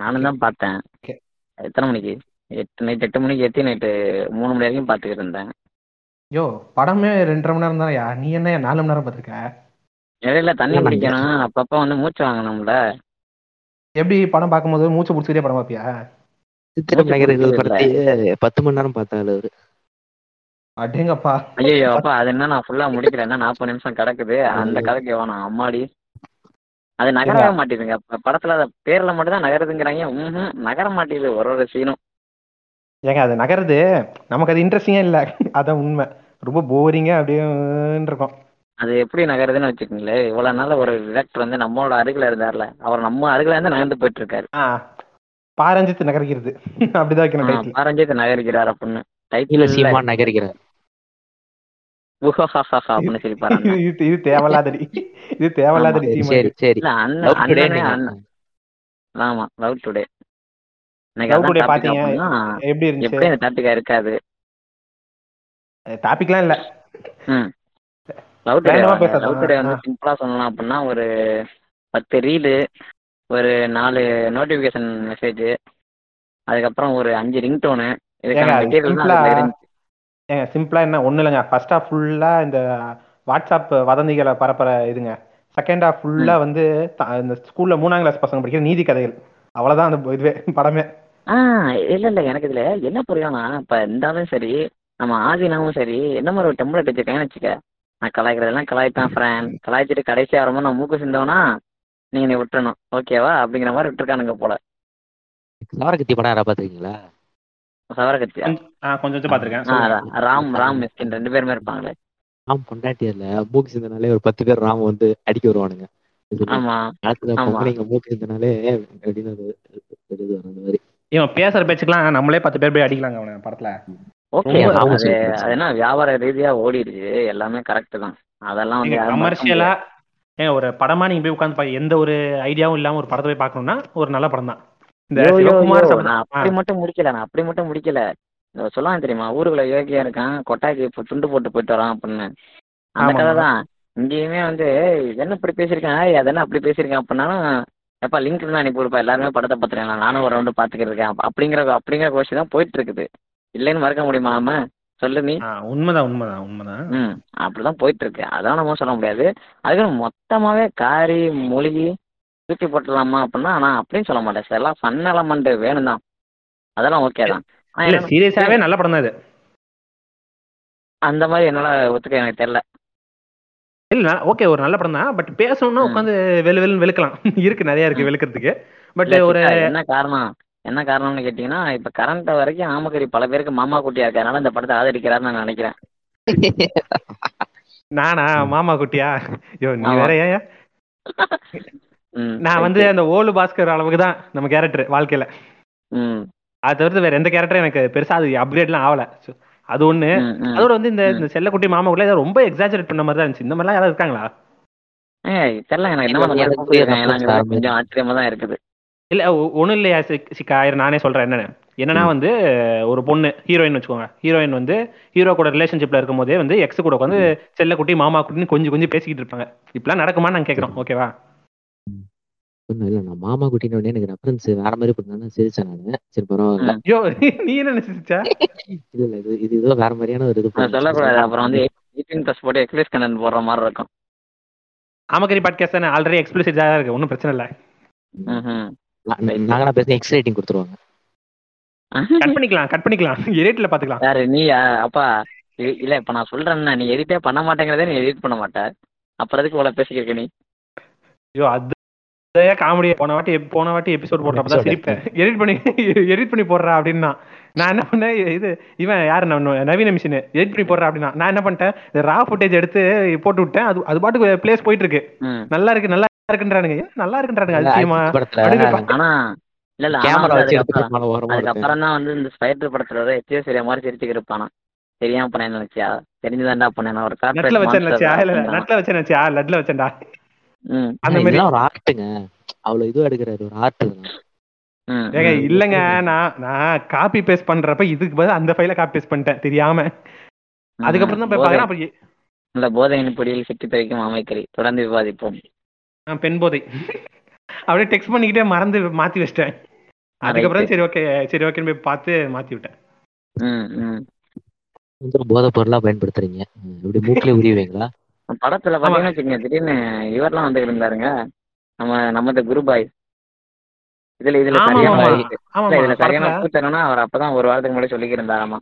நானும் தான் பார்த்தேன். எத்தனை மணிக்கு? எட்டு நைட் எட்டு மணிக்கு ஏற்றி நைட்டு மூணு மணி வரைக்கும் பார்த்துக்கிட்டு இருந்தேன். யோ படமே ரெண்டரை மணி நேரம் தானயா? நீ என்ன நாலு மணி நேரம் பார்த்துருக்க? இடையில தண்ணி ஆமாங்க. குடிக்கணும் அப்பப்போ வந்து மூச்சு வாங்கணும்ல. எப்படி படம் பார்க்கும்போது மூச்சு பிடிச்சிட்டே படம் பார்ப்பியா. படத்தையே பத்து மணி நேரம் பார்த்தாரு அவரு. அடேங்கப்பா. ஐயோ அப்பா அது என்ன நான் ஃபுல்லா முடிக்கிறேன். நாற்பது நிமிஷம் கிடக்குது. அந்த கதைக்கு வேணும் அம்மாடி. அது நகரவே மாட்டேதுங்க. படத்துல அது பேர்ல மட்டும் தான் நகருதுங்கிறாங்க. ம்ஹும், நகர மாட்டேங்குது ஒரு ஒரு சீனும் ஏங்க அது நகருது. நமக்கு அது இன்ட்ரெஸ்டிங்கே இல்லை. அதான் உண்மை. ரொம்ப போரிங்கா அப்படியே இருக்கும் அது எப்படி நகருதுன்னு வச்சுக்கோங்களேன். இவ்வளவு நாள் ஒரு டிரெக்டர் வந்து நம்மளோட அருகில இருந்தார்ல. அவர் நம்ம அருகில இருந்து நகர்ந்து போயிட்டு இருக்காரு ஆ பாரஞ்சித்து நகர்கிறது. அப்படிதான் வைக்கணும் பாரஞ்சயத்தை நகரிக்கிறார் அப்படின்னு. டைட்டில் சொல்லி பாருங்க இது தேவையில்லாதடி இது தேவையில்லாதடி சரி, சரி. ஆமா லவ் டுடே எப்படி இருந்துச்சு? அந்த டாபிக்கா இருக்காது. டாபிக்லாம் இல்ல. ம். Love today. லவ் டுடே வந்து. சிம்பிளா சொல்லலாம் அப்படின்னா ஒரு பத்து ரீலு ஒரு நாலு நோட்டிபிகேஷன் மெசேஜ் அதுக்கப்புறம் ஒரு அஞ்சு ரிங்டோனு இதுக்கான ஏங்க, சிம்பிளா என்ன ஒண்ணு இல்லைங்க. ஃபர்ஸ்ட் ஹாஃப் ஃபுல்லா இந்த வாட்ஸ்அப் வதந்திகளை பரப்புற இதுங்க. செகண்ட் ஹாஃப் ஃபுல்லா வந்து த- இந்த ஸ்கூல்ல மூணாம் கிளாஸ் பசங்க படிக்கிற நீதி கதைகள். அவ்வளவுதான் அந்த இதுவே படமே. ஆ இல்ல இல்ல எனக்கு இதுல என்ன புரியும்னா இப்ப இருந்தாலும் சரி நம்ம ஆதினாவும் சரி என்ன மாதிரி ஒரு டெம்ப்ளேட் வச்சிருக்கேன்னு வச்சுக்க. நான் கலாய்க்கிறதெல்லாம் கலாய்ப்பேன் ஃப்ரெண்ட் கலாய்ச்சிட்டு கடைசி ஆரம்பம் நான் மூக்கு சிந்தவனா நீங்க நீ விட்டுறணும். ஓகேவா அப்படிங்கிற மாதிரி விட்டுருக்கானுங்க போல. சாரகத்தி படம் யாரா பாத்துருக்கீங்களா சவரகத்தியா? கொஞ்சம் கொஞ்சம் பாத்திருக்கேன் ராம் ராம் மிஸ்கின் ரெண்டு பேருமே இருப்பாங்களே. ராம் பொண்டாட்டியர்ல மூக்கு சிந்தனாலே ஒரு பத்து பேர் ராம் வந்து அடிக்க வருவானுங்க. பேசுற பேச்சுக்கெல்லாம் நம்மளே பத்து பேர் போய் அடிக்கலாங்க அவன படத்துல. ஓகே அது என்ன வியாபார ரீதியா ஓடிடுச்சு எல்லாமே கரெக்ட் தான். அதெல்லாம் வந்து கமர்ஷியலா ஒரு படமா நீங்க போய் உட்காந்து எந்த ஒரு ஐடியாவும் இல்லாம ஒரு படத்தை போய் பார்க்கணும்னா ஒரு நல்ல படம் தான் இந்த சிவகுமார் அப்படி மட்டும் முடிக்கல நான் அப்படி மட்டும் முடிக்கல. சொல்லுவாங்க தெரியுமா? ஊருக்குள்ள யோகியா இருக்கான் கொட்டாய்க்கு இப்போ துண்டு போட்டு போயிட்டு வரான் அப்படின்னு. அந்த கதை. தான் இங்கேயுமே வந்து என்ன இப்படி பேசியிருக்கேன்? ஏய், அது என்ன அப்படி பேசியிருக்கேன்? அப்படின்னாலும் எப்பா லிங்க் தான் அனுப்பி கொடுப்பா எல்லாருமே படத்தை பார்த்துருக்கேன் நானும் ஒரு ரவுண்டு பார்த்துக்கிட்டு இருக்கேன் அப்ப- அப்படிங்கிற அப்படிங்கிற கோஷம் தான் போயிட்டு இருக்குது இல்லைன்னு மறக்க முடியுமா நாம சொல்லு நீ. உண்மைதான் உண்மைதான் உண்மைதான். ம் அப்படிதான் போயிட்டு இருக்கு அதான் நம்ம சொல்ல முடியாது. அதுக்கு மொத்தமாவே காரி மொழிகி தூக்கி போட்டுடலாமா அப்படின்னா நான் அப்படின்னு சொல்ல மாட்டேன் சார். எல்லாம் ஃபன் எலமெண்ட் வேணும் தான். அதெல்லாம் ஓகே தான் சீரியஸாவே நல்ல படம் தான் இது. அந்த மாதிரி என்னால ஒத்துக்க எனக்கு தெரியல. இல்ல ஓகே ஒரு நல்ல படம் தான். பட் பேசணும்னா. உட்காந்து வெளு வெளுன்னு வெளுக்கலாம். இருக்கு நிறைய இருக்கு வெளுக்கிறதுக்கு. பட் ஒரு என்ன காரணம்? என்ன காரணம்னு கேட்டீங்கன்னா இப்ப கரண்ட் வரைக்கும் ஆமக்கறி பல பேருக்கு மாமா குட்டியா இருக்கறனால இந்த படத்தை ஆதரிக்கிறாருன்னு நான் நினைக்கிறேன். நானா? மாமா குட்டியா? ஐயோ நீ. வேற ஏன்? நான் வந்து. அந்த ஓலு பாஸ்கர் அளவுக்கு தான் நம்ம கேரக்டர் வாழ்க்கையில. ம், அது தவிர்த்து வேற எந்த கேரக்டரும் எனக்கு பெருசா அது அப்கிரேட்லாம் ஆகல. அது ஒண்ணு. அதோட வந்து இந்த செல்லக்குட்டி மாமா கூட ரொம்ப எக்ஸாஜரேட் பண்ண மாதிரி தான் இருந்துச்சு. இந்த மாதிரிலாம் யாராவது இருக்காங்களா? தெரியல எனக்கு வந்து. கொஞ்சம் ஆச்சரியமா தான் இருக்குது. இல்ல ஒண்ணும் இல்லையா சிக்- சிக்கா? நானே சொல்றேன் என்னன்னு. என்னன்னா. வந்து ஒரு பொண்ணு ஹீரோயின் வச்சுக்கோங்க. ஹீரோயின் வந்து ஹீரோ கூட ரிலேஷன்ஷிப்ல இருக்கும் போதே வந்து எக்ஸ் கூட உட்காந்து செல்லக்குட்டி மாமா குட்டின்னு கொஞ்சம் கொஞ்சம் பேசிக்கிட்டு இருப்பாங்க. இப்பெல்லாம் நடக்குமான்னு நாங்க கேக்குறோம். ஓகேவா இல்ல. நான் மாமா குட்டின உடனே எனக்கு ரெஃபரன்ஸ் வேற மாதிரி பண்ணா சிரிச்சேன் நானு சரி பரவாயில்ல. ஐயோ நீ என்ன நினைச்சிச்சா இல்ல இல்ல இது இது ஏதோ வேற மாதிரியான ஒரு இது சொல்லக்கூடாது. அப்புறம் வந்து எயிட்டீன் ப்ளஸ் போட்டு எக்ஸ்பிரஸ் கண்டென்ட் போடுற மாதிரி இருக்கும். ஆமக்கரி பாட்காஸ்ட் தானே? ஆல்ரெடி எக்ஸ்பிளிசிட்டா தான் இருக்கு. ஒன்றும் பிரச்சனை இல்ல. ம்ஹும். நாங்க பேச எக்ஸ் ரேட்டிங் கொடுத்துருவாங்க. கட் பண்ணிக்கலாம் கட் பண்ணிக்கலாம். எடிட்ல பாத்துக்கலாம். யாரு நீயா அப்பா இ- இல்ல இப்ப நான் சொல்றேன்னா நீ எடிட்டே பண்ண மாட்டேங்கிறதே நீ எடிட் பண்ண மாட்ட. அப்புறம் எதுக்கு இவ்வளவு பேசிக்கிருக்க நீ? ஐயோ அது காமெடி போன வாட்டி போன வாட்டி எபிசோட் போடுறப்ப தான். சிரிப்பேன். எடிட் பண்ணி எடிட் பண்ணி போடுறா அப்படின்னா. நான் என்ன பண்ணேன்? இது இவன் யாரு? நான் நவீன மிஷின் எடிட் பண்ணி போடுறா அப்படின்னா. நான் என்ன பண்ணிட்டேன்? ரா ஃபுட்டேஜ் எடுத்து போட்டு விட்டேன். அது அது பாட்டுக்கு பிளேஸ் போயிட்டு இருக்கு. நல்லா இருக்கு நல்லா இருக்குன்றானுங்க. நல்லா இருக்குன்றானுங்க அதிசயமா. ஆனா இல்ல இல்ல கேமரா வச்சு அதுக்கப்புறம் தான் வந்து இந்த ஸ்பைடர் படத்துல வர எச்சியோ சரியா மாதிரி சிரிச்சுக்கிட்டு இருப்பானா. தெரியாம பண்ண நினைச்சியா? தெரிஞ்சுதான்டா பண்ணேன் ஒரு நெட்ல வச்சேன் நினைச்சியா? இல்ல நெட்ல வச்சேன் நினைச்சியா? லட்ல வச்சேன்டா. ம். அந்த மாதிரி ஒரு ஆர்ட்டுங்க அவ்வளவு இது எடுக்கிறாரு ஒரு ஆர்ட் ஏங்க. இல்லங்க நான் நான் காப்பி பேஸ்ட் பண்றப்ப இதுக்கு பதிலா அந்த ஃபைல காப்பி பேஸ்ட் பண்ணிட்டேன் தெரியாம. அதுக்கப்புறம் தான் போய் பாக்குறேன் இல்ல போதையின் பிடியில் சிக்கி தவிக்கும் அமைக்கறி தொடர்ந்து விவாதிப்போம். பெண் போதை. அப்படியே டெக்ஸ்ட் பண்ணிக்கிட்டே மறந்து மாத்தி வச்சிட்டேன். அதுக்கப்புறம் சரி ஓகே சரி ஓகேன்னு போய் பார்த்து மாத்தி விட்டேன். ம் ம். வந்து போதை பொருளா பயன்படுத்துறீங்க. இப்படி மூக்கிலே உரிவீங்களா படத்துல பாத்தீங்கன்னா வச்சுக்கோங்க திடீர்னு இவர்லாம் வந்து நம்ம நம்ம குருபாய் இதுல இதுல ஆமா, சரியான இதுல சரியான கூத்தரனா அவர் அப்பதான் ஒரு வாரத்துக்கு முன்னாடி சொல்லிக்கிட்டு இருந்தாராமா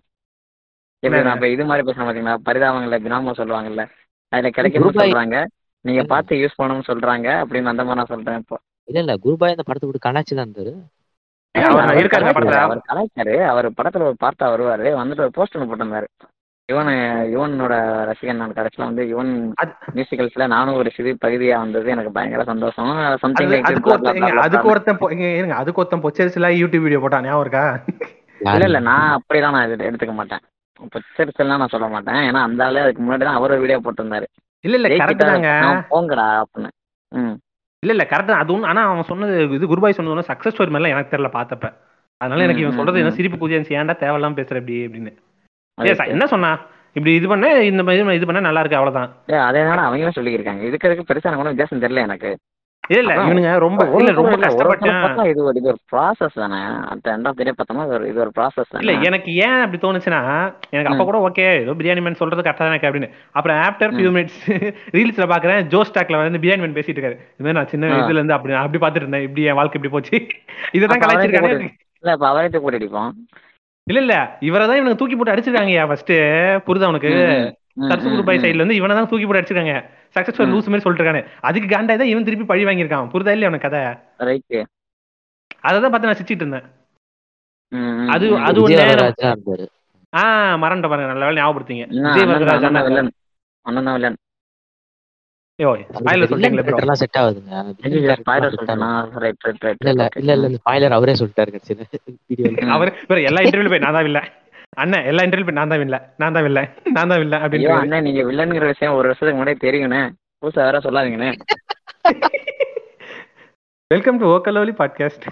இப்ப நான் இப்ப இது மாதிரி பேசுறேன் பாத்தீங்களா? பரிதாபங்கள்ல கிராமம் சொல்லுவாங்கல்ல. அதுல கிடைக்கணும்னு குருபாய். சொல்றாங்க. நீங்க பார்த்து யூஸ் பண்ணணும்னு சொல்றாங்க. அப்படின்னு அந்த மாதிரி நான் சொல்றேன் இப்போ. இல்ல இல்ல. குருபாய் அந்த படத்தை விட்டு கலாச்சி தான் இருந்தாரு. அவர் படத்துல. அவர் படத்துல ஒரு பார்த்தா வருவாரு. வந்துட்டு ஒரு போஸ்ட் ஒன்று போட்டிருந்தாரு. இவன் யுவனோட ரசிகன் நான் கடைசியில் வந்து யுவன் மியூசிக்கல்ஸ்ல நானும் ஒரு சிறு பகுதியா வந்தது. எனக்கு பயங்கர சந்தோஷம். சம்திங் அதுக்கு ஒருத்தன் இருங்க. அதுக்கு ஒருத்தன் பொச்சரிசில யூடியூப் வீடியோ போட்டான் ஞாபகம் இருக்கா? இல்ல இல்ல. நான் அப்படிலாம் நான் எடுத்துக்க மாட்டேன். இப்போ சிறுசெல்லாம் நான் சொல்ல மாட்டேன். ஏன்னா அந்த ஆளு அதுக்கு முன்னாடி தான் அவர் ஒரு வீடியோ போட்டிருந்தாரு. இல்ல இல்ல. கரெக்ட் தாங்க. போங்கடா அப்படின்னு. ம். இல்ல இல்ல. கரெக்ட் அது ஒண்ணு ஆனா அவன் சொன்னது இது குருபாய் சொன்னது சக்சஸ் ஸ்டோரி மாதிரிலாம் எனக்கு தெரியல பார்த்தப்ப. அதனால எனக்கு இவன் சொல்றது என்ன. சிரிப்பு புதிய ஏன்டா தேவையில்லாம பேசுற இப்படி அப்படின்னு என்ன சொன்னா? இப்படி இது பண்ண இந்த மாதிரி இது பண்ண நல்லா இருக்கு அவ்வளவுதான். அதே தான் அவங்களும் சொல்லியிருக்காங்க இதுக்கு பெருசா எனக்கு ஒன்றும் வித்தியாசம் தெரியல எனக்கு. இல்ல. இவனுங்க ரொம்ப இல்ல ரொம்ப கஷ்டப்பட்டேன் இது ஒரு இது ஒரு ப்ராசஸ் தானே. அந்த எண்ட் ஆஃப் பார்த்தோம்னா இது ஒரு இது ஒரு ப்ராசஸ் இல்ல எனக்கு ஏன் அப்படி தோணுச்சுன்னா எனக்கு அப்ப. கூட ஓகே ஏதோ பிரியாணி மேன் சொல்றது கரெக்டா தான் இருக்கு அப்படின்னு. அப்புறம் ஆஃப்டர் ஃபியூ. மினிட்ஸ் ரீல்ஸ்ல பாக்குறேன் ஜோ ஸ்டாக்ல வந்து பிரியாணி மேன் பேசிட்டு இருக்காரு. இது நான் சின்ன. இதுல இருந்து அப்படி அப்படி பாத்துட்டு இருந்தேன். இப்படி என் வாழ்க்கை இப்படி போச்சு. கலாச்சிருக்கானே தூக்கி இல்ல இப்ப அவரே போட்டு அடிப்போம் இல்ல இல்ல. இவரை தான் இவனுக்கு தூக்கி போட்டு அடிச்சிருக்காங்கயா ஃபர்ஸ்ட் புரியுதா உனக்கு? சர்ச்சு குருபாய் சைடுல இருந்து இவனை தான் தூக்கி போட்டு அடிச்சிருக்காங்க. சக்சஸ்ஃபுல். லூஸ் மாதிரி சொல்லிட்டு இருக்கானு. அதுக்கு காண்டா தான் இவன் திருப்பி பழி வாங்கியிருக்கான். புரிதா இல்லையா உனக்கு கதை? ரைட்டு அதை தான் பார்த்து நான் சிரிச்சிட்டு இருந்தேன். அது அது ஒரு விஜய் நேரம். வரராஜா இருந்தாரு. ஆ மறந்துட்ட பாருங்க. நல்ல வேலை ஞாபகப்படுத்தீங்க. செட் ஆகுதுங்க. ஸ்பாய்லர் சொல்றேன்னா ரைட் ரைட் ரைட் இல்ல இல்ல ஸ்பாயிலர் அவரே சொல்லிட்டாரு கடைசியில. அவர் எல்லா இன்டர்வியூல போய் நான் தான் இல்ல அண்ணன் எல்லா இன்டர்வியூ போய் நான் தான் இல்ல நான் தான் இல்ல நான் தான் இல்ல அப்படின்னு அண்ணன் நீங்க வில்லனுங்கிற விஷயம் ஒரு வருஷத்துக்கு முன்னாடி தெரியுங்கண்ணே புதுசா வேற சொல்லாதீங்கண்ணே. வெல்கம் டு ஓக்கலோலி பாட்காஸ்ட்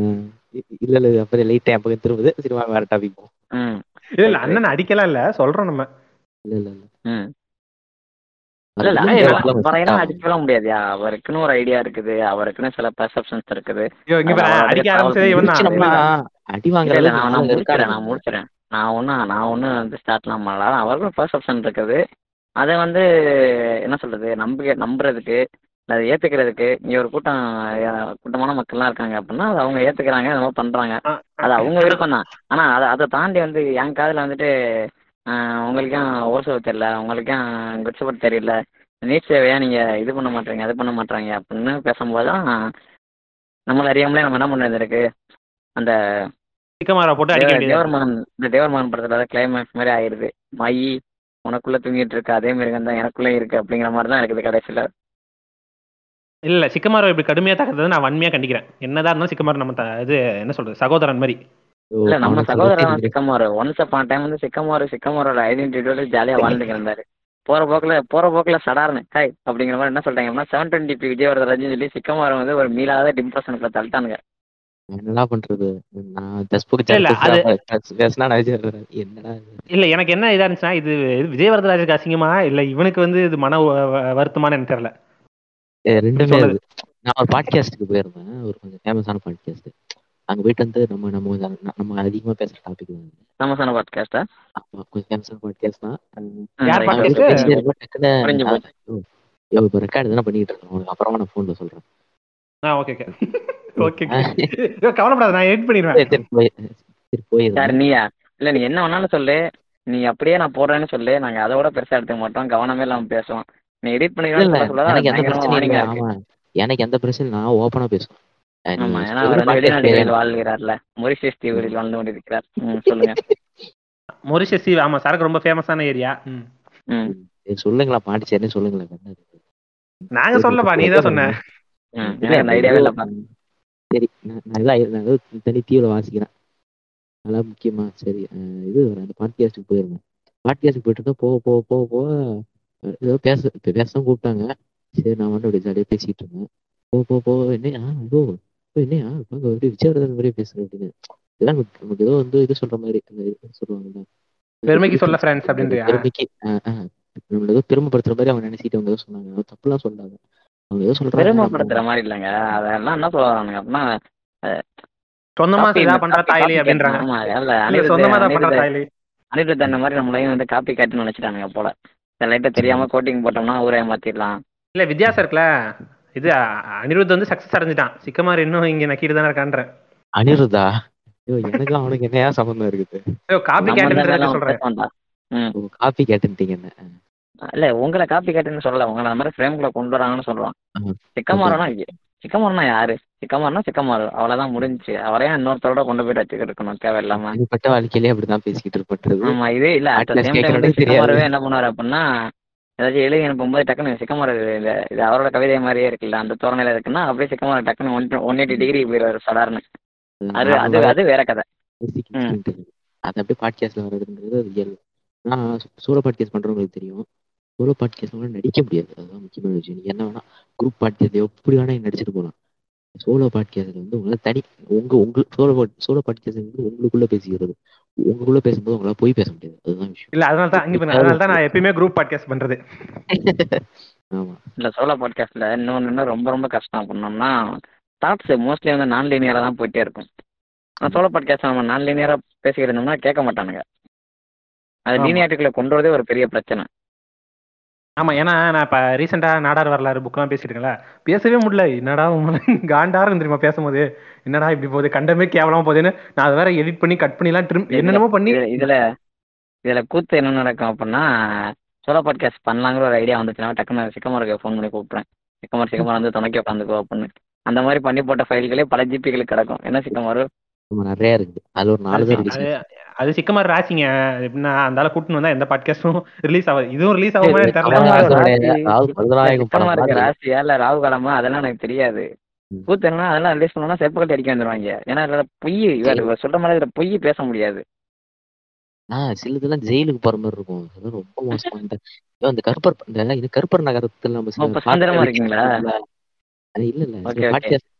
ம். இ- இல்ல இல்ல அப்புறம் லைட் பக்கம் திரும்புது. வாங்க வேற டாபிக் போவோம் ம். இல்ல இல்ல அண்ணன் அடிக்கலாம் இல்ல சொல்றோம் நம்ம. இல்ல இல்ல இல்ல. ம். இல்ல இல்ல ஏய், அவரை- அதெல்லாம் அவரை set எல்லாம் ஆகும். அடிக்கலாம் முடியாதுயா அவருக்குன்னு ஒரு ஐடியா இருக்குது. அவருக்குன்னு சில பெர்செப்ஷன்ஸ் இருக்குது. அடி இல்ல வாங்குற இல்ல அளவுக்கு நான் இருக்காங்க. நான் முடிச்சிடறேன் நான் ஒன்றும் நான் ஒன்றும் வந்து ஸ்டார்ட்லாம் பண்ணல. அவருக்கும் பெர்செப்ஷன் இருக்குது. அதை வந்து என்ன சொல்றது நம்ப நம்புறதுக்கு இல்ல அதை ஏத்துக்கிறதுக்கு இங்க ஒரு கூட்டம் கூட்டமான மக்கள்லாம் இருக்காங்க அப்படின்னா அதை அவங்க ஏத்துக்கிறாங்க அதை மாதிரி பண்றாங்க. அது அவங்க விருப்பம் தான் ஆனா அதை அதை தாண்டி வந்து என் காதுல வந்துட்டு உங்களுக்கும் ஓசோ தெரியல. உங்களுக்கும் குச்சப்பட்டு தெரியல. நீட் சேவையா நீங்க இது பண்ண மாட்டீங்க அது பண்ண மாட்டாங்க அப்படின்னு பேசும்போது தான் நம்மள அறியாமலே நம்ம என்ன பண்ணது இருக்கு? அந்த தேவர்மகன் இந்த தேவர்மகன் படத்துல கிளைமேக்ஸ் மாதிரி ஆயிருது. மையி உனக்குள்ள தூங்கிட்டு இருக்கு அதே மாதிரி தான் எனக்குள்ள இருக்கு அப்படிங்கிற மாதிரி தான் இருக்குது கடைசியில. இல்ல சிக்கமாரோ இப்படி கடுமையா தாக்குறதை நான் வன்மையா கண்டிக்கிறேன். என்னதான் இருந்தாலும் சிக்கமாரோ நம்ம இது என்ன சொல்றது சகோதரன் மாதிரி. இல்ல நம்ம சகோதரன். சிக்கமாரு. ஒன்ஸ் அப்பான் டைம் வந்து சிக்கமாரு சிக்கமாரோட ஐடென்டிட்டியோட ஜாலியா வாழ்ந்துட்டு இருந்தாரு. போற போக்குல போற போக்குல சடார்னு ஹாய் அப்படிங்கிற மாதிரி என்ன சொல்றாங்க அப்படின்னா செவன் டுவெண்ட்டி பி விஜயவரதராஜன் சொல்லி சிக்கமாரு வந்து ஒரு மீளாத டிம்ப்ரெஷனுக்குள்ள தள்ளிட்டானுங்க. என்னடா பண்றது? இல்ல, விஜய் எனக்கு என்ன இதா இருந்துச்சுன்னா இது இது விஜயவரதராஜுக்கு அசிங்கமா? இல்ல இவனுக்கு வந்து இது மன வ- வ- வருத்தமான்னு எனக்கு தெரியல. ஏ, ரெண்டுமே. நான் ஒரு பாட்காஸ்ட்டுக்கு போயிருந்தேன். ஒரு கொஞ்சம் ஃபேமஸான பாட்காஸ்ட் அங்க போயிட்டு வந்து நம்ம நம்ம நம்ம அதிகமா பேசுற டாபிக் தான் சமசான பாட்காஸ்டா கொஞ்சம் ஃபேமஸான பாட்காஸ்ட் தான். இப்ப ரெக்கார்டு தானே பண்ணிட்டு இருக்கேன். உனக்கு அப்புறமா நான் போன்ல சொல்றேன். ஆ ஓகே ஓகே ஓகே கவலைப்படாத நான் எடிட் பண்ணிடுவேன். சரி போய் சரி நீயா? இல்ல நீ என்ன வேணாலும் சொல்லு. நீ அப்படியே நான் போடுறேன்னு சொல்லு. நாங்க அதை விட பெருசா எடுத்துக்க மாட்டோம். கவனமே இல்லாம பேசுவோம். நீ எடிட் பண்ணிக்கலாம் எனக்கு எந்த பிரச்சனையும் எனக்கு எந்த பிரச்சனையும் நான் ஓப்பனா பேசுவேன். ஆமா ஏன்னா அவர் வெளிநாடுகளில் வாழ்கிறார்ல. மொரிஷியஸ் வாழ்ந்து கொண்டிருக்கிறார். சொல்லுங்க. மொரிஷியஸ் தீவு ஆமா சரக்கு ரொம்ப ஃபேமஸான ஏரியா சொல்லுங்களா பாண்டிச்சேரின்னு சொல்லுங்களேன். என்ன? நாங்க சொல்லப்பா நீ தான் சொன்ன. சரி தனி தீவிர வாசிக்கிறேன். அதெல்லாம் முக்கியமா சரி இது அந்த பாட்காஸ்ட்டுக்கு போயிருந்தேன். பாட்காஸ்ட்டுக்கு போயிட்டு இருந்தேன் போக போக போக போக ஏதோ பேச பேச கூப்பிட்டாங்க. சரி நான் வந்து அப்படியே ஜாலியாக பேசிட்டு இருந்தேன். போக போக போக இப்போ என்னையா? இப்போ அப்படியே விஜயவர்தன் மாதிரியே பேசுறேன் அப்படின்னு. இதெல்லாம் நமக்கு ஏதோ வந்து இது சொல்ற மாதிரி சொல்லுவாங்கல்ல. பெருமைக்கு சொல்ல ஃப்ரெண்ட்ஸ் அப்படின்றியா? பெருமைக்கு நம்மள ஏதோ பெருமைப்படுத்துற மாதிரி அவங்க நினைச்சிட்டு அவங்க ஏதோ சொன்னாங்க. தப்புலாம் சொல்லாங்க அவங்க ஏதோ சொல்றாங்க. பெருமைப்படுத்துற மாதிரி இல்லைங்க. அதெல்லாம் என்ன சொல்றானுங்க அப்படின்னா சொந்தமா காப்பி இதா பண்ற தாயலி அப்படின்றாங்க. ஆமா இல்ல சொந்தமா தான் பண்ற தாயலி. அனிருத் அந்த மாதிரி நம்மளையும் வந்து காப்பி கேட்டுன்னு நினைச்சிட்டானுங்க போல. லைட்டா தெரியாம கோட்டிங் போட்டோம்னா ஊரே ஏமாத்திடலாம் இல்ல வித்தியாசம் இருக்குல்ல. இது அனிருத் வந்து சக்சஸ் அடைஞ்சிட்டான். சிக்கமார் இன்னும் இங்க நக்கிட்டு தானே இருக்கான்றேன். அனிருதா ஐயோ எனக்கு அவனுக்கு என்னையா சம்பந்தம் இருக்குது? ஐயோ, காப்பி அவன் சொல்றேன். காப்பி கேட்டுட்டீங்க என்ன? இல்ல உங்களை காப்பி கேட்டுன்னு சொல்லல. உங்களை அந்த மாதிரி ஃப்ரேம்குள்ள கொண்டு வராங்கன்னு சொல்றோம் ஆ. சிக்கமாரனா சிக்கமாரனா யாரு? சிக்கமாரனா சிக்கமாரு. அவ்வளவுதான் முடிஞ்சுச்சு அவரையும் இன்னொருத்தரோட கொண்டு போயிட்டு வச்சுக்கிட்டு இருக்கணும் தேவையில்லாம. தனிப்பட்ட வாழ்க்கையிலே அப்படிதான் பேசிக்கிட்டு இருப்பட்டது ஆமா இதே இல்ல. என்ன பண்ணுவாரு அப்படின்னா ஏதாச்சும் எழுதி அனுப்பும்போது டக்குன்னு சிக்கமார் இது இது அவரோட கவிதை மாதிரியே இருக்குல்ல அந்த தோரணையில இருக்குன்னா அப்படியே சிக்கமார் டக்குன்னு ஒன் ஒன் எயிட்டி டிகிரி போயிடுவாரு சடார்னு அது அது அது வேற கதை. அது அப்படியே பாட்காஸ்ட்ல வர்றதுன்றது அது இயல்பு. நான் சோலோ பாட்காஸ்ட் பண்றவங்களுக்கு தெரியும். சோலோ பாட்காஸ்ட் நடிக்க முடியாது. அதுதான் முக்கியமான விஷயம். என்ன வேணா குரூப் பாட்காஸ்ட் எப்படி வேணா நடிச்சிட்டு போகலாம் சோலோ பாட்காஸ்ட்ல வந்து உங்களால தனி உங்க உங்க சோலோ சோலோ பாட்காஸ்ட் வந்து உங்களுக்குள்ள பேசிக்கிறது. உங்களுக்குள்ள பேசும்போது உங்களால போய் பேச முடியாது. அதுதான் விஷயம். இல்ல அதனால தான் பாருங்க, அதனால தான் நான் எப்பயுமே குரூப் பாட்காஸ்ட் பண்றது. ஆமா. இல்ல சோலோ பாட்காஸ்ட்ல இன்னொன்று இன்னும் ரொம்ப ரொம்ப கஷ்டம் பண்ணோம்னா தாட்ஸ் மோஸ்ட்லி வந்து நான் லீனியரா தான் போயிட்டே இருக்கும். ஆனால் சோலோ பாட்காஸ்ட் நம்ம நான் லீனியரா பேசிக்கிட்டு இருந்தோம்னா கேட்க மாட்டானுங்க. அது ஆமா. லீனியாட்டுக்குள்ள கொண்டு வரதே ஒரு பெரிய பிரச்சனை. ஆமா ஏன்னா நான் இப்ப ரீசெண்டா நாடார் வரலாறு புக்லாம் பேசிட்டு இருக்கேன்ல. பேசவே முடியல. என்னடா உங்களை காண்டாரு தெரியுமா பேசும்போது? என்னடா இப்படி போகுது? கண்டமே கேவலமா போகுதுன்னு நான் அதை வேற எடிட் பண்ணி கட் பண்ணிலாம் ட்ரிம் என்னென்னமோ பண்ணி இதுல இதுல கூத்து என்ன நடக்கும் அப்படின்னா சோலோ பாட்காஸ்ட் பண்ணலாங்கிற ஒரு ஐடியா வந்துச்சுன்னா டக்குன்னு சிக்கமாருக்கு ஃபோன் பண்ணி கூப்பிட்றேன். சிக்கமார் சிக்கமார் வந்து துணைக்கி உட்காந்துக்கோ அப்படின்னு. அந்த மாதிரி பண்ணி போட்ட ஃபைல்களே பல ஜிபிகளுக்கு கிடக்கும். என்ன சிக்கமாரு ஆமா நிறைய இருக்குது. அதுல ஒரு நாலு தான் அது அது சிக்கமார் ராசிங்க. எப்படின்னா அந்த ஆளை கூட்டின்னு வந்தா எந்த பாட்காஸ்டும் ரிலீஸ் ஆகாது இதுவும் ரிலீஸ் ஆகுமா தெரியல ராசி- ராசி- ராகு காலமா? அதெல்லாம் எனக்கு தெரியாது. ம். கூத்து என்ன அதெல்லாம் ரிலீஸ் பண்ணோம்னா செப்பக்கட்டி அடிக்க வந்துருவாங்க. ஏன்னா இதுல பொய் சொல்ற மாதிரி இதுல பொய் பேச முடியாது. ஆஹ் சிலதெல்லாம் ஜெயிலுக்கு போற மாதிரி இருக்கும். அதெல்லாம் ரொம்ப மோசமா இந்த ஐயோ, அந்த கருப்பர் இந்த இது கருப்பர் நகரத்துல நம்ம சில இருக்கீங்களா? அது இல்ல இல்ல.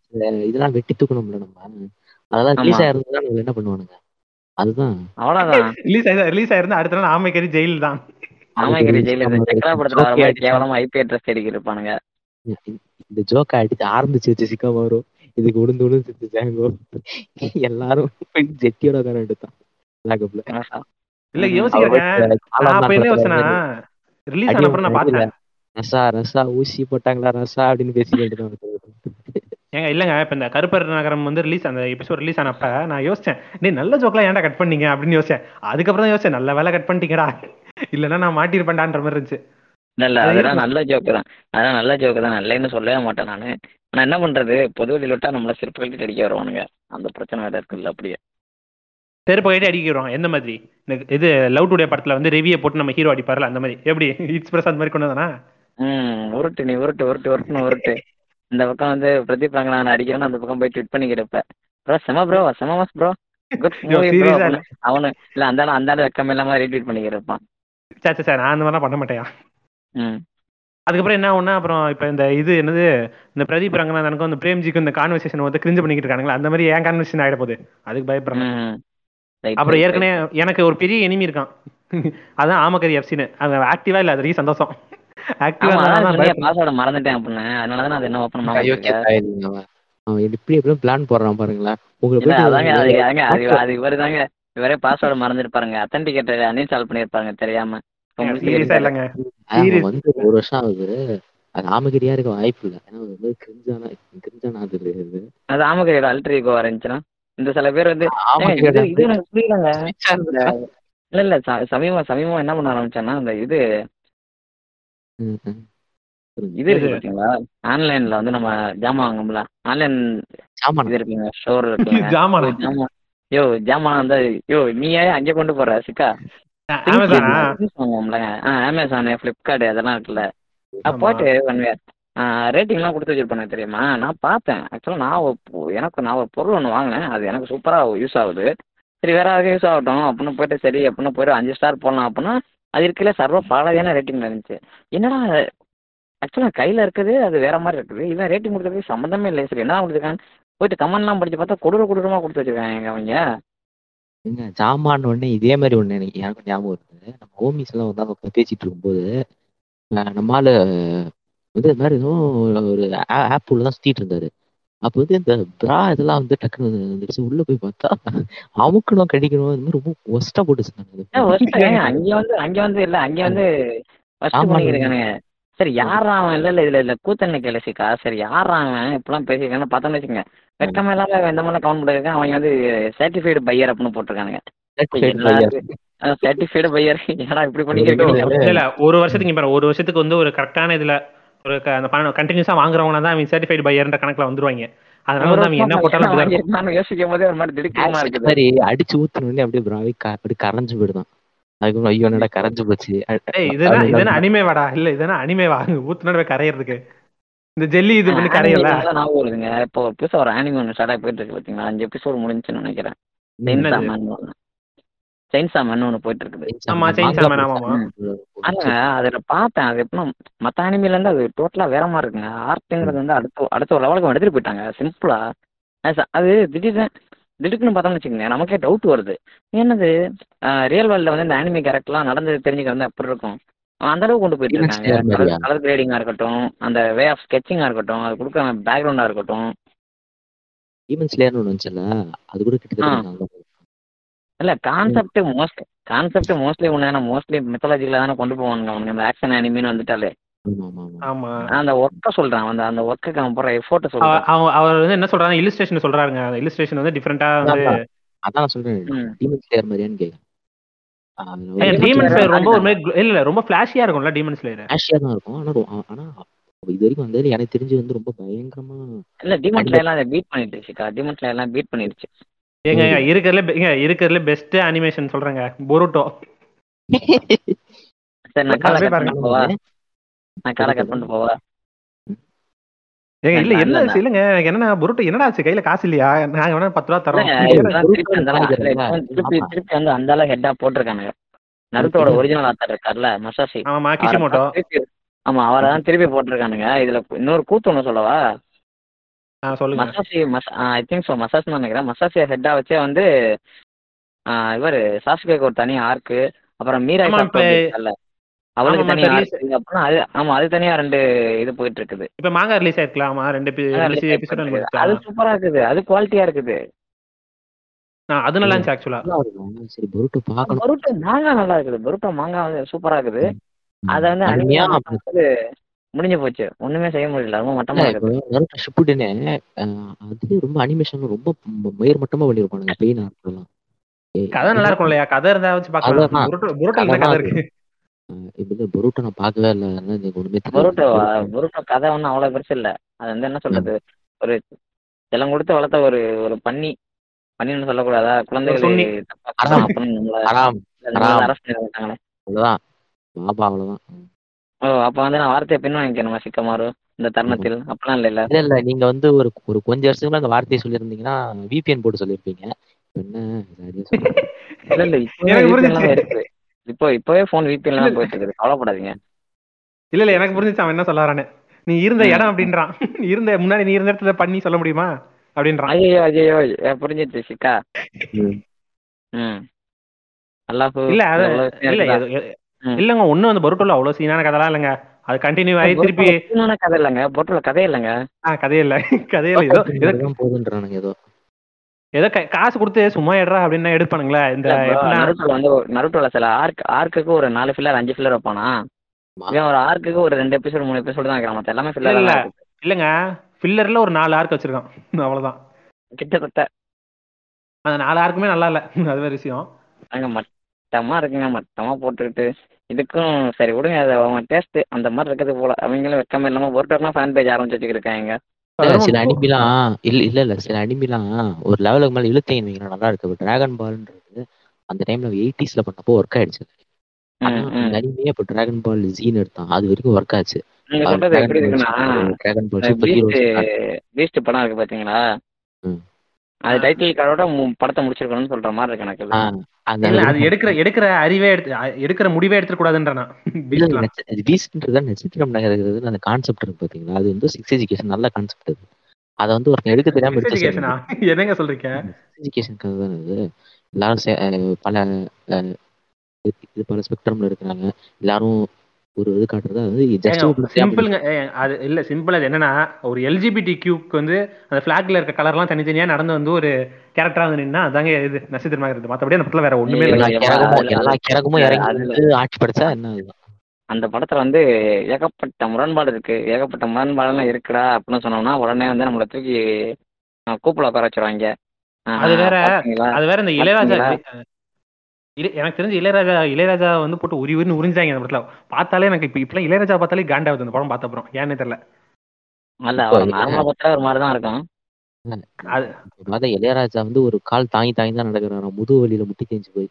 சில இதெல்லாம் வெட்டி தூக்கணும்ல நம்ம. அதெல்லாம் ரிலீஸ். ஆயிருந்தா என்ன பண்ணுவானுங்க? அதுதான். அவ்வளவுதான். ரிலீஸ் ஆயி ரிலீஸ் ஆயிருந்தா அடுத்த நாள் ஆமைக்கறி ஜெயில் தான் ஆமைக்கறி ஜெயில செக்கலா படத்துல. கேவலமா ஐபி அட்ரஸ் தேடிக்கிட்டு இருப்பானுங்க. இந்த ஜோக்கை அடிச்சு ஆரம்பிச்சு வச்சு சிக்கா வரும் இதுக்கு உளுந்து உளுந்து சித்து ஜாங்கோ. எல்லாரும் ஜெட்டியோட உட்கார எடுத்தான் லாகப்ல. இல்ல. யோசிக்கிறேன். நான் அப்ப என்ன யோசனா ரிலீஸ் ஆன அப்புறம் நான் பார்த்தேன். ரசா ரசா ஊசி போட்டாங்களா ரசா அப்படின்னு பேசிக்கிட்டு. ஏங்க இல்லங்க இப்ப இந்த கருப்பர் நகரம் வந்து ரிலீஸ் அந்த எபிசோட் ரிலீஸ் ஆனப்ப நான் யோசிச்சேன் டேய் நல்ல ஜோக்லாம் ஏன்டா கட் பண்ணீங்க? அப்படின்னு யோசிச்சேன். அதுக்கப்புறம் தான் யோசிச்சேன் நல்ல வேலை கட் பண்ணிட்டீங்கடா. இல்லைன்னா நான் மாட்டிருப்பேன்டான்ற மாதிரி இருந்துச்சு. இல்ல இல்ல அது அதெல்லாம். நல்ல ஜோக்கு தான். அதெல்லாம் நல்ல ஜோக்கு தான். நல்லேன்னு சொல்லவே மாட்டேன் நானு. ஆனா என்ன பண்றது? பொது வெளியில விட்டா நம்மள செருப்பு கழட்டி அடிக்க வருவானுங்க. அந்த பிரச்சனை வேற இருக்குல்ல அப்படியே. செருப்பு கைட்டு அடிக்கிறோம் எந்த மாதிரி? இந்த இது லவ் டுடே படத்துல வந்து ரிவியை போட்டு நம்ம ஹீரோ அடிப்பார்ல அந்த மாதிரி. எப்படி? இட்ஸ் பிரசாத் மாதிரி கொண்டு வந்தானா? ம் உருட்டு நீ உருட்டு உருட்டு உருட்டுன்னு உருட்டு. இந்த பக்கம் வந்து பிரதீப் ரங்கநாதன் அடிக்கிறேன்னு அந்த பக்கம் போய் ட்விட் பண்ணிக்கிட்டு இருப்ப ப்ரோ செம ப்ரோ செம mass bro good movie bro? அவனு இல்ல அந்த அந்த வெக்கம் இல்லாம ரீட்வீட் பண்ணிக்கிட்டு இருப்பான். சாச்சா சார் நான் அந்த மாதிரிலாம் பண்ண மாட்டேன். ம். அதுக்கப்புறம் என்ன ஒண்ணா அப்புறம் இப்போ இந்த இது என்னது இந்த பிரதீப் ரங்கநாதனுக்கும் இந்த பிரேம்ஜிக்கும் இந்த கான்வர்சேஷன் வந்து கிரிஞ்சு பண்ணிக்கிட்டு இருக்கானுங்களா அந்த மாதிரி ஏன் கான்வர்சேஷன் ஆயிட போகுது? அதுக்கு பயப்படுறேன். அப்புறம் ஏற்கனவே எனக்கு ஒரு பெரிய எனிமி இருக்கான். அதான் ஆமக்கரி எஃப்சின்னு அது ஆக்டிவா இல்ல அது சந்தோஷம். பாஸ்வேர்டை மறந்துட்டேன் அப்படின்னு. அதனால தான் அது என்ன ஓப்பன் பண்ண அவன். அவன் எப்படி எப்படி பிளான் போடுறான் பாருங்களேன். உங்களை இல்ல போயிட்டு அதாங்க அது இவரு தாங்க இவரே பாஸ்வேர்டு மறந்துருப்பாருங்க அத்தன்டிகேட்டர் அன்இன்ஸ்டால் பண்ணிருப்பாருங்க தெரியாம. உங்களுக்கு. வந்து ஒரு வருஷம் ஆகுது. அது ஆமகிரியா இருக்க வாய்ப்பு இல்லை. ஏன்னா அது வந்து கிரிஞ்சானா கிரிஞ்சானா அது இது. அது ஆமக்கரையோட அல்ட்ரி ஈகோ இருந்துச்சுன்னா இந்த சில பேர் வந்து இது எனக்கு புரியலங்க? இல்ல இல்ல ச- சமீபம் சமீபம் என்ன பண்ண ஆரம்பிச்சேன்னா அந்த இது. இது இருக்கு பாத்தீங்களா? ஆன்லைன்ல வந்து நம்ம ஜாமான் வாங்கும்ல ஆன்லைன் சாமான் இது இருக்குங்க ஸ்டோர் இருக்குங்க. ஜாமானா. ஜாமான். யோ ஜாமான் வந்து யோ நீ ஏன் அங்கே கொண்டு போற சிக்கா. வாங்குவோம்ல. ஆ அமேசான் ஃப்ளிப்கார்ட் அதெல்லாம் இருக்குல்ல. போயிட்டு பண்ணுவேன் ரேட்டிங்லாம் கொடுத்து வச்சிருப்பேன் தெரியுமா? நான் பார்த்தேன். ஆக்சுவலாக நான் எனக்கு நான் ஒரு பொருள் ஒன்று வாங்கினேன். அது எனக்கு சூப்பராக யூஸ் ஆகுது. சரி வேற யாருக்கு யூஸ் ஆகட்டும். அப்படின்னு போயிட்டு சரி அப்படின்னு போயிட்டு அஞ்சு ஸ்டார் போடலாம் அப்படின்னா அது இருக்கல சர்வ பாலவையான ரேட்டிங் இருந்துச்சு. என்னடா ஆக்சுவலாக கையில் இருக்குது அது வேற மாதிரி இருக்குது. இவன் ரேட்டிங் கொடுக்கறதுக்கு சம்மந்தமே இல்லை சரி என்ன கொடுத்துருக்காங்க போயிட்டு கமெண்ட்லாம் படிச்சு பார்த்தா கொடூர கொடூரமாக கொடுத்து வச்சிருக்காங்க அவங்க ஏங்க ஜாமான் இதே மாதிரி ஒன்று எனக்கு எனக்கு ஞாபகம் இருக்குது நம்ம ஹோமிஸ் எல்லாம் வந்து அவங்க பேசிட்டு இருக்கும்போது அஹ் வந்து இது மாதிரி எதுவும் ஒரு ஆப் உள்ள தான் சுத்திட்டு இருந்தாரு. அப்ப வந்து இந்த பிரா இதெல்லாம் வந்து டக்குன்னு வந்துருச்சு உள்ள போய் பார்த்தா அமுக்கணும் கடிக்கணும் இந்த மாதிரி ரொம்ப ஒஸ்டா ஏங்க, அங்க வந்து அங்க வந்து இல்ல அங்க வந்து. பண்ணிக்கிறானுங்க சரி யாரா அவன்? இல்ல இல்ல இதுல இல்ல கூத்தண்ணி கேலசிக்கா சரி யாரா அவன்? இப்பெல்லாம் பேசியிருக்கான்னு பார்த்தோம்னு வச்சுங்க வெக்கமே இல்லாம இந்த மாதிரி கவுண்ட் பண்ணிருக்கான்? அவங்க வந்து சர்டிஃபைடு பையர் அப்படின்னு போட்டிருக்கானுங்க. சர்டிஃபைடு பையர் ஏன்னா இப்படி பண்ணிக்கிறீங்க இல்ல இல்ல ஒரு வருஷத்துக்கு ஒரு வருஷத்துக்கு வந்து ஒரு கரெக்டான இதுல ஒரு அந்த பணம் கண்டினியூஸா வாங்குறவங்க தான் அவங்க சர்டிஃபைட் பையர்ன்ற கணக்குல வந்துருவாங்க. அதனால வந்து அவங்க என்ன போட்டாலும். நான் யோசிக்கும். போதே ஒரு மாதிரி திடுக்கமா இருக்குது. மாதிரி அடிச்சு ஊத்துனோடனே அப்படியே பிராவே அப்படியே கரைஞ்சு போயிடுதான். அதுக்கப்புறம் ஐயோ என்னடா கரைஞ்சு போச்சு. ஏய் இதெல்லாம் இதெல்லாம் அனிமே வாடா இல்ல இதெல்லாம் அனிமே வா ஊத்துனோட கரையறதுக்கு. இந்த ஜெல்லி இது பண்ணி கரையல ஞாபகம் வருதுங்க. இப்போ ஒரு புதுசா ஒரு ஆனிமே ஒன்று ஸ்டார்ட் போயிட்டு இருக்கு பாத்தீங்களா? அஞ்சு எபிசோட் முடிஞ்சுன்னு நினைக்கிறேன். செயின்சா என்னது? மேன் ஒன்று போயிட்டு இருக்குது ஆமா, Chainsaw Man, ஆமா, ஆமா. ஆனா அதுல பார்த்தேன் அது எப்படின்னா மத்த அனிமைல இருந்து அது டோட்டலா வேற மாதிரி இருக்குங்க. ஆர்ட்ங்கிறது வந்து அடுத்த அடுத்த ஒரு லெவலுக்கு எடுத்துட்டு போயிட்டாங்க. சிம்பிளா அது திடீர்னு திடுக்குன்னு பார்த்தோம்னு வச்சுக்கோங்க நமக்கே டவுட் வருது. என்னது? ரியல் வேர்ல்ட்ல வந்து இந்த அனிமே கேரக்டர்லாம் நடந்தது தெரிஞ்சுக்க வந்து எப்படி இருக்கும்? அந்த அளவுக்கு கொண்டு போயிட்டு இருக்காங்க? கலர் கிரேடிங்கா இருக்கட்டும் அந்த வே ஆஃப் ஸ்கெச்சிங்கா இருக்கட்டும் அது கொடுக்குற பேக்ரவுண்டா இருக்கட்டும். ஸ்லேயர்னு ஒன்று வந்துச்சுல்ல அது கூட கிட்டத்தட்ட இல்ல கான்செப்ட் மோஸ்ட் கான்செப்ட் மோஸ்ட்லி ஒன்று மோஸ்ட்லி மித்தாலஜில தானே கொண்டு போவானுங்க அவங்க இந்த ஆக்ஷன் அனிமின்னு வந்துட்டாலே. ஆமா. ஆமா ஆமா ஆமா நான் அந்த ஒர்க்கை சொல்றேன். அந்த அந்த ஒர்க்குக்கு அவன் போற எஃபோர்ட்டை அவ- சொல்றேன். அவ- அவர் வந்து என்ன சொல்றாங்க இல்லுஸ்ட்ரேஷன் சொல்றாருங்க. அந்த இல்லுஸ்ட்ரேஷன் வந்து டிஃப்ரெண்டா வந்து அதான் சொல்றேன். டீமன் ஸ்லேயர் மாதிரியான்னு டீமன் ஸ்லேயர் ரொம்ப ஒரு அதுதான். மாதிரி இல்ல இல்ல ரொம்ப ஃபிளாஷியா இருக்கும்ல டீமன் ஸ்லேயர் ஆஷியா தான் இருக்கும். ஆனா ரொ- ஆனா இது வரைக்கும் வந்ததுல எனக்கு தெரிஞ்சு வந்து ரொம்ப பயங்கரமா இல்ல டிமன்ஸ்ல எல்லாம் அதை பீட் எல்லாம் பீட் பண்ணிடுச்சு. ஏங்க இருக்கிறதுல ஏங்க இருக்கிறதுல பெஸ்ட் அனிமேஷன் சொல்றேங்க. பொருட்டோ சரி நான் காலை கட். பண்ணிட்டு போவா? நான் காலை கட் பண்ணிட்டு போவா? ஏங்க இல்ல என்ன இல்ல. இல்லங்க. எனக்கு என்னன்னா பொருட்டோ என்னடா ஆச்சு? கையில காசு இல்லையா? நாங்க வேணா பத்து ரூபா தரோம் திருப்பி திருப்பி வந்து அந்த அளவு ஹெட்டா போட்டிருக்கானுங்க. நருட்டோட ஒரிஜினல் ஆத்தர் இருக்கார்ல மசாசி ஆமா கிஷிமோட்டோ அவரை தான் திருப்பி- ஆமா அவரை தான் திருப்பி போட்டிருக்கானுங்க. இதுல இன்னொரு கூத்து ஒண்ணு சொல்லவா? சொல்லுங்க. மசாசி ஐ திங்க் ஸோ மசாஸ் தான் நினைக்கிறேன். மசாசியை ஹெட்டா வச்சே வந்து இவர் சாஸ்கேக்கு ஒரு தனி ஆர்க்கு அப்புறம் மீரா அவளுக்கு ஆமா, தனி இப்ப ஆர்க்கு அப்புறம் அது ஆமா அது தனியா ரெண்டு இது போயிட்டு இருக்குது இப்ப மாங்கா ரிலீஸ் ஆயிருக்கலாம் ஆமா ரெண்டு எபிசோட் அது சூப்பரா இருக்குது. அது குவாலிட்டியா இருக்குது. அது நல்லா இருந்துச்சு ஆக்சுவலா சரி பொருட்டு பார்க்கணும். பருட்டோ மாங்காய் நல்லா இருக்குது. பருட்டோ மாங்காய் வந்து சூப்பரா இருக்குது. அதை வந்து அருமையா அனிமையா முடிஞ்சு போச்சு. ஒண்ணுமே செய்ய முடியல. ரொம்ப மட்டமா ஷிப்புடனே அது ரொம்ப அனிமேஷன் ரொம்ப மயிர் மட்டமா பண்ணிருப்பானுங்க பெயின் ஆர்ட்லாம் கதை நல்லா இருக்கும் இல்லையா கதை இருந்தா வச்சு பார்க்கலாம். கதை இருக்கு? இப்ப பொருட்டோ நான் பார்க்கவே இல்லை. அதனால எனக்கு ஒண்ணுமே பருட்டோ தெரியாது பருட்டோ கதை ஒன்றும் அவ்வளவு பெருசு இல்ல. அது வந்து என்ன சொல்றது? ஒரு செல்லம் கொடுத்து வளர்த்த ஒரு ஒரு பன்னி. பன்னின்னு சொல்லக்கூடாதா? குழந்தைகளை. அரசு பண்ணிருக்காங்களே அவ்வளவுதான். பாபா அவ்வளவுதான். ஓ அப்ப வந்து நான் வார்த்தையை பின் வாங்கிக்கணுமா சிக்கமாரு? இந்த தருணத்தில். அப்படிலாம் இல்ல இல்ல இல்ல. நீங்க வந்து ஒரு ஒரு கொஞ்சம் வருஷத்துக்கு அந்த வார்த்தையை சொல்லியிருந்தீங்கன்னா விபிஎன் போட்டு சொல்லியிருப்பீங்க. இப்ப சொல்றீங்க. இல்ல இல்ல. எல்லாம் இருக்குது இப்போ இப்பவே போன் எல்லாம் போயிட்டு இருக்குது கவலைப்படாதீங்க. இல்ல இல்ல. எனக்கு புரிஞ்சுச்சு. அவன் என்ன சொல்ல வரானு நீ இருந்த இடம் அப்படின்றான். இருந்த முன்னாடி நீ இருந்த இடத்துல பண்ணி சொல்ல முடியுமா? அப்படின்றான். ஐயோ ஐயோ புரிஞ்சிச்சு சிக்கா. ம். அல்லாஹ் இல்ல இல்ல. இல்லங்க ஒண்ணும் அந்த பொருட்டோல அவ்வளவு சீனான கதைலாம் இல்லைங்க. அது கண்டினியூ ஆகி திருப்பி கதை இல்லைங்க. பொட்டுல கதை இல்லைங்க. ஆ கதையே இல்ல. கதையே இல்ல ஏதோ ஏதோ இதுதான் போதுன்றானுங்க ஏதோ. ஏதோ கா- காசு கொடுத்து சும்மா எடுறா அப்படின்னு எடுப்பானுங்களே இந்த நருட்டோல வந்து சில ஆர்க் ஆர்க்குக்கு ஒரு நாலு ஃபில்லர் அஞ்சு ஃபில்லர் வைப்பானா. இவன் ஒரு ஆர்க்குக்கு ஒரு ரெண்டு எபிசோட் மூணு எபிசோட் தான் வைக்கிறான் மத்த எல்லாமே ஃபில்லர் இல்ல. இல்லங்க ஃபில்லர்ல ஒரு நாலு ஆர்க் வச்சிருக்கான் அவ்வளவுதான். கிட்டத்தட்ட. அந்த நாலு ஆர்க்குமே நல்லா இல்ல அது வேற விஷயம். அங்க மட்டமா இருக்குங்க மட்டமா போட்டுக்கிட்டு. இதுக்கும் சரி விடுங்க அது அவன் டேஸ்ட் அந்த மாதிரி இருக்குது போல. அவங்களும் வெக்கமே இல்லாம ஒருத்தர்லாம் ஃபேன் பேஜ் ஆரம்பிச்சு வச்சுக்கிருக்காங்க. இல்ல, சில அனிமிலாம் இல்ல இல்ல இல்ல சில அனிமிலாம் ஒரு லெவலுக்கு மேல வைங்களேன், நல்லா இருக்கு. டிராகன் பால்ன்றது அந்த டைம்ல எயிட்டிஸ்ல பண்ணப்போ ஒர்க் ஆயிடுச்சு. அனிமையே இப்போ டிராகன் பால் ஜீன் எடுத்தான். அது வரைக்கும் ஒர்க் ஆச்சு. படம் இருக்கு பாத்தீங்களா. அது டைட்டில் கார்டோட படத்தை முடிச்சிருக்கணும்னு சொல்ற மாதிரி இருக்கு எனக்கு. அது எடுக்கிற எடுக்கிற அறிவே எடுத்து எடுக்கிற முடிவே பீஸ்ட்ன்றது நட்சத்திரம் நகர்கிறது அந்த கான்செப்ட் இருக்கு பாத்தீங்களா? அது வந்து சிக்ஸ் எஜுகேஷன் நல்ல கான்செப்ட் அது. அதை வந்து ஒருத்தன் எடுக்க தெரியாம எஜுகேஷனா என்னங்க சொல்றீங்க? எஜுகேஷனுக்காக தான் எல்லாரும் பல இது பல ஸ்பெக்ட்ரம்ல இருக்கிறாங்க. எல்லாரும் ஒரு இது காட்டுறது. அது வந்து ஜஸ்ட் சிம்பிளுங்க அது இல்ல சிம்பிள் அது என்னன்னா ஒரு எல்ஜிபிடி கியூக்கு வந்து அந்த ஃபிளாக்ல இருக்க கலர்லாம் தனித்தனியா நடந்து வந்து ஒரு கேரக்டரா வந்து நின்னா அதாங்க இது நட்சத்திரமா இருக்குது. மத்தபடி அந்த படத்துல வேற ஒண்ணுமே எல்லா கிரகமும் இறங்கி ஆட்சி படைச்சா என்ன அந்த படத்துல வந்து ஏகப்பட்ட முரண்பாடு இருக்கு. ஏகப்பட்ட முரண்பாடெல்லாம் இருக்குடா அப்படின்னு சொன்னோம்னா உடனே வந்து நம்மளை தூக்கி அஹ், கூப்புல உட்கார வச்சிருவாங்க. அது வேற? அது வேற இந்த இளையராஜா எனக்கு தெரிஞ்சு இளையராஜா இளையராஜா வந்து போட்டு உரி உரின்னு உறிஞ்சாங்க அந்த படத்துல. பார்த்தாலே எனக்கு இப்ப இப்பெல்லாம் இளையராஜா பார்த்தாலே காண்டாவது அந்த படம் பார்த்த அப்புறம். ஏன்னு தெரியல. அல்ல அவரை நார்மலா பார்த்தா ஒரு மாதிரி தான் இருக்கும் அது இளையராஜா வந்து ஒரு கால் தாங்கி தாங்கி தான் நடக்கிறாராம் முதுகு வலியில முட்டி தேஞ்சு போய்.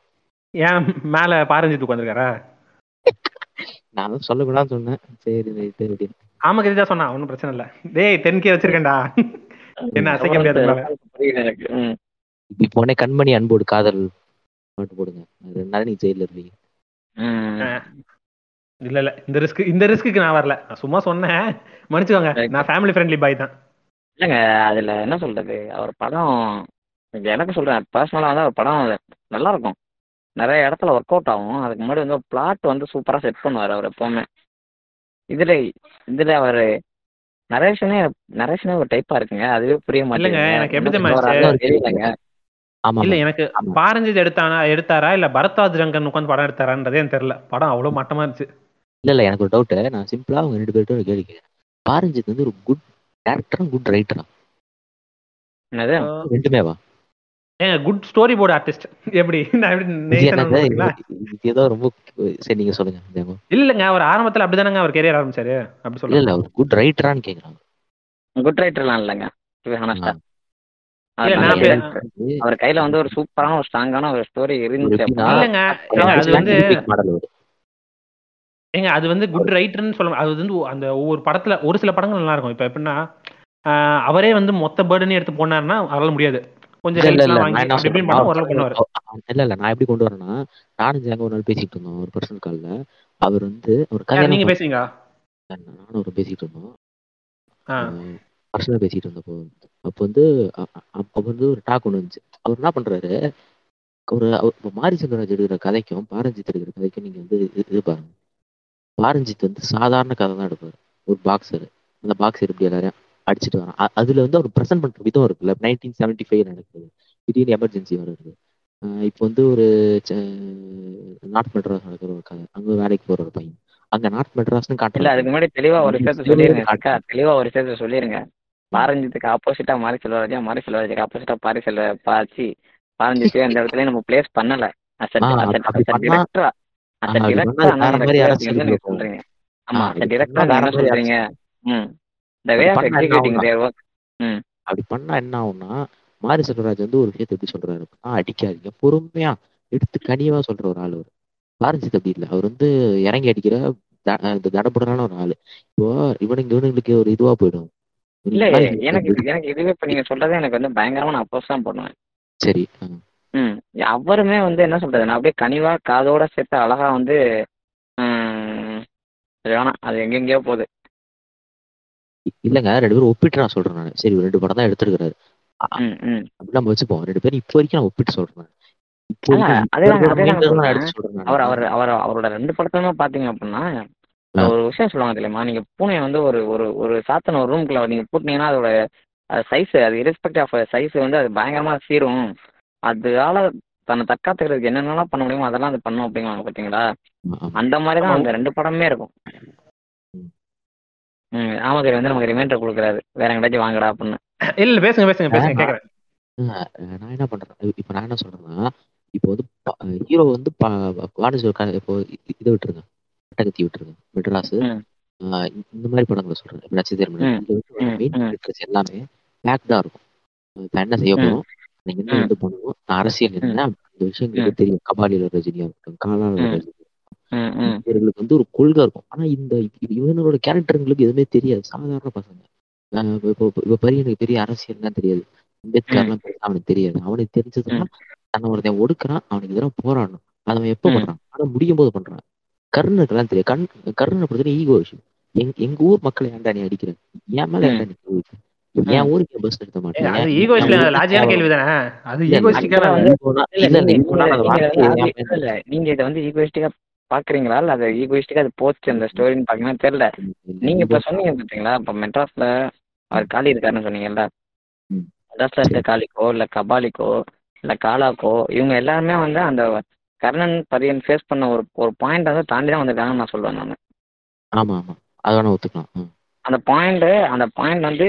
ஏன் மேல பாரஞ்சிட்டு உட்காந்துருக்காரா நான் தான் சொல்லக்கூடாதுன்னு சொன்னேன். சரி ரைட்டு அப்படின்னு. ஆமா கதிதா சொன்னா ஒன்றும் பிரச்சனை இல்ல. டேய் டென்கே வச்சிருக்கேன்டா. என்ன அசைக்க முடியாது எனக்கு. உடனே கண்மணி அன்போடு காதல். பாட்டு போடுங்க. அது ரெண்டு நாள் நீ ஜெயில இருப்பீங்க. இல்ல இல்ல. இந்த ரிஸ்க் இந்த ரிஸ்க்கு நான் வரல. நான் சும்மா சொன்னேன். மன்னிச்சுக்கோங்க. நான் ஃபேமிலி ஃப்ரெண்ட்லி பாய் தான். இல்லைங்க அதுல என்ன சொல்றது? அவர் படம் எனக்கு சொல்றேன். பர்சனலா வந்து அவர் படம் நல்லா இருக்கும் நிறைய இடத்துல ஒர்க் அவுட் ஆகும். அதுக்கு முன்னாடி வந்து பிளாட் வந்து சூப்பரா செட் பண்ணுவார் அவர் எப்பவுமே. இதுல இதுல அவர் நரேஷனே நரேஷனே ஒரு டைப்பா இருக்குங்க. அதுவே புரிய இல்லைங்க, மாட்டேங்குது எனக்கு எப்படி தெரியலங்க. இல்ல எனக்கு. பாரஞ்சித் எடுத்தானா எடுத்தாரா இல்ல பரத்வாஜ் ரங்கன் உட்காந்து படம் எடுத்தாரான்றதே எனக்கு தெரியல. படம் அவ்வளவு மட்டமா இருந்துச்சு. இல்ல இல்ல எனக்கு ஒரு டவுட் நான் சிம்பிளா அவங்க ரெண்டு பேர்கிட்ட ஒரு கேள்வி கேட்கிறேன் பாரஞ்சித் வந்து ஒரு குட் டேரக்டரா குட் ரைட்டரா என்னது? ரெண்டுமேவா? ஏங்க குட் ஸ்டோரி போர்டு ஆர்டிஸ்ட் எப்படி? நான் ஏதோ ரொம்ப சரி நீங்க சொல்லுங்க இல்லங்க அவர் ஆரம்பத்துல அப்படிதானங்க அவர் கெரியர் ஆரம்பிச்சாரு. அப்படி இல்ல சொல்ல இல்ல குட் ரைட்டரான்னு கேக்குறாங்க. குட் ரைட்டர்லாம் இல்லைங்க ஹானஸ்டா இல்ல, நான் நான் வந்து அவர் கையில வந்து ஒரு சூப்பரான ஒரு ஸ்ட்ராங்கான ஒரு ஸ்டோரி இருந்துச்சு ஏங்க அது வந்து குட் ரைட்டர்னு சொல்ல அது வந்து அந்த ஒவ்வொரு படத்துல ஒரு சில படங்கள் நல்லா இருக்கும். இப்ப எப்படின்னா ஆஹ் அவரே வந்து மொத்த பேர்டனே எடுத்து போனாருன்னா அவரால முடியாது. கொஞ்சம் இல்ல இல்ல நான் இல்ல எப்படி கொண்டு வரேன்னா நானும் ஜாங்க ஒரு நாள் பேசிட்டு இருந்தோம் ஒரு பர்சனல் கால்ல அவர் வந்து ஒரு யார் நீங்க கல்யாணம் பேசுவீங்க நானும் ஒரு பேசிட்டு இருந்தோம். ஆ. பர்சனல் பேசிட்டு இருந்தப்போ அப்போ வந்து அப்போ வந்து ஒரு டாக் ஒன்று இருந்துச்சு. அவர் என்ன பண்றாரு? ஒரு மாரி செல்வராஜ் எடுக்கிற கதைக்கும் பாரஞ்சித் எடுக்கிற கதைக்கும் நீங்க வந்து இது- பாருங்க. பாரஞ்சித் வந்து சாதாரண கதை தான் எடுப்பாரு. ஒரு பாக்ஸர் அந்த பாக்ஸர் எப்படி எல்லாரையும் அடிச்சிட்டு வரான். அதுல வந்து அவர் ப்ரெசென்ட் பண்ற விதம் இருக்குல்ல. நைன்டீன் செவன்டி ஃபைவ் நடக்குது. திடீர்னு எமர்ஜென்சி வருது இப்போ வந்து ஒரு நார்த் மெட்ராஸ் நடக்கிற ஒரு கதை. அங்க வேலைக்கு போற ஒரு பையன். அங்க நார்த் மெட்ராஸ்னு காட்டுறாங்க. அதுக்கு முன்னாடி தெளிவா ஒரு விஷயத்த சொல்லிருங்க. அக்கா. தெளிவா ஒரு விஷயத்த சொல்லிருங்க. பாரஞ்சித்துக்கு ஆப்போசிட்டா மாரி செல்வராஜா மாரி செல்வராஜுக்கு ஆப்போசிட்டா பாரி செல்வ பாச்சி பாரஞ்சித்தையும் அந்த இடத்துல நம்ம பிளேஸ் பண்ணல. சொல்றீங்க. ஆமா சொல்றீங்க. ம். த வே அப்படி ஆஃப் பண்ணா என்ன எக்ஸிக்யூட்டிங் ஆகும்னா? தேர் ஒர்க் ம். அப்படி பண்ணா என்ன ஆகும்னா மாரி செல்வராஜ் வந்து ஒரு விஷயத்தை எப்படி சொல்றாரு அடிக்காதீங்க. பொறுமையா எடுத்து கனிவா சொல்ற ஒரு ஆள் அவர். பாரஞ்சித் அப்படி இல்லை. அவர் வந்து இறங்கி அடிக்கிற இந்த தடபுடலான ஒரு ஆளு. இப்போ இவனுங்க இவனுங்களுக்கு ஒரு இதுவா போயிடும். இல்ல எனக்கு எனக்கு இதுவே இப்ப நீங்க சொல்றதே எனக்கு வந்து பயங்கரமா நான் அப்போஸ் தான் பண்ணுவேன். சரி. ம். அவருமே வந்து என்ன சொல்றது நான் அப்படியே கனிவா காதோட சேர்த்து அழகா வந்து வேணாம். அது எங்கெங்கேயோ போகுது. இல்லங்க ரெண்டு பேரும் ஒப்பிட்டு நான் சொல்றேன் நான். சரி ரெண்டு படம் தான் ம் அப்படி நம்ம வச்சுப்போம். ரெண்டு பேரும் இப்போ வரைக்கும் நான் ஒப்பிட்டு சொல்றேன். அவர் அவர் அவர் அவரோட ரெண்டு படத்துலயுமே பாத்தீங்க அப்படின்னா. ஒரு விஷயம் சொல்லுவாங்க தெரியுமா? நீங்க பூனையை வந்து ஒரு ஒரு ஒரு சாத்தன ஒரு ரூம்குள்ள நீங்க பூட்டினீங்கன்னா அதோட சைஸ் அது இரஸ்பெக்ட் ஆஃப் சைஸ் வந்து அது பயங்கரமா சீரும். அதனால தன்னை தற்காத்துக்கிறதுக்கு என்னென்னலாம் பண்ண முடியுமோ அதெல்லாம் அது பண்ணும் அப்படிங்குவாங்க பாத்தீங்களா. அந்த மாதிரி தான் அந்த ரெண்டு படமே இருக்கும். ம். ராமகிரி வந்து நமக்கு ரிமைண்டர் கொடுக்குறாரு. வேற எங்கேயாச்சும் வாங்கடா அப்படின்னு. இல்ல பேசுங்க பேசுங்க பேசுங்க. கேக்குறேன். நான் என்ன பண்றேன் இப்போ நான் என்ன சொல்றேன்னா இப்போ வந்து ஹீரோ வந்து இப்போ இதை விட்டுருங்க. கட்டகத்தி விட்டுருங்க மெட்ராஸ் இந்த- மாதிரி படங்களை சொல்றேன் நட்சத்திரம் எல்லாமே பேக்டா இருக்கும். இப்ப என்ன செய்ய. போறோம்? நீங்க என்ன. வந்து பண்ணுவோம் அரசியல் என்ன? அந்த விஷயங்களுக்கு தெரியும். கபாலியில ரஜினியா இருக்கட்டும் காலால இவர்களுக்கு வந்து ஒரு கொள்கை இருக்கும். ஆனா இந்த இவனோட கேரக்டருங்களுக்கு எதுவுமே தெரியாது. சாதாரண பசங்க. இப்ப- இப்போ இப்போ பரியனுக்கு பெரிய அரசியல்லாம் தெரியாது. அம்பேத்கர்லாம் அவனுக்கு தெரியாது. அவனுக்கு தெரிஞ்சதுன்னா தன்னை ஒருத்தன் ஒடுக்குறான் அவனுக்கு எதிராக போராடணும். அதை அவன் எப்ப. பண்றான்? ஆனா முடியும் போது பண்றான். கர்ணனுக்குலாம் தெரியும் கண் கர்ணனை பொறுத்தவரை ஈகோ விஷயம் எங் எங்க ஊர் மக்களை ஏன்டா நீ அடிக்கிற? என் மேல. ஏன்டா நீ? என் ஊருக்கு பஸ் எடுத்த ஏய், மாட்டேன் அது ஈகோ கேள்வி தானே அது ஈகோஸ்டிக்கா இல்ல, நீங்க இதை வந்து ஈகோயிஸ்டிக்கா பாக்குறீங்களா? இல்ல அது ஈகோயிஸ்டிக்கா அது போச்சு அந்த ஸ்டோரின்னு பாக்கீங்கன்னா தெரியல. நீங்க இப்ப சொன்னீங்க பாத்தீங்களா? இப்ப மெட்ராஸ்ல அவர் காளி இருக்காருன்னு சொன்னீங்கல்ல. மெட்ராஸ்ல இருக்க காளிக்கோ இல்ல கபாலிக்கோ இல்ல காலாக்கோ இவங்க எல்லாருமே வந்து அந்த கர்ணன் பரியன் ஃபேஸ் பண்ண ஒரு ஒரு பாயிண்ட் வந்து தாண்டி தான் வந்திருக்காங்கன்னு நான் சொல்லுவேன் நான். ஆமா ஆமா. அதை வேணா ஒத்துக்கலாம். அந்த பாயிண்ட் அந்த பாயிண்ட் வந்து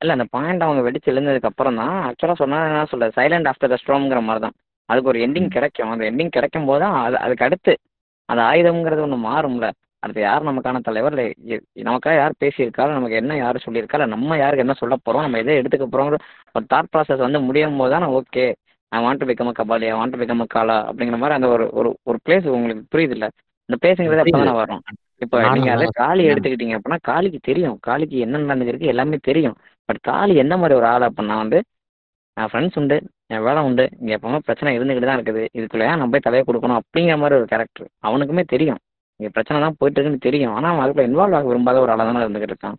இல்ல அந்த பாயிண்ட் அவங்க வெடிச்சு எழுந்ததுக்கு அப்புறம் தான் ஆக்சுவலா சொன்னா என்ன சொல்ல சைலண்ட் ஆஃப்டர் த ஸ்ட்ரோம்ங்கிற மாதிரி தான். அதுக்கு ஒரு எண்டிங் கிடைக்கும். அந்த எண்டிங் கிடைக்கும் போது தான் அது அதுக்கு அடுத்து அந்த ஆயுதம்ங்கிறது ஒன்று மாறும்ல. அடுத்து யார் நமக்கான தலைவர்? இல்லை நமக்காக யார் பேசியிருக்கா இல்ல நமக்கு என்ன யார் சொல்லியிருக்கா? இல்லை நம்ம யாருக்கு என்ன சொல்ல போறோம்? நம்ம எதை எடுத்துக்க போறோங்கிற ஒரு தாட் ப்ராசஸ் வந்து முடியும் போது தான் okay I want to become Kabali I want to become Kaala அப்படிங்கிற மாதிரி அந்த ஒரு ஒரு ஒரு பிளேஸ் உங்களுக்கு புரியுது இல்ல இந்த பிளேஸுங்கிறது அப்போ தானே வரும் இப்போ நீங்க அதை காளி. எடுத்துக்கிட்டீங்க அப்படின்னா காளிக்கு தெரியும். காளிக்கு என்ன நடந்துருக்கு எல்லாமே தெரியும். பட் காளி எந்த மாதிரி ஒரு ஆள் அப்படின்னா வந்து என் ஃப்ரெண்ட்ஸ் உண்டு என் வேலை உண்டு இங்கே எப்பவுமே பிரச்சனை இருந்துக்கிட்டு தான் இருக்குது. இதுக்குள்ள ஏன் நம்ம போய் தலையை கொடுக்கணும் அப்படிங்கிற மாதிரி ஒரு கேரக்டர் அவனுக்குமே தெரியும். இங்கே பிரச்சனை தான் போயிட்டு இருக்குன்னு தெரியும். ஆனால் அவன் அதுக்குள்ள இன்வால்வ் ஆக விரும்பாத ஒரு ஆளாக தானே இருந்துகிட்டு இருக்கான்.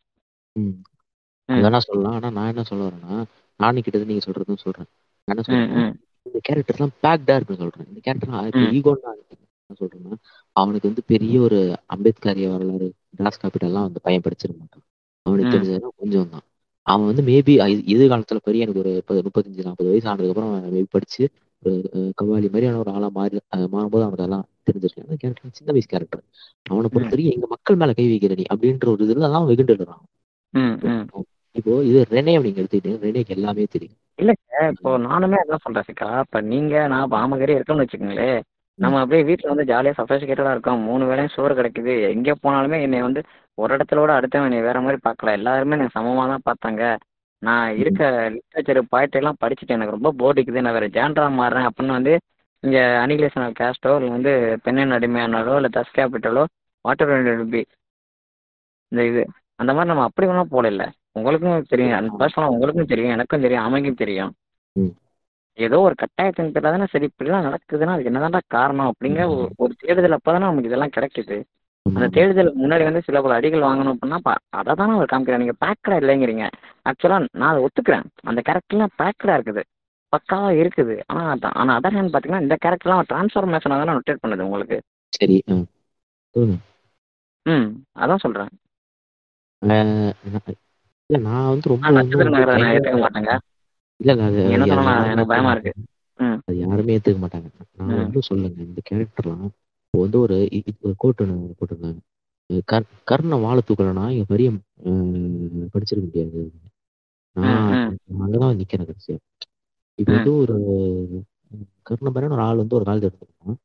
ம். சொல்லலாம். ஆனா நான் என்ன சொல்ல வரேன்னா நானும் கிட்டத்தட்ட நீங்க சொல்றதும் சொல்றேன். நான் என்ன ம் இந்த கேரக்டர்லாம் பேக்டா இருக்குன்னு சொல்றேன். இந்த கேரக்டர்லாம். ஈகோன்னு நான் சொல்றேன்னா அவனுக்கு வந்து பெரிய ஒரு அம்பேத்கரிய வரலாறு டாஸ் காப்பிட்டெல்லாம் வந்து பையன் படிச்சிட மாட்டான். அவனுக்கு. தெரிஞ்சதுன்னா கொஞ்சம் தான். அவன் வந்து மேபி எதிர்காலத்துல பெரிய எனக்கு ஒரு முப்பது முப்பத்தஞ்சு நாற்பது வயசு ஆனதுக்கப்புறம் அவன் மேபி படிச்சு ஒரு கபாலி மாதிரியான ஒரு ஆளா மாறி மாறும்போது அவனுக்கு அதெல்லாம் தெரிஞ்சிருக்கு அந்த கேரக்டர் சின்ன வயசு கேரக்டர் அவனை பொறுத்த வரைக்கும் எங்க மக்கள் மேல கை வைக்கிற நீ அப்படின்ற ஒரு இதுல தான் வெகுண்டு இப்போ இது ரெனே நீங்க எடுத்துக்கிட்டீங்க ரெனேக்கு எல்லாமே தெரியும். இப்போ நானுமே அதான் சொல்றேன் சிக்கா. இப்போ நீங்க நான் பாமகரே இருக்கோம்னு வச்சுக்கோங்களேன் நம்ம அப்படியே வீட்டில் வந்து ஜாலியாக சஃபஸ்டிகேட்டடாக இருக்கோம். மூணு வேளையும் சோறு கிடைக்குது. எங்கே போனாலுமே என்னை வந்து ஒரு இடத்துல விட அடுத்தவன் என்னை வேற மாதிரி பார்க்கல. எல்லாருமே என்னை சமமாக தான் பார்த்தாங்க. நான் இருக்க லிட்ரேச்சர் பாயிண்ட் எல்லாம் படிச்சுட்டு எனக்கு ரொம்ப போர்டிக்குது நான் வேற ஜேண்டரா மாறுறேன் அப்படின்னு வந்து இங்கே அனிகிலேஷனல் கேஸ்டோ இல்லை வந்து பெண்ணின் அடிமையானாலோ இல்லை தஸ் கேபிட்டலோ வாட்டர் பி இந்த இது. அந்த மாதிரி நம்ம அப்படி போல இல்லை உங்களுக்கும் தெரியும். அந்த பர்சனலாக உங்களுக்கும் தெரியும். எனக்கும் தெரியும். அமைக்கும் தெரியும். ஏதோ ஒரு கட்டாயத்தின் பேர்ல தானே சரி இப்படிலாம் நடக்குதுன்னா அதுக்கு என்னதான்டா காரணம் அப்படிங்கிற ஒரு தேடுதல் அப்பதானே நமக்கு இதெல்லாம் கிடைக்குது. அந்த தேடுதலுக்கு முன்னாடி வந்து சில பல அடிகள் வாங்கணும் அப்படின்னா அதை தானே அவர் காமிக்கிறார். நீங்க பேக்கடா இல்லைங்கிறீங்க. ஆக்சுவலா நான் அதை ஒத்துக்கிறேன். அந்த கேரக்டர்லாம் பேக்கடா இருக்குது. பக்காவா இருக்குது. ஆனா அதான் ஆனா அதர் ஹேண்ட் பாத்தீங்கன்னா இந்த கேரக்டர்லாம் டிரான்ஸ்ஃபர்மேஷனாக தானே ரொட்டேட் பண்ணுது உங்களுக்கு. சரி ம். அதான் சொல்றேன். இல்ல நான் வந்து ரொம்ப ஏத்துக்க மாட்டேங்க. இல்ல இல்ல அது எனக்கு பயமா ஏத்துக்க இருக்கு. அது யாருமே ஏத்துக்க மாட்டாங்க. நான். வந்து சொல்லுங்க இந்த கேரக்டர்லாம் இப்போ வந்து ஒரு ஒரு கோட் ஒன்று போட்டிருந்தாங்க கர் கர்ண வாழ தூக்கலனா இங்க பெரிய படிச்சிருக்க முடியாது. நான் அங்கதான் நிக்கிறேன் கடைசியா. இப்போ. வந்து ஒரு கர்ண பரன் ஒரு ஆள் வந்து ஒரு காலத்தை எடுத்துருக்கான்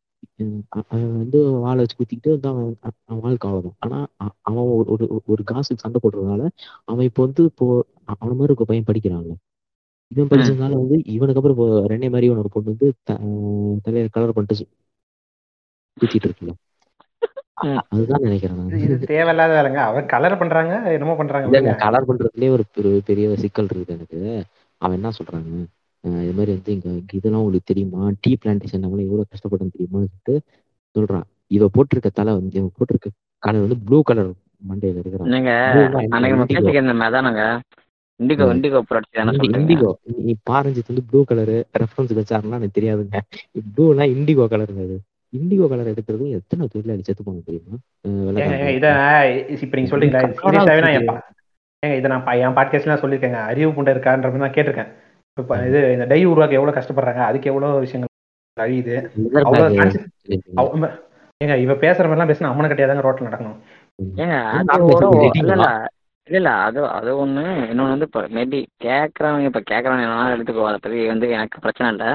அவன் வந்து வாழை வச்சு குத்திக்கிட்டு வந்து அவன் அவன் வாழ்க்கை அவ்வளவுதான். ஆனா அவன் ஒரு ஒரு ஒரு காசுக்கு சண்டை போடுறதுனால அவன் இப்போ வந்து இப்போ அவன மாதிரி ஒரு பையன் படிக்கிறான்ல. இவன் படிச்சதுனால வந்து இவனுக்கு அப்புறம் இப்போ ரெண்டே மாதிரி இவன் ஒரு பொண்ணு வந்து தலையில கலர் பண்ணிட்டு சுத்திட்டு இருக்குல்ல. அதுதான் நினைக்கிறேன் இது தேவையில்லாத வேலைங்க. அவர் கலர் பண்றாங்க என்னமோ பண்றாங்க. கலர் பண்றதுலயே ஒரு பெரிய சிக்கல் இருக்குது எனக்கு. அவன் என்ன சொல்றாங்க இது மாதிரி வந்து இங்க இதெல்லாம் உங்களுக்கு தெரியுமா? டீ பிளான்டேஷன் நம்மள எவ்வளவு கஷ்டப்பட்டோம் தெரியுமான்னு சொல்லிட்டு சொல்றான். இவ போட்டிருக்க தலை வந்து இவன் போட்டிருக்க கலர் வந்து ப்ளூ கலர் மண்டையில இருக்கிறான் இண்டிகோ. இண்டிகோ இண்டிகோ நீ பாரஞ்சித் வந்து ப்ளூ கலரு ரெஃபரன்ஸ் வச்சாருன்னா எனக்கு தெரியாதுங்க. ப்ளூனா இண்டிகோ கலருங்க அது இண்டிகோ கலர் எடுக்கிறது எத்தனை தொழிலாளி செத்து போன தெரியுமா? இத இப்ப நீங்க சொல்றீங்களா? நான் இதை நான் என் பாட்காஸ்ட்லாம் சொல்லியிருக்கேங்க. அறிவு புண்டை இருக்கான்ற தான் கேட்டிருக்கேன். இப்ப இது இந்த டை உருவாக்க எவ்வளவு கஷ்டப்படுறாங்க அதுக்கு எவ்வளவு விஷயங்கள் அழியுது. அவ்வளவு ஏங்க இவ பேசுற மாதிரிலாம் பேசினா அம்மனை கட்டியாதாங்க ரோட்ல நடக்கணும். ஏங்க இல்ல இல்ல தான். இல்ல இல்ல அது அது ஒண்ணு. இன்னொன்னு வந்து இப்போ மேபி கேட்கறவங்க இப்ப கேட்கறவங்க என்ன எடுத்துக்கோ அதை பத்தி வந்து எனக்கு பிரச்சனை இல்ல.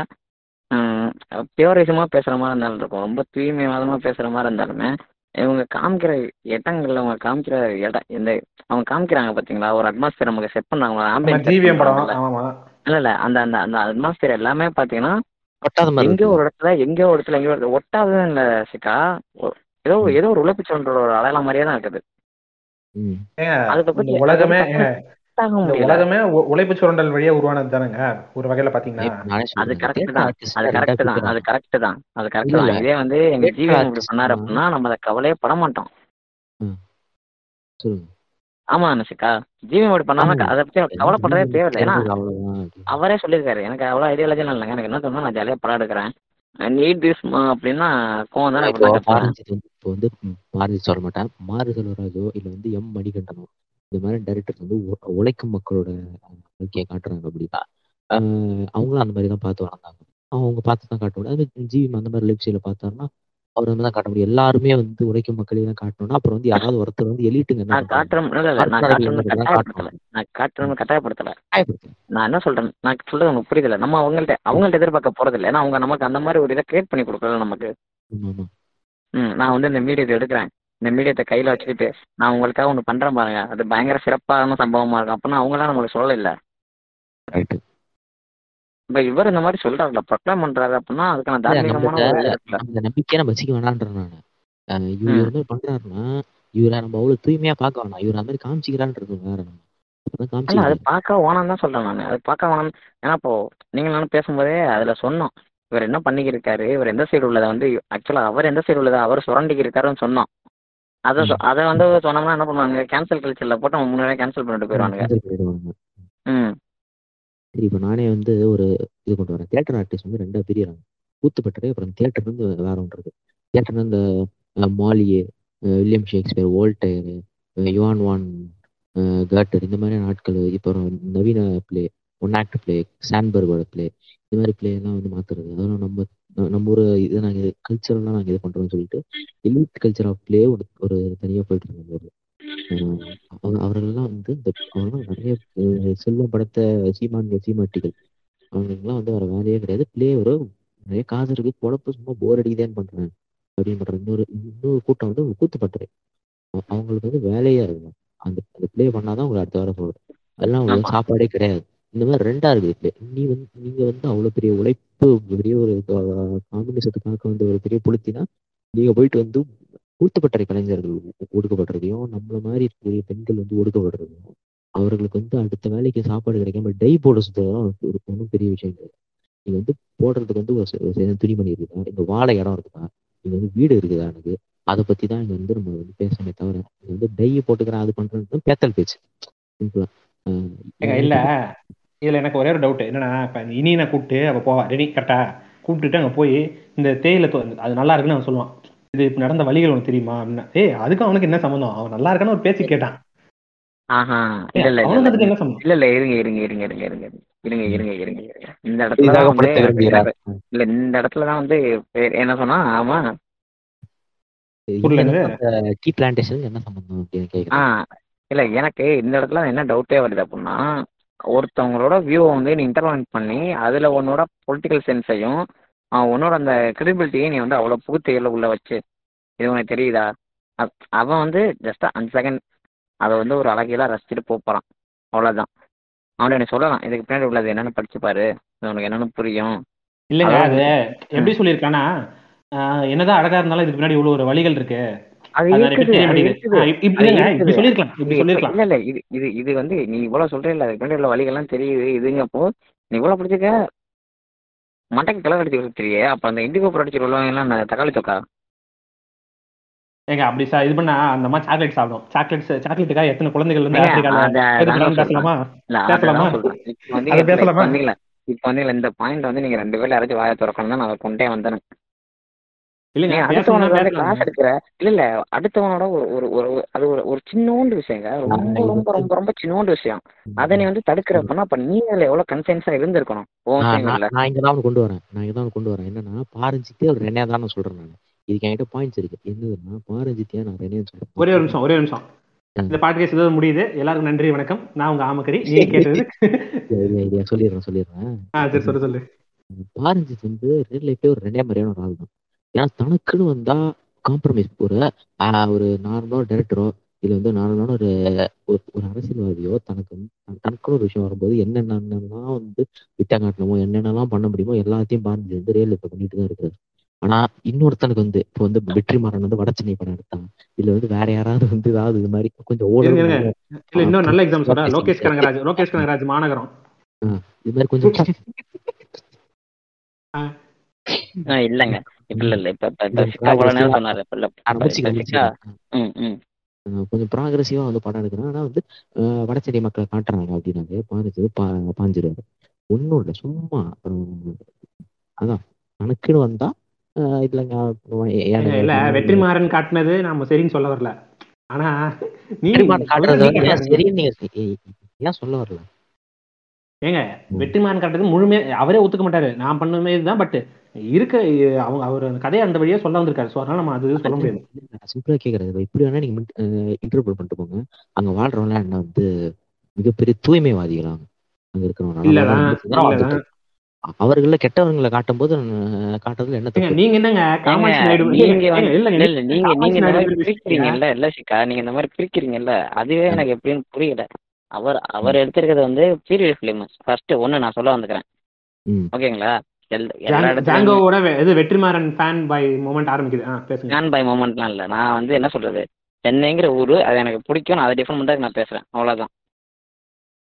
பியூரிசமா பேசுற மாதிரி இருந்தாலும் இருக்கும். ரொம்ப தூய்மைவாதமா பேசுற மாதிரி இருந்தாலுமே இவங்க காமிக்கிற இடங்கள்ல அவங்க காமிக்கிற இடம் இந்த அவங்க காமிக்கிறாங்க பாத்தீங்களா? ஒரு அட்மாஸ்பியர் நமக்கு செட் பண்ணாங்க இல்ல இல்ல. அந்த அந்த அந்த அட்மாஸ்பியர் எல்லாமே பாத்தீங்கன்னா ஒட்டாத மாதிரி எங்கேயோ? ஒரு இடத்துல எங்கேயோ ஒரு இடத்துல எங்கேயோ ஒரு இடத்துல. ஒட்டாததும் இல்ல சிக்கா. ஏதோ ஏதோ ஒரு உழைப்புச்சோன்ற ஒரு அடையாளம் மாதிரியே தான் இருக்குது. உலகமே உலகமே உழைப்பு சுரண்டல் வழியா உருவானது தானேங்க ஒரு வகையில பாத்தீங்கன்னா. அது. கரெக்ட் தான். அது கரெக்ட் தான். அது கரெக்ட் தான். அது கரெக்ட் இல்ல, தான். இதே வந்து எங்க ஜீவன் இப்படி தான். அப்படின்னா நம்ம அதை கவலையே பட மாட்டோம் சொல்லுங்க. ஆமா அனுஷிகா. ஜீவன் இப்படி பண்ணாம. அதை பத்தி அவர் கவலைப்படவே தேவையில்லை. ஏன்னா. அவரே சொல்லியிருக்காரு. எனக்கு அவ்வளோ ஐடியாலஜி இல்லைங்க. எனக்கு என்ன தோணுன்னா நான் ஜாலியாக படம் எடுக்கிறேன். நீட் திஸ் அப்படின்னா கோவம் தானே இப்போ வந்து இப்போ வந்து ம், மாரஞ்சித் சொல்ல மாட்டேன் மாரி செல்வராஜோ இல்ல வந்து எம் மணிகண்டனோ இந்த மாதிரி டைரக்டர் வந்து உழைக்கும் மக்களோட வாழ்க்கையை காட்டுறாங்க அப்படின்னா அவங்களும் அந்த மாதிரி தான் பார்த்து வளர்ந்தாங்க. அவங்க பார்த்து தான் காட்ட முடியும் அது ஜிவி அந்த மாதிரி லிப்ஸில பார்த்தாருன்னா அவர் வந்து தான் காட்ட முடியும். எல்லாருமே வந்து உழைக்கும் மக்களையும் தான் காட்டணும்னா அப்புறம் வந்து யாராவது ஒருத்தர் வந்து எலிட்டுங்க நான் காட்டுறேன் நான் தான் கட்டாயப்படுத்தல. நான் என்ன சொல்றேன்? நான் சொல்றது உனக்கு புரியுதுல நம்ம அவங்கள்ட்ட அவங்கள்ட்ட எதிர்பார்க்க போறது இல்லை. ஏன்னா அவங்க நமக்கு அந்த மாதிரி ஒரு இதை கிரியேட் பண்ணி கொடுக்கல நமக்கு. ம் நான் வந்து இந்த மீடியத்தை எடுக்கிறேன். இந்த மீடியத்தை கையில வச்சுக்கிட்டு நான் உங்களுக்காக ஒன்று பண்றேன் பாருங்க. அது பயங்கர சிறப்பான சம்பவமா இருக்கும். அப்படின்னா அவங்களாம் நம்மளுக்கு சொல்லல. இல்ல ரைட்டு இப்ப இவர் இந்த மாதிரி சொல்றாருல ப்ரொக்ளைம் பண்றாரு அப்படின்னா அதுக்கான தார்மீகமான அந்த நம்பிக்கையை நம்ம வச்சுக்க வேணான்றேன் நான். இவர் மாதிரி பண்றாருன்னா இவரை நம்ம அவ்வளவு தூய்மையா பார்க்க வேணாம். இவர் அந்த மாதிரி காமிச்சிக்கிறான்றது வேற நம்ம. அது பார்க்க வேணாம் தான் சொல்றேன் நான். அது பார்க்க வேணாம். ஏன்னா இப்போ நீங்க நானும் பேசும்போதே அதுல சொன்னோம். இவர் என்ன பண்ணிக்கிருக்காரு? இவர் எந்த சைடு உள்ளதை வந்து ஆக்சுவலா அவர் எந்த சைடு உள்ளதை அவர் சுரண்டிக்கு இருக்காருன்னு சொன்னோம். அதை அதை வந்து சொன்னோம்னா என்ன பண்ணுவாங்க? கேன்சல் கல்ச்சர்ல போட்டு முன்னாடியே கேன்சல் பண்ணிட்டு பண்ணிடுவாங்க. ம். சரி இப்போ நானே வந்து ஒரு இது கொண்டு வரேன். தியேட்டர் ஆர்டிஸ்ட் வந்து ரெண்டாக பிரியறாங்க. கூத்துப்பட்டறை அப்புறம் தியேட்டர் வந்து வேற ஒன்றது. தியேட்டர்ல இந்த மாலியே வில்லியம் ஷேக்ஸ்பியர் வோல்டேர் யுவான் வான் அஹ், காட்டர் இந்த மாதிரியான ஆட்கள் இப்போ நவீன பிளே ஒன் ஆக்ட் பிளே சான்பர்கோட பிளே இந்த மாதிரி பிளே எல்லாம் வந்து மாத்துறது. அதெல்லாம் நம்ம நம்ம ஒரு இதை நாங்கள் கல்ச்சரெல்லாம் நாங்கள் இது பண்றோம்னு சொல்லிட்டு எலிட் கல்ச்சர் ஆஃப் பிளே ஒரு ஒரு தனியாக போயிட்டு இருந்தோம் அவர்களெல்லாம் வந்து இந்த அவங்கெல்லாம் நிறைய செல்வம் படைத்த சீமான்கள் சீமாட்டிகள். அவங்களுக்குலாம் வந்து வேற வேலையே கிடையாது. பிளே ஒரு நிறைய காசு இருக்கு. பொழப்பு சும்மா போர் அடிக்குதேன்னு பண்றேன் அப்படின்னு பண்ற இன்னொரு இன்னொரு கூட்டம் வந்து அ- அவங்களுக்கு வந்து வேலையா இருக்கும். அந்த அந்த ப்ளே பண்ணாதான் உங்களுக்கு அடுத்த வாரம் போகும் அதெல்லாம் அவங்களுக்கு. சாப்பாடே கிடையாது. இந்த மாதிரி ரெண்டா இருக்குது ப்ளே நீ வந்து நீங்க வந்து அவ்வளவு பெரிய உழைப்பு பெரிய ஒரு காம்பினேஷத்துக்காக வந்து ஒரு பெரிய புளுத்தினா நீங்க போயிட்டு வந்து கூத்துப்பட்டறை கலைஞர்கள் ஒடுக்கப்படுறதையும் நம்மள மாதிரி இருக்கக்கூடிய பெண்கள் வந்து ஒடுக்கப்படுறதையும் அவர்களுக்கு வந்து அடுத்த வேலைக்கு சாப்பாடு கிடைக்காம டை போட சுத்ததான் ஒரு ஒன்றும் பெரிய விஷயம் கிடையாது. நீங்க வந்து போடுறதுக்கு வந்து ஒரு துணிமணி இருக்குதா? இங்க வாழை இடம் இருக்குதா? இங்க வந்து வீடு இருக்குதா எனக்கு? அதை பத்தி தான் இங்க வந்து நம்ம வந்து பேசணுமே தவிர இங்க வந்து டை போட்டுக்கிறேன் அது பண்றேன்னு பேத்தல் பேச்சு. சிம்பிளா இல்ல. இதுல எனக்கு ஒரே ஒரு டவுட் என்னன்னா இப்ப இனியனை கூப்பிட்டு அவ போவா. ரெடி கரெக்டா கூப்பிட்டுட்டு அங்க போய் இந்த தேயிலை அது நல்லா இருக்குன்னு அவன் சொல்லுவான். இது இப்ப நடந்த வழிகள் உனக்கு தெரியுமா? அப்படின்னா ஏய் அதுக்கும் அவனுக்கு என்ன சம்மந்தம் அவன் நல்லா இருக்கான்னு ஒரு பேச்சு கேட்டான். ஆஹா இல்ல அவனுக்கு அதுக்கு என்ன சம்மந்தம் இல்ல இல்ல இருங்க இருங்க இருங்க இருங்க இருங்க இருங்க இருங்க இருங்க இருங்க. இந்த இடத்துல தான் இல்ல இந்த இடத்துல தான் வந்து என்ன சொன்னா ஆமா. டீ பிளான்டேஷன் என்ன சம்பந்தம் அப்படின்னு ஆ கேக்குறேன் இல்ல எனக்கு இந்த இடத்துல என்ன டவுட்டே வருது அப்படின்னா ஒருத்தவங்களோட வியூவை வந்து நீ இன்டர்வென்ட் பண்ணி அதுல உன்னோட பொலிட்டிக்கல் சென்ஸையும் உன்னோட அந்த கிரெடிபிலிட்டியை நீ வந்து அவ்வளவு புகுத்தையில உள்ள வச்சு இது உனக்கு தெரியுதா? அவன் வந்து ஜஸ்ட் அஞ்சு செகண்ட் அதை வந்து ஒரு அழகியெல்லாம் ரசிச்சுட்டு போப் போறான். அவ்வளவுதான். அவன்கிட்ட நீ சொல்லலாம் இதுக்கு பின்னாடி உள்ளது என்னன்னு படிச்சு பாரு. இது உனக்கு என்னன்னு புரியும். இல்லைங்க அது எப்படி சொல்லியிருக்கானா என்னதான் அழகா இருந்தாலும் இதுக்கு முன்னாடி இவ்வளவு ஒரு வழிகள் இருக்கு. இது இல்ல இல்ல இது இது இது வந்து நீ இவ்வளவு சொல்றே அதுக்கு பின்னாடி உள்ள வழிகள்லாம் தெரியுது இதுங்கப்போ நீ இவ்வளவு பிடிச்சிக்க மண்டைக்கு கலர் அடிச்சு கொடுத்துருயே அப்போ அந்த இண்டிகோ பொருள் அடிச்சு விடுவாங்கலாம் தக்காளி தொக்கா? ஏங்க அப்படி சார் இது பண்ணா அந்த மாதிரி சாக்லேட் சாப்பிடும். சாக்லேட்ஸ் சாக்லேட்டுக்காக எத்தனை குழந்தைகள் இருந்து பேசலாமா? பேசலாமா? பேசலாமா? இப்போ வந்து இந்த பாயிண்ட் வந்து நீங்க ரெண்டு பேர்ல யாராச்சும் வாய திறக்கணும் தான் நான் கொண்டே வந்தேன். இல்லைங்க நீ அடுத்தவனோட பேசலாங்க கிளாஸ் எடுக்கிற. இல்ல இல்ல அடுத்தவனோட ஒரு ஒரு அது ஒரு ஒரு சின்னோண்டு விஷயங்க. ரொம்ப ரொம்ப ரொம்ப ரொம்ப சின்னோண்டு விஷயம். அதை நீ வந்து தடுக்கிற அப்படின்னா அப்ப நீ அதுல எவ்வளவு கன்சென்ஸா இருந்திருக்கணும்? நான் இங்க தான் கொண்டு வரேன். நான் இங்க தான் கொண்டு வரேன். என்னன்னா பாரஞ்சித்தே அவர் ரெனே தான் சொல்றேன் நான். இதுக்கு என்கிட்ட பாயிண்ட்ஸ் இருக்கு. என்னதுன்னா பாரஞ்சித்தியா நான் சொல்றேன். ஒரே ஒரு நிமிஷம் ஒரே ஒரு நிமிஷம். இந்த பாட்காஸ்ட் இதோட முடியுது. எல்லாருக்கும் நன்றி வணக்கம். நான் உங்க ஆமக்கரி நீங்க கேட்டது. சொல்லிடுறேன் சொல்லிடுறேன். சரி சொல்லு சொல்லு. பாரஞ்சித் வந்து ரியல் லைஃப்ல ஒரு ரெண்டே மாதிரியான ஒரு ஆள் தான் ஏன்னா தனக்குன்னு வந்தா காம்ப்ரமைஸ் ஒரு ஆஹ், ஒரு நார்மலான டைரக்டரோ இல்ல வந்து நார்மலான ஒரு ஒரு ஒரு அரசியல்வாதியோ தனக்கு தனக்குன்னு ஒரு விஷயம் வரும்போது என்னென்னலாம் வந்து விட்டா காட்டணுமோ என்னென்னலாம் பண்ண முடியுமோ எல்லாத்தையும் பாரஞ்சித் வந்து ரியல் லைஃப்ல பண்ணிட்டு தான் இருக்காரு. ஆனா இன்னொருத்தனுக்கு வந்து இப்போ வந்து வெற்றிமாறன் வந்து வடச்சென்னை படம் எடுத்தான். இல்ல வந்து வேற யாராவது வந்து ஏதாவது இது மாதிரி கொஞ்சம் இல்ல இன்னொரு நல்ல எக்ஸாம் சொல்றேன். லோகேஷ் கனகராஜ் லோகேஷ் கனகராஜ் மாநகரம். இது மாதிரி கொஞ்சம் ஆ, இல்லங்க. இப்ப இல்ல இல்ல. கொஞ்சம் ப்ராக்ரஸிவா வந்து படம் எடுக்கிறான் ஆனா வந்து வடசெடி மக்களை காட்டுறாங்க அப்படின்னாவே பாதிச்சு பா பாஞ்சிருவாரு. ஒன்றும் இல்லை சும்மா அதான் கணக்குன்னு வந்தா இதுல வெற்றிமாறன் காட்டினது நாம சரின்னு சொல்ல வரல. ஆனா ஏன் சொல்ல வரல? ஏங்க வெற்றிமாறன் காட்டுறது முழுமையா அவரே ஒத்துக்க மாட்டாரு. நான் பண்ணுமே இதுதான் பட் இருக்க அவங்க அவர் அந்த கதையை அந்த வழியா சொல்ல வந்திருக்காரு. ஸோ அதனால நம்ம அது சொல்ல முடியாது. சிம்பிளா கேக்குறது இப்படி வேணா நீங்க இன்டர்பிரட் பண்ணிட்டு போங்க. அங்க வாழ்றவங்க என்ன வந்து மிகப்பெரிய தூய்மைவாதிகளாங்க அங்க இருக்கிறவங்க. அவர்கள கெட்டவங்களை காட்டும் போது காட்டுறதுல என்ன நீங்க என்னங்க நீங்க நீங்க பிரிக்கிறீங்கல்ல இல்ல சிக்கா நீங்க இந்த மாதிரி பிரிக்கிறீங்கல்ல அதுவே எனக்கு எப்படின்னு புரியல. அவர் அவர் எடுத்திருக்கிறது வந்து பீரியட் ஃபிலிம் ஃபர்ஸ்ட் ஒண்ணு நான் சொல்ல வந்துக்கிறேன். ஓகேங்களா ஜாங்கோவோட இது வெற்றிமாறன் ஃபேன் பை மூமெண்ட் ஆரம்பிக்குது. ஆ பேசுங்க. ஃபேன் பை மூமெண்ட்லாம் இல்ல. நான் வந்து என்ன சொல்றது? சென்னைங்கிற ஊரு அது எனக்கு பிடிக்கும் நான் அதை டிஃபரெண்ட் பண்ணி நான் பேசுறேன்.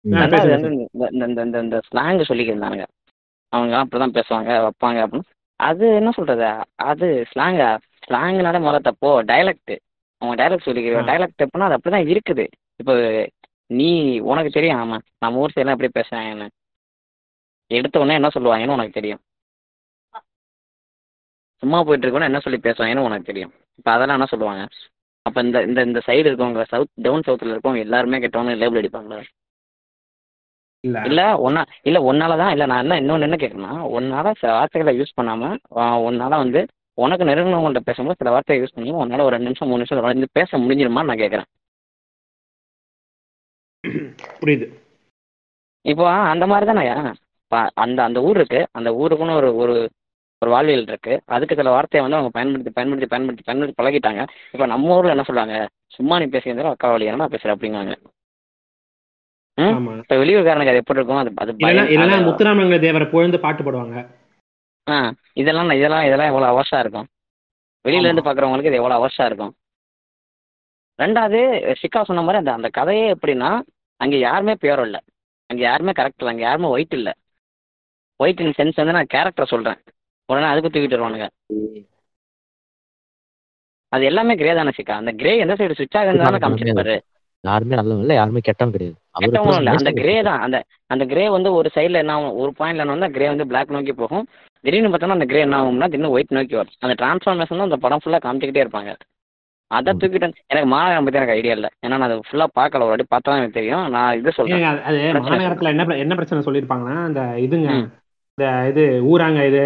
ரெண்டாவது பேசுங்க, வந்து இந்த இந்த இந்த ஸ்லாங் சொல்லிக்கிறானுங்க அவங்க அப்படிதான் பேசுவாங்க வைப்பாங்க அப்படின்னு. அது என்ன சொல்றது? அது ஸ்லாங்கா ஸ்லாங்னால முதல்ல தப்போ? டைலக்ட் அவங்க டைலக்ட் சொல்லிக்கிற ஆ. டைலக்ட் தப்புனா அது அப்படிதான் இருக்குது. இப்போ நீ உனக்கு தெரியும் ஆமா நம்ம ஊர் சைடுலாம் எப்படி பேசுறாங்கன்னு. எடுத்த உடனே என்ன சொல்லுவாங்கன்னு உனக்கு தெரியும். சும்மா போயிட்டு இருக்கோன்னா என்ன சொல்லி பேசுவாங்கன்னு உனக்கு தெரியும். இப்போ அதெல்லாம் என்ன சொல்லுவாங்க? அப்போ இந்த இந்த இந்த சைடு இருக்கவங்க சவுத் டவுன் சவுத்தில் இருக்கவங்க எல்லாருமே கெட்டவங்க லேபிள் அடிப்பாங்களா? இல்ல. இல்ல ஒன்னா இல்ல ஒன்னால தான் இல்ல நான் என்ன இன்னொன்னு என்ன கேட்கறேன்னா ஒன்னால சில வார்த்தைகளை யூஸ் பண்ணாம ஆஹ் உன்னால வந்து உனக்கு நெருங்கினவங்கள்ட்ட பேசும்போது சில வார்த்தையை யூஸ் பண்ணி உன்னால ஒரு ரெண்டு நிமிஷம் மூணு நிமிஷம் வந்து பேச முடிஞ்சிருமான்னு நான் கேட்கறேன். புரியுது. இப்போ அந்த மாதிரி தானே அந்த அந்த ஊர் இருக்கு. அந்த ஊருக்குன்னு ஒரு ஒரு ஒரு வாழ்வியல் இருக்கு. அதுக்கு சில வார்த்தையை வந்து அவங்க பயன்படுத்தி பயன்படுத்தி பயன்படுத்தி பயன்படுத்தி பழகிட்டாங்க. இப்போ நம்ம ஊர்ல என்ன சொல்றாங்க சும்மா நீ பேசுகிறதா அக்கா வழி என்ன பேசுற அப்படிங்காங்க ம்? இப்போ வெளியூர்காரனுக்கு அது எப்படி இருக்கும்? அது அது முத்துராமலிங்க தேவரை புகழ்ந்து பாட்டு பாடுவாங்க. ஆ இதெல்லாம் இதெல்லாம் இதெல்லாம் எவ்வளோ அவர்ஸாக இருக்கும்? வெளியில இருந்து பார்க்குறவங்களுக்கு இது எவ்வளோ அவர்ஸாக இருக்கும்? ரெண்டாவது சிக்கா சொன்ன மாதிரி அந்த அந்த கதையே எப்படின்னா அங்கே யாருமே பியூர் இல்லை. அங்கே யாருமே கரெக்ட் இல்லை. அங்கே யாருமே ஒயிட் இல்லை. ஒயிட் இன் சென்ஸ் வந்து நான் கேரக்டர் சொல்கிறேன் உடனே அதுக்கு தூக்கிட்டு வருவானுங்க. அது எல்லாமே கிரே தானே சிக்கா. அந்த கிரே எந்த சைடு சுவிட்ச் ஆகுதுன்னு காமிச்சிருப்பாரு. யாருமே நல்லவங்க இல்ல. யாருமே கெட்டவங்க கிடையாது. இல்லை. அந்த கிரே தான். அந்த அந்த கிரே வந்து ஒரு சைடில் என்ன ஆகும்? ஒரு பாயிண்ட்ல என்ன வந்து கிரே வந்து பிளாக் நோக்கி போகும். திடீர்னு பார்த்தோன்னா அந்த கிரே என்ன ஆகும்னா திடீர்னு ஒயிட் நோக்கி வரும். அந்த டிரான்ஸ்ஃபார்மேஷன் தான் அந்த படம் ஃபுல்லாக காமிச்சிக்கிட்டே இருப்பாங்க. அதை. தூக்கிட்டு எனக்கு மாநகரம் பற்றி எனக்கு ஐடியா இல்லை. ஏன்னா நான் அதை ஃபுல்லாக பார்க்கல. ஒரு வாட்டி பார்த்தா தான் எனக்கு தெரியும். நான் இது பிரச்சனை. மாநகரத்துல என்ன என்ன பிரச்சனை சொல்லியிருப்பாங்கன்னா இந்த இதுங்க. இந்த இது ஊராங்க இது.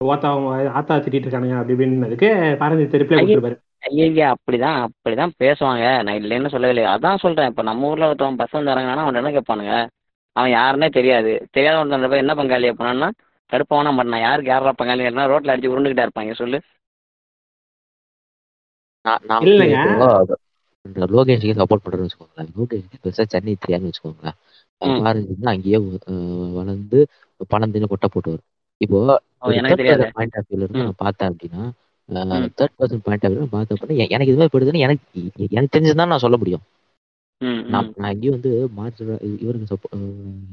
ஓத்தா ஆத்தா திட்டிட்டு இருக்கானுங்க அப்படி இப்படின்னதுக்கு பாரஞ்சி ரிப்ளை ஐயே. கொடுத்துருப்பாரு. ஐயா அப்படிதான் அப்படிதான் பேசுவாங்க. நான் இல்லைன்னு சொல்லவே இல்லை அதான் சொல்கிறேன் இப்போ நம்ம ஊரில் ஒருத்தவன் பஸ் வந்து இறங்கினா அவன் என்ன கேட்பானுங்க? அவன் யாருன்னே தெரியாது. தெரியாத ஒருத்தன் என்ன பங்காளி அப்படின்னா கருப்பவனா மாட்டான். யாருக்கு யாரா பங்காளி ரோட்டில் அடிச்சு உருண்டுகிட்டே இருப்பாங்க சொல்லு. இப்போ லோகேஷுக்கு சப்போர்ட் பண்றேன்னு வச்சுக்கோங்களேன். பெருசா சென்னை தெரியாதுன்னு வச்சுக்கோங்களேன். அங்கேயே வளர்ந்து பணம் தின்னு கொட்டை போட்டுவார். இப்போ ஓ, எனக்கு தெரியாது. பாயிண்ட் ஆஃப் வியூல இருந்து ம். நான் பார்த்தேன் அப்படின்னா. Third person point of view அப்படின்னா எனக்கு இதுவே போயிடுதுன்னு எனக்கு எனக்கு தெரிஞ்சதுதான் நான் சொல்ல முடியும். ம் நான் ம். நான் எங்கேயும் வந்து இவருக்கு சப்போர்ட்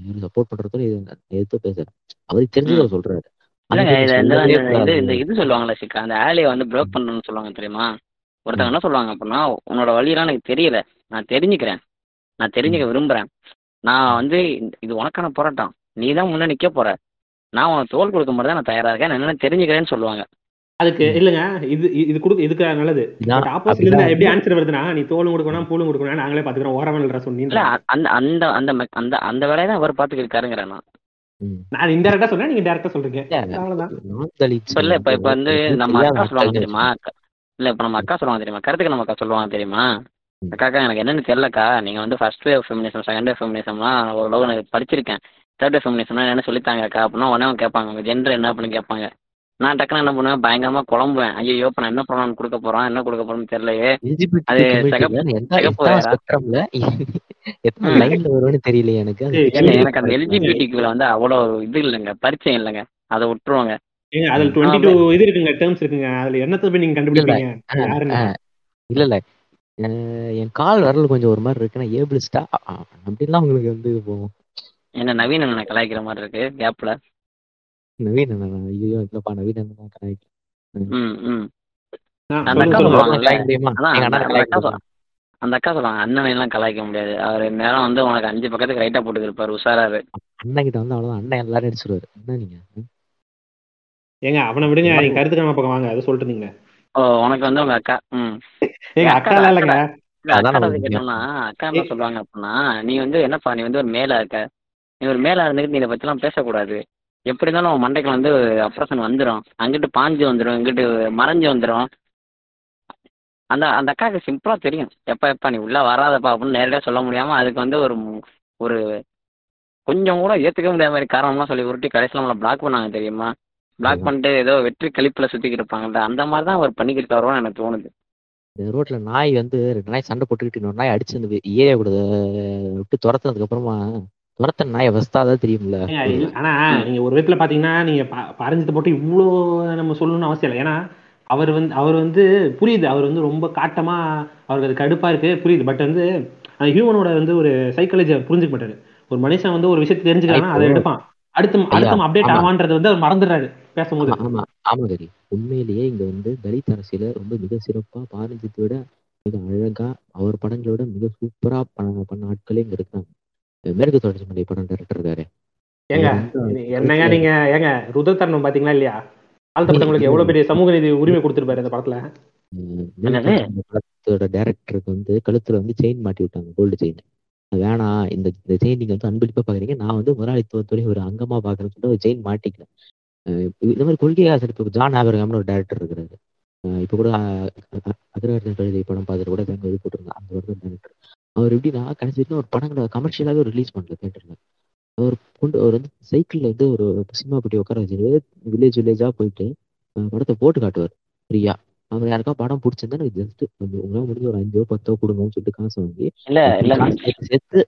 இவருக்கு சப்போர்ட் இது எதிர்த்து பேசுறேன். அவருக்கு தெரிஞ்சதை சொல்றாரு. இது இது இது சொல்லுவாங்களே சிக்கா அந்த ஆலியை வந்து பிரேக் பண்ணணும்னு சொல்லுவாங்க தெரியுமா? ஒருத்தவங்க என்ன சொல்லுவாங்க அப்படின்னா உன்னோட வழியெல்லாம் எனக்கு தெரியல. நான் தெரிஞ்சுக்கிறேன். நான் தெரிஞ்சுக்க விரும்புறேன். நான் வந்து இது உனக்கான போராட்டம். நீ தான் முன்ன நிக்க போற. நான் உனக்கு தோல் கொடுக்க மாதிரி தான் நான் தயாரா இருக்கேன். என்னென்ன தெரிஞ்சுக்கிறேன்னு சொல்லுவாங்க. அதுக்கு இல்லைங்க. இது இது- கொடுக்க இதுக்கு நல்லது. ஆப்போசிட்ல எப்படி ஆன்சர் வருதுன்னா நீ தோலும் கொடுக்கணும் பூலும் கொடுக்கணும் நாங்களே பாத்துக்கிறோம். ஓரமல் இல்ல சொன்னீங்க அந்த அந்த அந்த அந்த அந்த வேலையை தான் அவர் பார்த்துக்கிட்டு இருக்காருங்கிறேன் நான். நான் இன்டெரக்டா சொன்னேன் நீங்க டேரக்டா சொல்றீங்க. இல்ல, இப்ப இல்ல இப்ப இப்ப வந்து நம்ம அக்கா சொல்லுவாங்க தெரியுமா? அக்கா- இல்ல இப்ப நம்ம அக்கா சொல்லுவாங்க தெரியுமா? கருத்துக்கு நம்ம அக்கா சொல்லுவாங்க தெரியுமா. அக்காக்கா எனக்கு என்னன்னு தெரியலக்கா. நீங்க வந்து first wave feminism second wave ஃபெமினிசம்லாம் ஓரளவு எனக்கு படிச்சிருக்கேன். தேர்ட் வேவ் ஃபெமினிசம்னா என்ன சொல்லித்தாங்க? அக்கா அப்படின்னா உடனே அவங்க கேட்பாங்க. உங்க ஜெண்டர் என்ன அப்படின்னு கேட்பாங்க. நான் டக்குன்னு என்ன பண்ணுவேன்? பயங்கரமா குழம்புவேன். ஐயோ இப்ப நான் என்ன ப்ரோனவுன் கொடுக்க போறோம் என்ன கொடுக்க போறோம்னு தெரியலையே. அது சிகப்பு- தெரியல எனக்கு. எனக்கு அந்த எல்ஜிபிடிக்குள்ள வந்து அவ்வளோ இது இல்லைங்க. பரிச்சயம் இல்லைங்க. அதை விட்டுருவாங்க. அதுல டுவெண்ட்டி டூ இது இருக்குங்க டேர்ம்ஸ் இருக்குங்க. அதுல என்னத்தை போய் நீங்க கண்டுபிடிப்பீங்க. இல்ல இல்ல. என் கால் வரல கொஞ்சம் ஒரு மாதிரி இருக்குன்னா ஏபிளிஸ்டா? அப்படின்லாம் உங்களுக்கு வந்து போகும். என்ன நவீன அண்ணனை கலாய்க்கிற மாதிரி இருக்கு கேப்ல நவீன் அண்ணனா? ஐயோ இல்லப்பா நவீன் அண்ணன் கலாய்க்க ம். ம் ஆ, அந்த அக்கா. சொல்லுவாங்கல்ல. அந்த அக்கா முடியுமா? அந்த அக்கா சொல்லுவாங்க அண்ணனை எல்லாம் கலாய்க்க முடியாது. அவர் நேரம் வந்து உனக்கு அஞ்சு பக்கத்துக்கு ரைட்டா போட்டு இருப்பாரு உஷாராரு அண்ணன் கிட்ட வந்து அவ்வளவுதான். அண்ணன் எல்லாரும் அடிச்சிருவாரு. என்ன நீங்க? ஏங்க அவனை விடுங்க நீங்க கருத்து காம பக்கம் வாங்க. அதை சொல்லிட்டு இருந்தீங்க ஓ உனக்கு வந்து உங்க அக்கா ம். ஏங்க அக்கா எல்லாம் இல்லைங்க அக்கா சொல்லுவாங்க அப்படின்னா நீ வந்து என்னப்பா நீ வந்து ஒரு மேலா இருக்க. நீ ஒரு மேலா இருந்துக்கிட்டு நீ இதை பத்திலாம் பேசக்கூடாது. எப்படி இருந்தாலும் உன் மண்டைக்கு வந்து அப்ரஷன் வந்துடும் அங்கிட்டு பாஞ்சு வந்துடும் இங்கிட்டு மறைஞ்சு வந்துடும் அந்த அந்த அக்காவுக்கு சிம்பிளா தெரியும். எப்ப எப்ப நீ உள்ள வராதப்பா அப்படின்னு நேரடியாக சொல்ல முடியாம அதுக்கு வந்து ஒரு ஒரு கொஞ்சம் கூட ஏத்துக்க முடியாத மாதிரி காரணம்லாம் சொல்லி உருட்டி கடைசியில் நம்மளை பிளாக் பண்ணாங்க தெரியுமா? பிளாக் பண்ணிட்டு ஏதோ வெற்றி கழிப்புல சுத்திக்கிட்டு இருப்பாங்கல்ல அந்த மாதிரி தான் அவர் பண்ணிக்கிட்டு வருவான்னு எனக்கு தோணுது. ரோட்ல நாய் வந்து ரெண்டு நாய் சண்டை போட்டுக்கிட்டு இன்னொரு நாய் அடிச்சு அந்த ஏரியா கூட விட்டு துரத்துனதுக்கு அப்புறமா துரத்த நாயை வஸ்தாதான் தெரியும்ல. ஏங்க, இல்ல, ஆனா நீங்க ஒரு விதத்துல பாத்தீங்கன்னா நீங்க ப- பறஞ்சத்தை போட்டு இவ்வளோ நம்ம சொல்லணும்னு அவசியம் இல்லை. ஏன்னா அவர் வந்து அவர் வந்து புரியுது. அவர் வந்து ரொம்ப காட்டமா அவருக்கு அது கடுப்பா இருக்கு புரியுது. பட் வந்து அந்த ஹியூமனோட வந்து ஒரு சைக்காலஜி புரிஞ்சுக்க மாட்டாரு ஒரு மனுஷன் வந்து ஒரு விஷயத்தை தெரிஞ்சுக்கிறான்னா அதை எடுப்பான். அடுத்து அடுத்த அப்டேட். ஆவான்றது வந்து அவர் மறந்துடுறாரு பேசும்போது. ஆமா ஆமா கரி உண்மையிலேயே இங்க வந்து தலித் அரசியல ரொம்ப மிக சிறப்பா பாரஞ்சித்தை விட மிக அழகா அவர் படங்களை விட மிக சூப்பரா பண்ண பண்ண ஆட்களே இங்க இருக்காங்க மேற்கு தொடர்ச்சி மலை படம் டைரக்டர் இருக்காரு. ஏங்க என்னங்க நீங்க ஏங்க ருதத்தரணும் பாத்தீங்களா இல்லையா? தாழ்த்தப்பட்டவங்களுக்கு எவ்வளவு பெரிய சமூக நீதி உரிமை கொடுத்திருப்பாரு இந்த படத்துல. படத்தோட டைரக்டருக்கு வந்து கழுத்துல வந்து செயின் மாட்டி விட்டாங்க கோல்டு செயின் வேணாம் இந்த இந்த செயின் நீங்க வந்து அன்பளிப்பா பாக்குறீங்க நான் வந்து முதலாளித்துவத்துடைய ஒரு அங்கமா பாக்குறேன்னு சொல்லிட்டு ஒரு செயின் மாட்டிக்கல இந்த மாதிரி கொள்கை ஆசிரியர் இப்போ ஜான் ஆபரகாம்னு ஒரு டேரக்டர் இருக்கிறாரு. அஹ் இப்போ கூட அக்ரஹாரத்தின் கழுதை படம் பார்த்துட்டு கூட இது போட்டிருந்தாங்க அந்த வருடம் டேரக்டர் அவர் எப்படின்னா கடைசி வரைக்கும் ஒரு படங்களை கமர்ஷியலாகவே ரிலீஸ் பண்ணல தேட்டர்ல அவர் கொண்டு அவர் வந்து சைக்கிள்ல வந்து ஒரு சினிமா பெட்டி உட்கார வச்சுட்டு வில்லேஜ் வில்லேஜா போயிட்டு படத்தை போட்டு காட்டுவார் ஃப்ரீயா அவர் யாருக்கா படம் பிடிச்சிருந்தா எனக்கு ஜஸ்ட் உங்களால முடிஞ்ச ஒரு அஞ்சோ பத்தோ கொடுங்கன்னு சொல்லிட்டு காசு வாங்கி சேர்த்து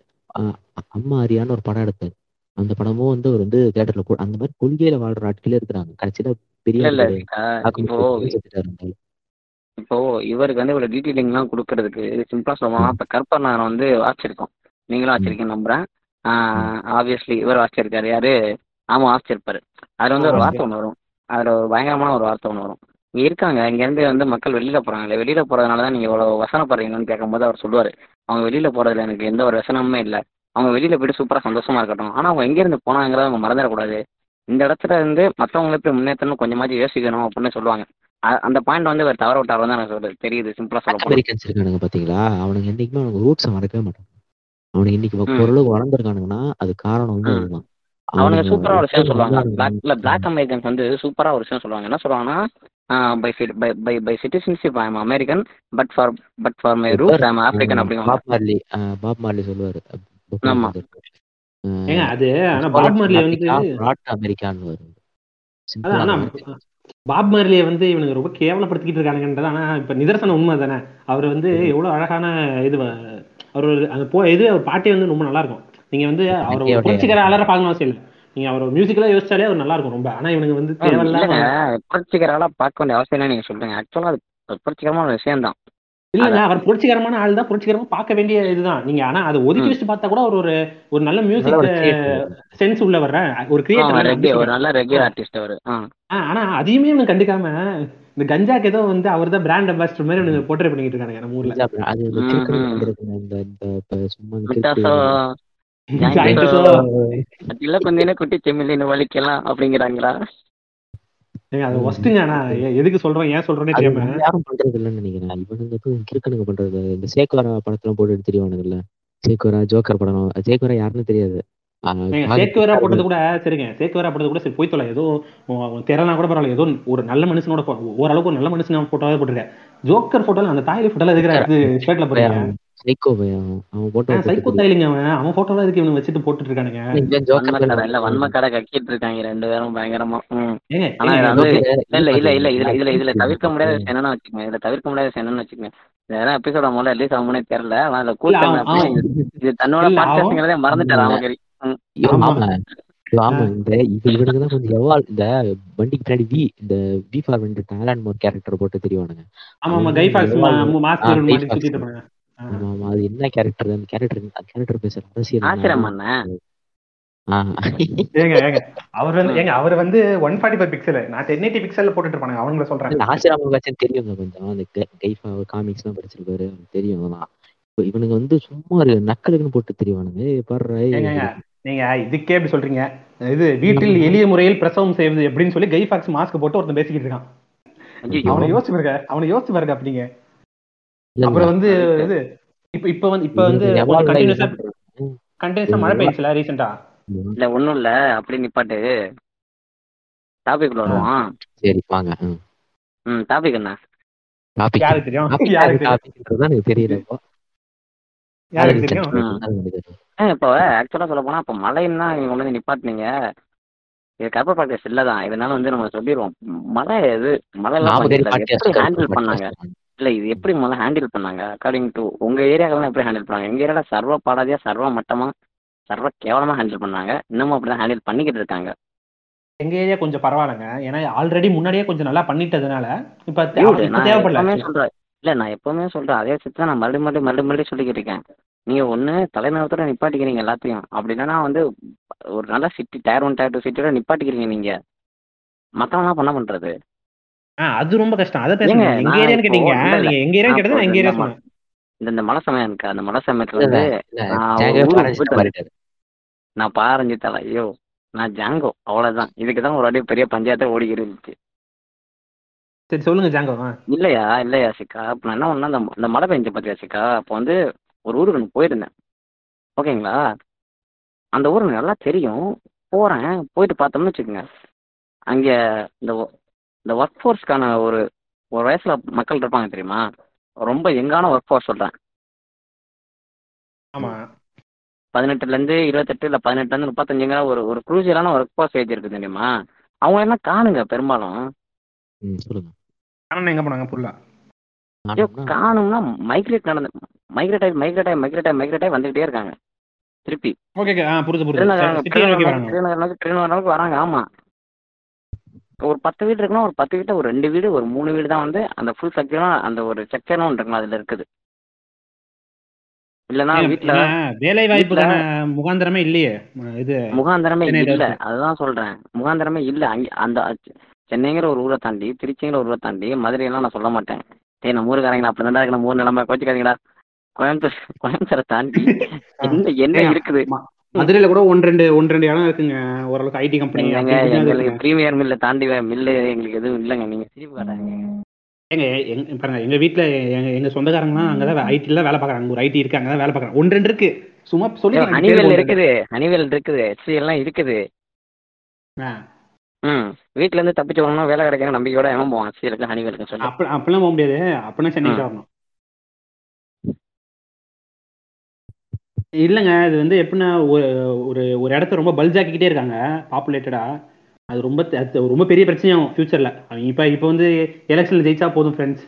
அம்மா அரியான்னு ஒரு படம் எடுத்தாரு. அந்த படமும் வந்து அவர் வந்து தியேட்டர்ல போ அந்த மாதிரி கொள்கையில வாழ்ற ஆட்களே இருக்கிறாங்க. கடைசியில பெரிய இப்போ இவருக்கு வந்து இவ்வளவு டீட்டெயிலிங் எல்லாம் கொடுக்கறதுக்கு சிம்பிளா சொல்லணும்னா இப்ப நான் வந்து வாசிச்சிருக்கோம் நீங்களும் வாசிச்சிருக்கீங்க நம்புறேன். ஆப்வியஸ்லி இவர் வாசிச்சிருக்காரு யாரு? ஆமா வாசிச்சிருப்பாரு அதில் வந்து ஒரு வார்த்தை ஒன்று வரும். அதுல ஒரு பயங்கரமான ஒரு வார்த்தை ஒன்று வரும். இங்க இருக்காங்க. இங்க இருந்து வந்து மக்கள் வெளியில போகிறாங்களே வெளியில போறதுனால தான் நீங்க இவ்வளவு வசனப்படுறீங்கன்னு கேட்கும்போது அவர் சொல்லுவாரு. அவங்க வெளியில போறதுல எனக்கு எந்த ஒரு வசனமுமே இல்லை. அவங்க வெளியில போயிட்டு சூப்பரா சந்தோஷமா இருக்கட்டும். ஆனா அவங்க எங்க இருந்து போனாங்கிறத அவங்க மறந்துடக்கூடாது. இந்த இடத்துல இருந்து மத்தவங்களை போய் முன்னேற்றணும் கொஞ்சமாச்சும் யோசிக்கணும் அப்படின்னு சொல்லுவாங்க. அந்த பாயிண்ட் வந்து அவர் தவற விட்டாரு தான் எனக்கு சொல்றது. தெரியுது சிம்பிளா சொல்ல அமெரிக்கன்ஸ் இருக்கானுங்க பாத்தீங்களா? அவனுங்க என்னைக்குமே அவனுக்கு ரூட்ஸை மறக்கவே மாட்டாங்க. அவனுக்கு இன்னைக்கு. ஓரளவுக்கு வளர்ந்துருக்கானுங்கன்னா அது காரணம் வந்து. அதுதான் அவனுங்க சூப்பரா ஒரு விஷயம் சொல்லுவாங்க. வளர்ந்து- பிளாக் இல்ல பிளாக் அமெரிக்கன்ஸ் வந்து சூப்பரா ஒரு விஷயம் சொல்லுவாங்க. என்ன சொல்லுவாங்கன்னா by by by citizenship I am American but for but for my roots I am African அப்படிங்குவாங்க. Bob Marley ah Bob Marley சொல்லுவாரு. ஆமா. ஏங்க அது ஆனா பாப் மார்லி வந்து அமெரிக்கான்னு வரும். பாப் மார்லியை வந்து இவனுங்க ரொம்ப கேவலப்படுத்திக்கிட்டு இருக்கானுங்கன்றது ஆனா இப்ப நிதர்சன உண்மை தானே. அவர் வந்து எவ்வளவு அழகான இது அவர் அந்த போ இது அவர் பாட்டே வந்து ரொம்ப நல்லா இருக்கும் நீங்க வந்து அவர் புரட்சிகர அலற பார்க்கணும் அவசியம் இல்லை. நீங்க அவர் மியூசிக்கலா யோசிச்சாலே அவர் நல்லா இருக்கும் ரொம்ப. ஆனா இவனுங்க வந்து தேவையில்லாம புரட்சிகரால பார்க்க வேண்டிய அவசியம் இல்லை நீங்க சொல்றீங்க. ஆக்சுவலா அது புரட்சிகரமான விஷயம் தான் இல்லங்க அவர் புரட்சிகரமான ஆள் தான். புரட்சிகரமா பார்க்க வேண்டிய இதுதான். நீங்க ஆனா அதை ஒதுக்கி. வச்சு பார்த்தா கூட அவர் ஒரு ஒரு நல்ல மியூசிக். சென்ஸ் உள்ள வர்ற ஒரு ரெகே ஒரு கிரியேட்டர் நல்ல ரெகே ஆர்டிஸ்ட் அவரு. ஆனா அதையுமே இவனுக்கு கண்டுக்காம இந்த கஞ்சாக்கு ஏதோ வந்து அவர் தான் பிராண்ட் அம்பாசிடர் மாதிரி இவனுங்க போர்ட்ரே பண்ணிட்டு இருக்கானுங்க நம்ம ஊர்ல. அதில கொஞ்சம் குட்டி செம்மிலின்னு வலிக்கலாம் அப்படிங்கிறாங்களா? அது ஒஸ்ட்டுங்க ஆனா எ- எதுக்கு சொல்றேன் ஏன் சொல்றேனே அது தெரியாம. யாரும் பண்றது இல்லைன்னு நினைக்கிறேன் இவனுங்க கிறுக்கனுங்க பண்றது இந்த சேக்குவரா படத்தெல்லாம் போட்டு எடுத்து தெரியவானுங்கல்ல சேக்குவரா ஜோக்கர் படம். சேக்குவரா யாருன்னு தெரியாது. சேக்குவேரா போட்டது கூட சரிங்க. சேக்குவேரா போட்டது கூட சரி போய் தொலை. ஏதோ தெரனா கூட பரவாயில்ல. ஏதோ ஒரு நல்ல மனுஷனோட ஓரளவுக்கு ஒரு நல்ல மனுஷன் போட்டோவே போட்டிருக்கேன் ஜோக்கர் போட்டோல அந்த தாயில போட்டோல எதுக்கு ஷர்ட்ல போறீங்க சைக்கோ பையன் அவன் போட்டோ சைக்கோ தாயிலிங்க அவன். அவன் போட்டோல எதுக்கு இவனுக்கு வச்சுட்டு போட்டுட்டு இருக்கானுங்க ஜோக்கர் வன்மக்கடை இல்ல வன்மக்கடை கக்கிட்டு இருக்காங்க ரெண்டு பேரும் பயங்கரமா. ஆனா இது இல்ல இல்ல இல்ல இதுல இதுல இதுல தவிர்க்க முடியாத விஷயம் என்னன்னு வச்சுக்கோங்க. இதுல தவிர்க்க முடியாத விஷயம் என்னன்னு வச்சுக்கோங்க. இதெல்லாம் எபிசோட முதல்ல ரிலீஸ் ஆகும்னே தெரியல. ஆனா அதுல கூட்டம் இது- இது தன்னோட பாட்காஸ்ட்ங்கிறதே மறந்துட்டாரு ராமகிரி. ஆமா. இந்த இவ இவனுக்கு தான் கொஞ்சம் எவால் இந்த வண்டிக்கு பின்னாடி வி இந்த V for went talent more character போட்டு தெரியவானுங்க. ஆமா ஆமா. கைஃபாக்ஸ் மாஸ்க் ஆமா அது என்ன கேரக்டர் அந்த கேரக்டர் கேரக்டர் பேசுற அரசியல் ஆசிரம் அவர் வந்து ஏங்க அவர் வந்து ஒன் ஃபார்ட்டி ஃபைவ் பிக்சல் நான் டென் எயிட்டி பிக்சல் போட்டுட்டு இருப்பாங்க அவங்கள சொல்றேன். இந்த ஆசிராம காட்சின்னு தெரியுங்க கொஞ்சம்? அந்த கைஃபா காமிக்ஸ் எல்லாம் படிச்சிருப்பாரு. தெரியும் இவனுங்க வந்து சும்மா நக்கலுக்குன்னு போட்டு தெரியவானுங்க. ஏங்க. நீங்க இதுக்கே இப்படி சொல்றீங்க. இது வீட்டில் எளிய முறையில் பிரசவம் செய்வது எப்படின்னு சொல்லி கைஃபாக்ஸ் மாஸ்க் போட்டு ஒருத்தன் பேசிக்கிட்டு இருக்கான். அவனை யோசிச்சு பாருங்க அவனை யோசிச்சு பாருங்க அப்படிங்க. அப்புறம் வந்து இது இப்ப இப்ப வந்து இப்ப வந்து கண்டினியூஸா மழை பெய்யுச்சுல ரீசெண்டா இல்ல ஒண்ணும் இல்ல. அப்படி நிப்பாட்டு. டாபிக் வருவோம். சரி வாங்க. ம். டாபிக் என்ன? டாபிக் யாருக்கு தெரியும்? யாருக்கு டாபிக்ன்றது எனக்கு தெரியல இப்போ. யாருக்கு தெரியும்? ம். ஏன் இப்போ ஆக்சுவலா சொல்ல போனா இப்போ மழைன்னா நீங்க கொண்டு வந்து நிப்பாட்டினீங்க. இது கர்ப்ப இல்லதான் இதனால வந்து நம்ம சொல்லிடுவோம் மழை இது மழை எல்லாம் ஹேண்டில் பண்ணாங்க? இல்ல இது எப்படி முதல்ல ஹேண்டில் பண்ணாங்க? அக்கார்டிங் டு உங்க ஏரியாக்கெல்லாம் எப்படி ஹேண்டில் பண்ணாங்க? எங்க ஏரியால சர்வ பாடாதியா சர்வ மட்டமா சர்வ கேவலமா ஹேண்டில் பண்ணாங்க. இன்னமும் அப்படிதான் ஹேண்டில் பண்ணிக்கிட்டு இருக்காங்க. எங்க ஏரியா கொஞ்சம் பரவாயில்லைங்க. ஏன்னா ஆல்ரெடி முன்னாடியே கொஞ்சம் நல்லா பண்ணிட்டதுனால இப்ப தேவைப்படல. சொல்றேன். இல்ல நான் எப்பவுமே சொல்றேன். அதே விஷயத்த நான் மறுபடியும் மறுபடியும் மறுபடியும் மறுபடியும் சொல்லிக்கிட்டு இருக்கேன். நீங்க ஒண்ணு தலைநகரத்தோட நிப்பாட்டிக்கிறீங்க எல்லாத்தையும். அப்படி இல்லைன்னா வந்து ஒரு நல்ல city tier one tier two சிட்டியோட நிப்பாட்டிக்கிறீங்க நீங்க. மத்தவங்க என்ன பண்றது? அது ரொம்ப கஷ்டம். அதை பேசுங்க. எங்க ஏரியான்னு கேட்டீங்க. நீங்க எங்க ஏரியான்னு கேட்டது நான் எங்க ஏரியா சொன்னேன் இந்த இந்த மழை சமயம் இருக்கு அந்த மழை சமயத்துல வந்து நான் ஊருக்கு பாரஞ்சு தலை ஐயோ நான் ஜாங்கோ. அவ்வளவுதான். இதுக்கு தான் ஒரு வாட்டி பெரிய பஞ்சாயத்தை ஓடிக்கிட்டு இருந்துச்சு. சரி சொல்லுங்க ஜாங்கோ. இல்லையா? இல்லையா சிக்கா? இப்போ நான் என்ன அந்த இந்த மழை பெஞ்ச பார்த்தியா சிக்கா? அப்போ வந்து ஒரு ஊருக்கு நான் போயிருந்தேன். ஓகேங்களா? அந்த ஊர் எனக்கு நல்லா தெரியும். போகிறேன் போயிட்டு பார்த்தோம்னு வச்சுக்கோங்க. அங்கே இந்த இந்த ஒர்க் ஃபோர்ஸ்க்கான ஒரு ஒரு வயசில் மக்கள் இருப்பாங்க தெரியுமா? ரொம்ப யங்கான ஒர்க் ஃபோர்ஸ் சொல்கிறேன் ஆமா. பதினெட்டுலேருந்து இருபத்தெட்டு இல்லை பதினெட்டுலேருந்து முப்பத்தஞ்சுங்கிற ஒரு ஒரு குரூசியலான ஒர்க் ஃபோர்ஸ் ஏஜ் இருக்குது தெரியுமா? அவங்க என்ன காணுங்க பெரும்பாலும்? சொல்லுங்க. எங்க போனாங்க ஐயோ காணும்னா மைக்ரேட் நடந்து மைக்ரேட் ஆகி மைக்ரேட் ஆகி மைக்ரேட் ஆகி மைக்ரேட் ஆகி வந்துகிட்டே இருக்காங்க. திருப்பி. ஓகே புரியுது புரியுது. திருநகர் நோக்கி வராங்க ஆமா. ஒரு பத்து வீடு இருக்குன்னா ஒரு பத்து வீட்டில் ஒரு ரெண்டு வீடு ஒரு மூணு வீடு தான் வந்து அந்த ஃபுல் செக்ஷனும் அந்த ஒரு செக்ஷனும் இருக்குங்களா அதில் இருக்குது. இல்லைன்னா வீட்டில் வேலை வாய்ப்புக்கான முகாந்திரமே இல்லையே. இது முகாந்திரமே இல்ல. அதுதான் சொல்றேன். முகாந்திரமே இல்ல. அங்க அந்த சென்னைங்கிற ஒரு ஊரை தாண்டி திருச்சிங்கிற ஒரு ஊரை தாண்டி மதுரையெல்லாம் நான் சொல்ல மாட்டேன். டேய் நம்ம ஊருக்காரங்களா அப்படி தான் நம்ம ஊர் நிலைமை கோச்சிக்காதீங்களா கோயம்புத்தூர் கோயம்புத்தூரை தாண்டி என்ன என்ன இருக்குது? மதுரையில கூட ஒன்று ரெண்டு ஒன்று ரெண்டு இடம் இருக்குங்க. ஓரளவுக்கு ஐடி கம்பெனி ப்ரீமியர் மில்ல தாண்டி மில்லு எங்களுக்கு எதுவும் இல்லைங்க. நீங்க சிரிப்பு காட்டாங்க எங்க எங்க பாருங்க எங்க வீட்ல எங்க எங்க சொந்தக்காரங்கலாம் அங்கதான் ஐடில வேலை பார்க்கறாங்க. ஒரு ஐடி இருக்கு அங்கதான் வேலை பார்க்கறாங்க. ஒன்று ரெண்டு இருக்கு. சும்மா சொல்லி ஹனிவெல் இருக்குது. ஹனிவெல் இருக்குது. ஹெச்சி எல்லாம் இருக்குது. ம். வீட்ல இருந்து தப்பிச்சு வரணும் வேலை கிடைக்கிற நம்பிக்கையோட எவன் போவான்? ஹெச்சி இருக்கு ஹனிவெலுக்கு சொல்லி. அப்ப அப்படிலாம் போக முடியாது. அப்படின்னா சென்னைக்கு தான் வரணும். இல்லைங்க இது வந்து எப்படின்னா ஒரு ஒரு ஒரு இடத்த ரொம்ப பல்ஜாக்கிக்கிட்டே இருக்காங்க பாப்புலேட்டடா அது ரொம்ப அது ரொம்ப பெரிய பிரச்சனையாகும் ஃபியூச்சரில் அவங்க இப்போ இப்போ வந்து எலெக்ஷனில் ஜெயிச்சா போதும் ஃப்ரெண்ட்ஸ்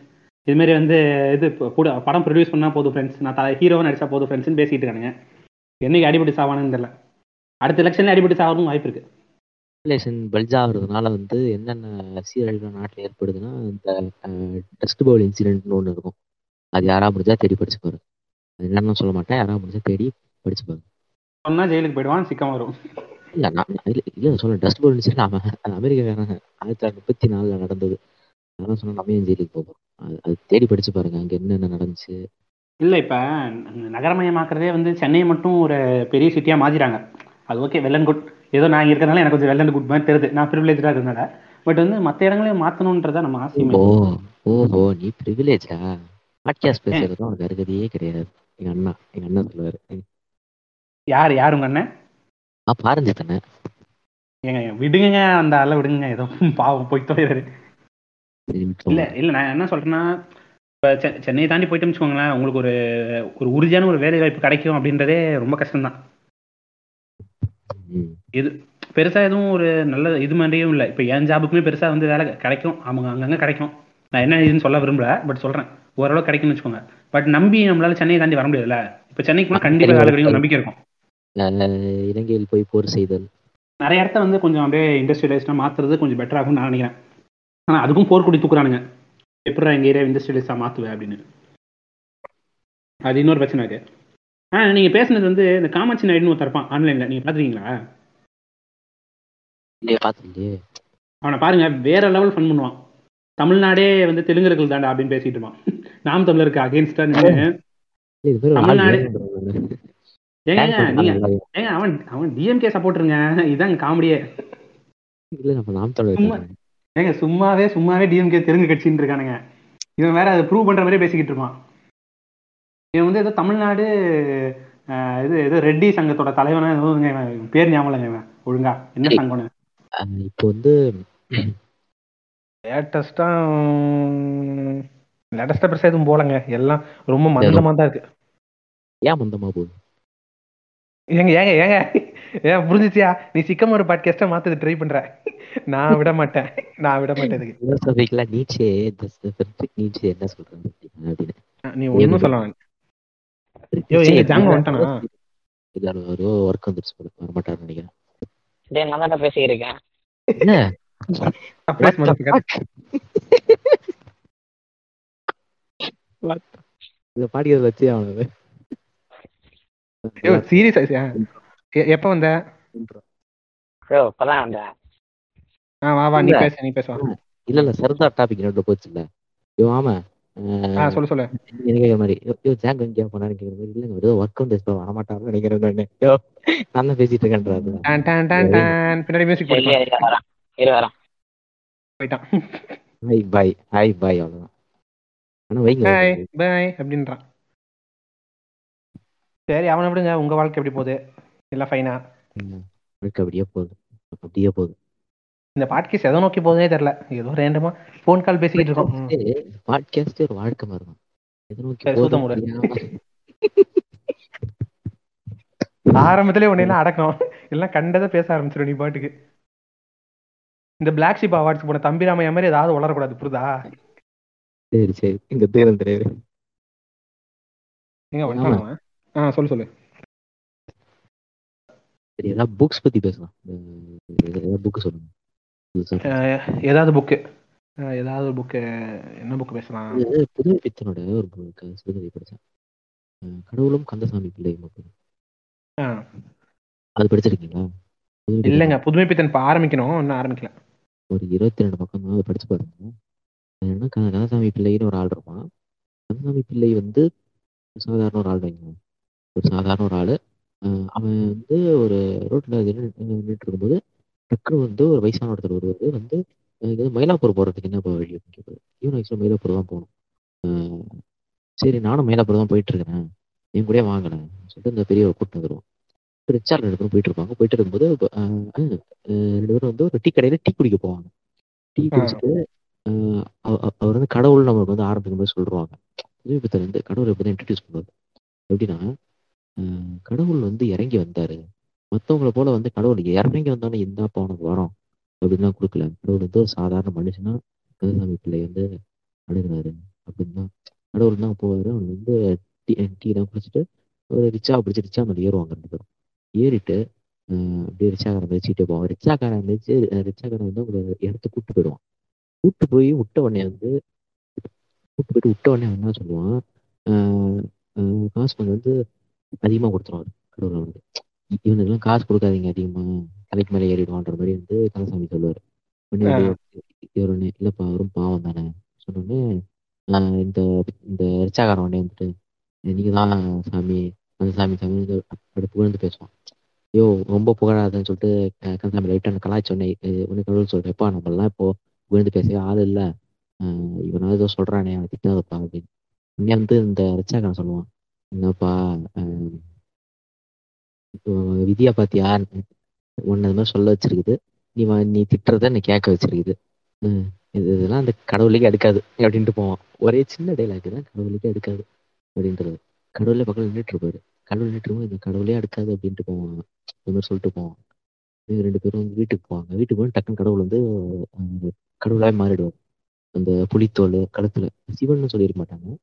இதுமாரி வந்து இது கூட படம் ப்ரொடியூஸ் பண்ணால் போதும் ஃப்ரெண்ட்ஸ் நான் தலை ஹீரோவாக நடிச்சா போதும் ஃப்ரெண்ட்ஸ்னு பேசிட்டு இருக்கானுங்க. என்னைக்கு அடிபட்டு சாவானுன்னு தெரியல. அடுத்த எலெக்ஷன்ல அடிபட்டு சாவணும் வாய்ப்பு இருக்கு. Population பல்ஜ் ஆகுறதுனால வந்து என்னென்ன சீரழிவு நாட்டில் ஏற்படுதுன்னா இந்த டஸ்ட் பவுல் இன்சிடென்ட்னு ஒன்று இருக்கும். அது யாரா முடிஞ்சா தேடி படிச்சு என்னன்னு சொல்ல மாட்டேன். யாரா முடிஞ்சா தேடி படிச்சு பாரு சொன்னா ஜெயிலுக்கு போயிடுவான் சிக்கம் வரும். இல்ல நான் இல்ல சொல்ல டஸ்ட் பவுல் இன்சிடென்ட் அவன் அது அமெரிக்காக்காரன் ஆயிரத்தி தொள்ளாயிரத்தி முப்பத்தி நாலுல நடந்தது. அதெல்லாம் சொன்னா நம்ம ஜெயிலுக்கு போகிறோம் அது தேடி படிச்சு பாருங்க அங்க என்னென்ன நடந்துச்சு. இல்லை இப்போ நகரமயமாக்குறதே வந்து சென்னையை மட்டும் ஒரு பெரிய சிட்டியாக மாற்றிட்டாங்க அது ஓகே வெல் அண்ட் குட் ஏதோ நான் இருக்கிறதுனால எனக்கு கொஞ்சம் வெல் அண்ட் குட் மாதிரி தெரியுது. நான் ப்ரிவிலேஜாக இருக்கிறதுனால. பட் வந்து மற்ற இடங்களையும் மாற்றணுன்றதா நம்ம ஓ ஓஹோ நீ ப்ரிவிலேஜா பாட்காஸ்ட் பேசுறது உனக்கு அருகதையே கிடையாது. எங்க அண்ணா எங்க அண்ணா சொல்லுவாரு. யார் யார் உங்க அண்ணன்? ஆ பாருங்க தானே ஏங்க விடுங்க அந்த ஆளை விடுங்க ஏதோ பாவம் போய் தொலைவாரு இல்லை இல்லை நான் என்ன சொல்கிறேன்னா இப்போ சென்னையை தாண்டி போயிட்டோம்னு வச்சுக்கோங்களேன் உங்களுக்கு ஒரு ஒரு உறுதியான ஒரு வேலை வாய்ப்பு கிடைக்கும் அப்படின்றதே ரொம்ப கஷ்டம்தான். இது பெருசாக எதுவும் ஒரு நல்ல இது மாதிரியும் இல்லை. இப்போ என் ஜாபுக்குமே பெருசாக வந்து வேலை கிடைக்கும். அவங்க அங்கங்கே கிடைக்கும். நான் என்ன இதுன்னு சொல்ல விரும்பல பட் சொல்கிறேன் ஓரளவு கிடைக்கும்னு வச்சுக்கோங்க. பட் நம்பி நம்மளால சென்னையை தாண்டி வர முடியாதுல்ல? இப்போ சென்னைக்கு போனால் கண்டிப்பாக வேலை கிடைக்கும் நம்பிக்கை இருக்கும். இலங்கையில் போய் போர் செய்தல். நிறைய இடத்த வந்து கொஞ்சம் அப்படியே இண்டஸ்ட்ரியலைஸ்டாக மாற்றுறது கொஞ்சம் பெட்டர் ஆகும்னு நான் நினைக்கிறேன். ஆனால் அதுக்கும் போர்க்குடி தூக்குறானுங்க. எப்படா எங்கள் ஏரியா இண்டஸ்ட்ரியலைஸ்டாக மாற்றுவேன் அப்படின்னு. அது இன்னொரு பிரச்சனை இருக்கு. ஆ நீங்கள் பேசுனது வந்து இந்த காமாட்சி நாயுடுன்னு ஒருத்தர் இருப்பான் ஆன்லைனில் இல்லையே பார்த்துலையே அவனை பாருங்க வேற லெவல் ஃபன் பண்ணுவான். தமிழ்நாடே வந்து தெலுங்கர்கள் தாண்டா அப்படின்னு பேசிட்டு இருப்பான். நாம் தமிழருக்கு அகேன்ஸ்டா நின்று தமிழ்நாடு-. ஏங்க நீங்க ஏங்க அவன் அவன் டிஎம்கே சப்போர்ட்டுருங்க இதாங்க காமெடியே இல்ல நம்ம நாம் தமிழர் சும்மா ஏங்க சும்மாவே சும்மாவே டிஎம்கே தெலுங்கு கட்சின்னு இருக்கானுங்க. இவன் வேற அதை ப்ரூவ் பண்ற மாதிரி பேசிக்கிட்டு இருப்பான். இவன் வந்து ஏதோ தமிழ்நாடு இது ஏதோ ரெட்டி சங்கத்தோட தலைவனா இவன் பேர் ஞாபகம் இல்லைங்க இவன். ஒழுங்கா. என்ன சங்கம்னு? இப்போ வந்து லேட்டஸ்டா லேட்டஸ்டா பெருசா எதுவும் போலங்க எல்லாம் ரொம்ப மந்தமா தான் இருக்கு. ஏன் மந்தமா போகுது? ஏங்க ஏங்க ஏங்க. ஏன் புரிஞ்சுச்சியா? நீ சிக்கம் ஒரு பாட்காஸ்டா மாத்தது ட்ரை பண்ற. நான் விட மாட்டேன். நான் விட மாட்டேன் இதுக்கு. நீச்சே நீச்சே என்ன சொல்றாங்க அப்படின்னு. நீ ஒன்னும் சொல்ல வேண்டாம் ஐயோ, எங்க ஜாங்க வந்துட்டானா? இல்ல ஒரு ஒர்க் வந்துருச்சு போல. வரமாட்டாருன்னு நினைக்கிறேன். டேய் நான் தான் என்ன. இந்த பாடியதை வச்சு அவனு ஐயோ சீரியஸ் எப்ப வந்த? யோ இப்பதான் வந்தேன் ஆ வா வா நீ இல்ல. பேச நீ பேச இல்ல இல்ல சர்தார் டாபிக் நடுவில் போச்சு இல்ல ஐயோ ஆமா ஆ சொல்லு சொல்லு. எனக்கு மாதிரி? யோ, யோ ஜாங் எங்கேயா போனான்னு கேட்குற மாதிரி? இல்லைங்க ஏதோ ஒர்க் வந்து இப்போ வரமாட்டாருன்னு நினைக்கிறேன் நானு. யோ நான் தான் பேசிட்டு இருக்கேன்றாரு டான் டான் டான் டான். பின்னாடி மியூசிக் இல்ல போட்டு இல்ல வரேன். போயிட்டான். ஹாய் பாய் ஹாய் பாய் அவ்வளவுதான். ஆனா வைங்க. பாய் பாய் அப்படின்றான். சரி அவனை விடுங்க. உங்க வாழ்க்கை எப்படி போகுது? எல்லாம் ஃபைனா வாழ்க்கை அப்படியே போகுது. அப்படியே போகுது. இந்த பாட்காஸ்ட் எதை நோக்கி போகுதுனே தெரியல. ஏதோ ரேண்டமா ஃபோன் கால் பேசிக்கிட்டு இருக்கோம். பாட்காஸ்ட் ஒரு வாழ்க்கை மாதிரி தான் எதை நோக்கி. தெரியாம ஆரம்பத்திலே உன்னை எல்லாம் அடக்கணும். எல்லாம் கண்டதை பேச ஆரம்பிச்சிடும் நீ பாட்டுக்கு. இந்த பிளாக் ஷிப் அவார்ட்ஸ் போன தம்பிராமையா மாதிரி ஏதாவது வளரக்கூடாது புரியுதா சரி சரி. எங்க அவன்? ஆ சொல்லு சொல்லு. சரி ஏதாவது புக்ஸ் பத்தி பேசலாம். ஏதாவது புக் சொல்லுங்க. ஏதாவது புக்கு ஏதாவது புக்கு என்ன புக் பேசலாம்? புதுமை பித்தனோட ஒரு book, சிறுகதை படிச்சேன். அஹ் கடவுளும் கந்தசாமி பிள்ளையும் அப்படின்னு. அது படிச்சிருக்கீங்களா? இல்லைங்க புதுமை பித்தன் இப்ப ஆரம்பிக்கணும். இன்னும் ஆரம்பிக்கல. ஒரு இருபத்தி ரெண்டு பக்கம் அதை படிச்சு பாருங்க. அது என்ன க- கந்தசாமி பிள்ளைன்னு ஒரு ஆள் இருப்பான். கந்தசாமி பிள்ளை வந்து சாதாரண ஒரு ஆள் வைங்க ஒரு சாதாரண ஒரு ஆள். அவன் வந்து ஒரு ரோட்ல நின்றுட்டு இருக்கும்போது டக்குனு வந்து ஒரு வயசான ஒருத்தர் வருவாரு வந்து இது மயிலாப்பூர் போறதுக்கு என்ன வழி அப்படின்னு கேட்பாரு இவன் ஆக்சுவலாக மயிலாப்பூர் தான் போகணும். சரி நானும் மயிலாப்பூர் தான் போயிட்டு இருக்கிறேன். என் கூடயே வாங்கினேன் சொல்லிட்டு இந்த பெரிய கூட்டம் வந்துருவான். ரிச்சார்ட் ரெண்டு பேரும் போயிட்டு இருப்பாங்க. போயிட்டு இருக்கும்போது ரெண்டு பேரும் வந்து ஒரு டீ கடையில டீ குடிக்க போவாங்க. டீ குடிச்சிட்டு அவர் வந்து கடவுள் நம்மளுக்கு வந்து ஆரம்பிக்கும் போது சொல்லுவாங்க புதுமைப்பித்தர் வந்து கடவுளை எப்படி இன்ட்ரடியூஸ் பண்ணுவார் எப்படின்னா கடவுள் வந்து இறங்கி வந்தார். மற்றவங்கள போல வந்து கடவுள் இறங்கி வந்தோடனே இந்தாப்பா உனக்கு வரோம் அப்படின்லாம் கொடுக்கல. கடவுள் வந்து ஒரு சாதாரண மனுஷனா கந்தசாமி பிள்ளை வந்து அணுகுனாரு அப்படின்னா கடவுள் தான் போவார். அவனுக்கு வந்து டீ டீ தான் குடிச்சிட்டு ஒரு ரிச்சா பிடிச்சி ரிச்சா மேலே ஏறுவாங்க ரெண்டு பேரும் ஏறிட்டு அப்படியே ரிச்சாக்காரன் மிதிச்சுட்டே போவான். ரிச்சாக்காரன் மிதிச்சு ரிச்சாக்காரன் வந்து ஒரு இடத்துக்கு கூட்டு போயிடுவான். கூட்டு போய் விட்ட உடனே வந்து கூட்டு போயிட்டு விட்ட உடனே என்ன சொல்லுவான்? காசு கொஞ்சம் வந்து அதிகமா கொடுத்துருவாரு கடவுள் அவனுக்கு இவனுக்கெல்லாம் காசு கொடுக்காதீங்க அதிகமா. தலைக்கு மேலே ஏறிடுவான்ற மாதிரி வந்து கந்தசாமி சொல்லுவாரு. இவர் உடனே இல்லப்பா அவரும் பாவம் தானே. சொன்னோடனே இந்த இந்த ரிச்சாக்காரன் உடனே வந்துட்டு நீங்க தான் சாமி அந்த சாமி சாமி அப்படி புகழ்ந்து பேசுவான். ஐயோ ரொம்ப புகழாதுன்னு சொல்லிட்டு கந்தசாமி லைட்டாக கலாய்ச்ச உடனே உடனே கடவுள் சொல்றேப்பா நம்மளாம் இப்போ உயர்ந்து பேசவே ஆள் இல்லை. ஆஹ் இவனா ஏதோ சொல்றானே அவன் திட்டாதப்பா அப்படின்னு. உடனே வந்து இந்த ரச்சாக்கான சொல்லுவான் என்னப்பா ஆஹ் இப்போ விதியா பாத்தியா? உன்ன அது மாதிரி சொல்ல வச்சிருக்குது. நீ நீ திட்டுறத நீ கேட்க வச்சிருக்குது. ஹம் இதெல்லாம் அந்த கடவுளுக்கே எடுக்காது அப்படின்ட்டு போவான். ஒரே சின்ன டைலாக் தான் கடவுளுக்கே எடுக்காது அப்படின்றது. கடவுளே பக்கம் நின்றுட்டு இருப்பாரு. கடவுள் நின்றுட்டு இருக்கும்போது இந்த கடவுளே எடுக்காது அப்படின்ட்டு போவான். இது மாதிரி சொல்லிட்டு போவான். இவங்க ரெண்டு பேரும் வந்து வீட்டுக்கு போவாங்க. வீட்டுக்கு போய் டக்குன்னு கடவுள் வந்து அஹ், கடவுளாவே மாறிடுவார். அந்த புலித்தோல் கழுத்துல சிவன் சொல்லியிருக்க மாட்டாங்க.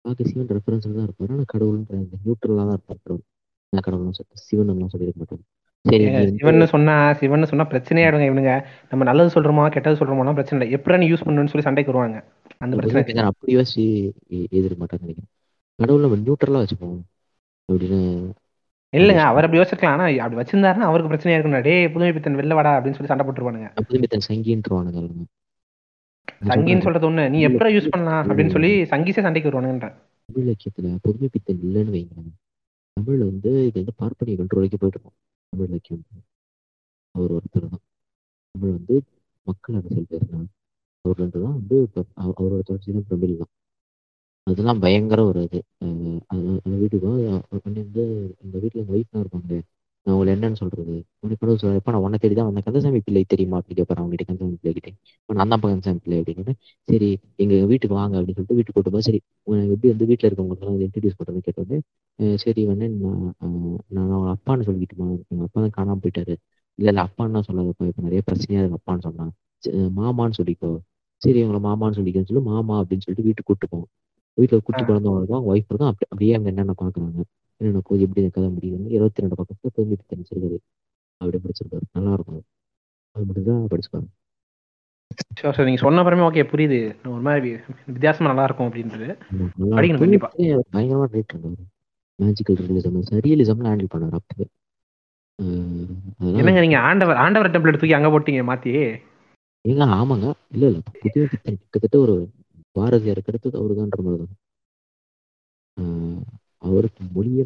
பார்க்க சிவன் ரெஃபரன்ஸ் தான் இருப்பாரு. ஆனா கடவுள்ன்ற அந்த நியூட்ரலா தான் இருப்பார் கடவுள். நான் கடவுள்னு சொல்லிட்டு சிவன் எல்லாம் சொல்லியிருக்க மாட்டாங்க. சிவன்னு சொன்னா சிவன்னு சொன்னா பிரச்சனையாடுங்க இவனுங்க. நம்ம நல்லது சொல்றோமா கெட்டது சொல்றோமா பிரச்சனை இல்லை. எப்படி யூஸ் பண்ணணும்னு சொல்லி சண்டைக்கு வருவாங்க. அந்த பிரச்சனை அப்படி யோசிச்சு எ- எதிர்க்க மாட்டான்னு நினைக்கிறேன். கடவுள் நம்ம நியூட்ரலா வச்சுப்போம். அப்படின்னு இல்லைங்க அவர் அப்படி யோசிக்கலாம். ஆனா அப்படி வச்சிருந்தாருன்னா அவருக்கு பிரச்சனையா இருக்கணும் டேய் புதுமை பித்தன் வெளில வாடா அப்படின்னு சொல்லி சண்டை போட்டுருவானுங்க. எல்லாமே. நான் சங்கின்னு சொல்றது ஒண்ணு. நீ எப்படி யூஸ் பண்ணலாம் அப்படின்னு சொல்லி சங்கிசே சண்டைக்கு வருவானுங்கன்ற தமிழ் இலக்கியத்துல புதுமை பித்தன் இல்லைன்னு வைங்க. தமிழ் வந்து இது வந்து பார்ப்பனிய கண்ட்ரோல் வரைக்கும் போயிட்டு இருக்கும். தமிழ் இலக்கியம் அவர் ஒருத்தர் தான். தமிழ் வந்து மக்கள் அரசியல் பேசினார் அவர் ரெண்டு தான் வந்து அவரோட தொடர்ச்சி தான் பிரமிழ் தான். அதெல்லாம் பயங்கர ஒரு இது. அது அந்த வீட்டுக்கு வந்து வந்து இந்த வீட்டில் எங்க ஒய்ஃப்லாம் இருப்பாங்க. நான் உங்களை என்னன்னு சொல்றது? உனக்கு கூட சொல்ல நான் உன்னை தேடி தான் வந்தேன். கந்தசாமி பிள்ளை தெரியுமா? அப்படி கேட்பாரு அவங்ககிட்ட கந்தசாமி பிள்ளை கிட்டே இப்போ நான் தான் கந்தசாமி பிள்ளை அப்படின்னு சரி எங்க வீட்டுக்கு வாங்க அப்படின்னு சொல்லிட்டு வீட்டுக்கு கூட்டு போய் சரி எப்படி வந்து வீட்டில் இருக்கவங்களுக்குலாம் வந்து இன்ட்ரடியூஸ் பண்ணுறது கேட்டோடனே சரி வந்து நான் நான் அவங்க அப்பான்னு சொல்லிக்கிட்டுமா? எங்க அப்பா தான் காணாம போயிட்டாரு. இல்ல இல்ல அப்பான்னு சொல்லாதப்பா இப்போ நிறைய பிரச்சனையா இருக்கு அப்பான்னு சொன்னான் மாமான்னு சொல்லிக்கோ. சரி இவங்களை மாமான்னு சொல்லிக்கோன்னு சொல்லி மாமா அப்படின்னு சொல்லிட்டு வீட்டுக்கு கூட்டு போவோம் வீட்டில் குட்டி அவங்க ஒய்ஃப் இருக்கும் அப்படி அப்படியே அங்கே என்னென்ன பார்க்குறாங்க? என்னென்ன போய் எப்படி கதை முடியுதுன்னு இருபத்தி ரெண்டு பக்கத்துல பொதுமை தெரிஞ்சிருக்காரு அப்படி படிச்சிருக்காரு நல்லா இருக்கும். அது மட்டும் தான் படிச்சு பாருங்க ஷோர் சார் நீங்கள் சொன்ன அப்புறமே ஓகே புரியுது. ஒரு மாதிரி வித்தியாசமா நல்லா இருக்கும் அப்படின்றது. படிக்கணும். கண்டிப்பா. பயங்கரமா ரைட் இருந்தாரு மேஜிக்கல் ரியலிசம் ரியலிசம்ல ஹேண்டில் பண்ணாரு அப்பவே. என்னங்க நீங்க ஆண்டவர் ஆண்டவர் டெம்ப்ளேட் தூக்கி அங்க போட்டீங்க மாத்தி? ஏங்க ஆமாங்க. இல்ல இல்ல. புதிய கிட்டத்தட்ட ஒரு பாரதியாருக்கு அடுத்தது அவருதான்ற மாதிரி தான் ஆஹ் அவருக்கு மொழியே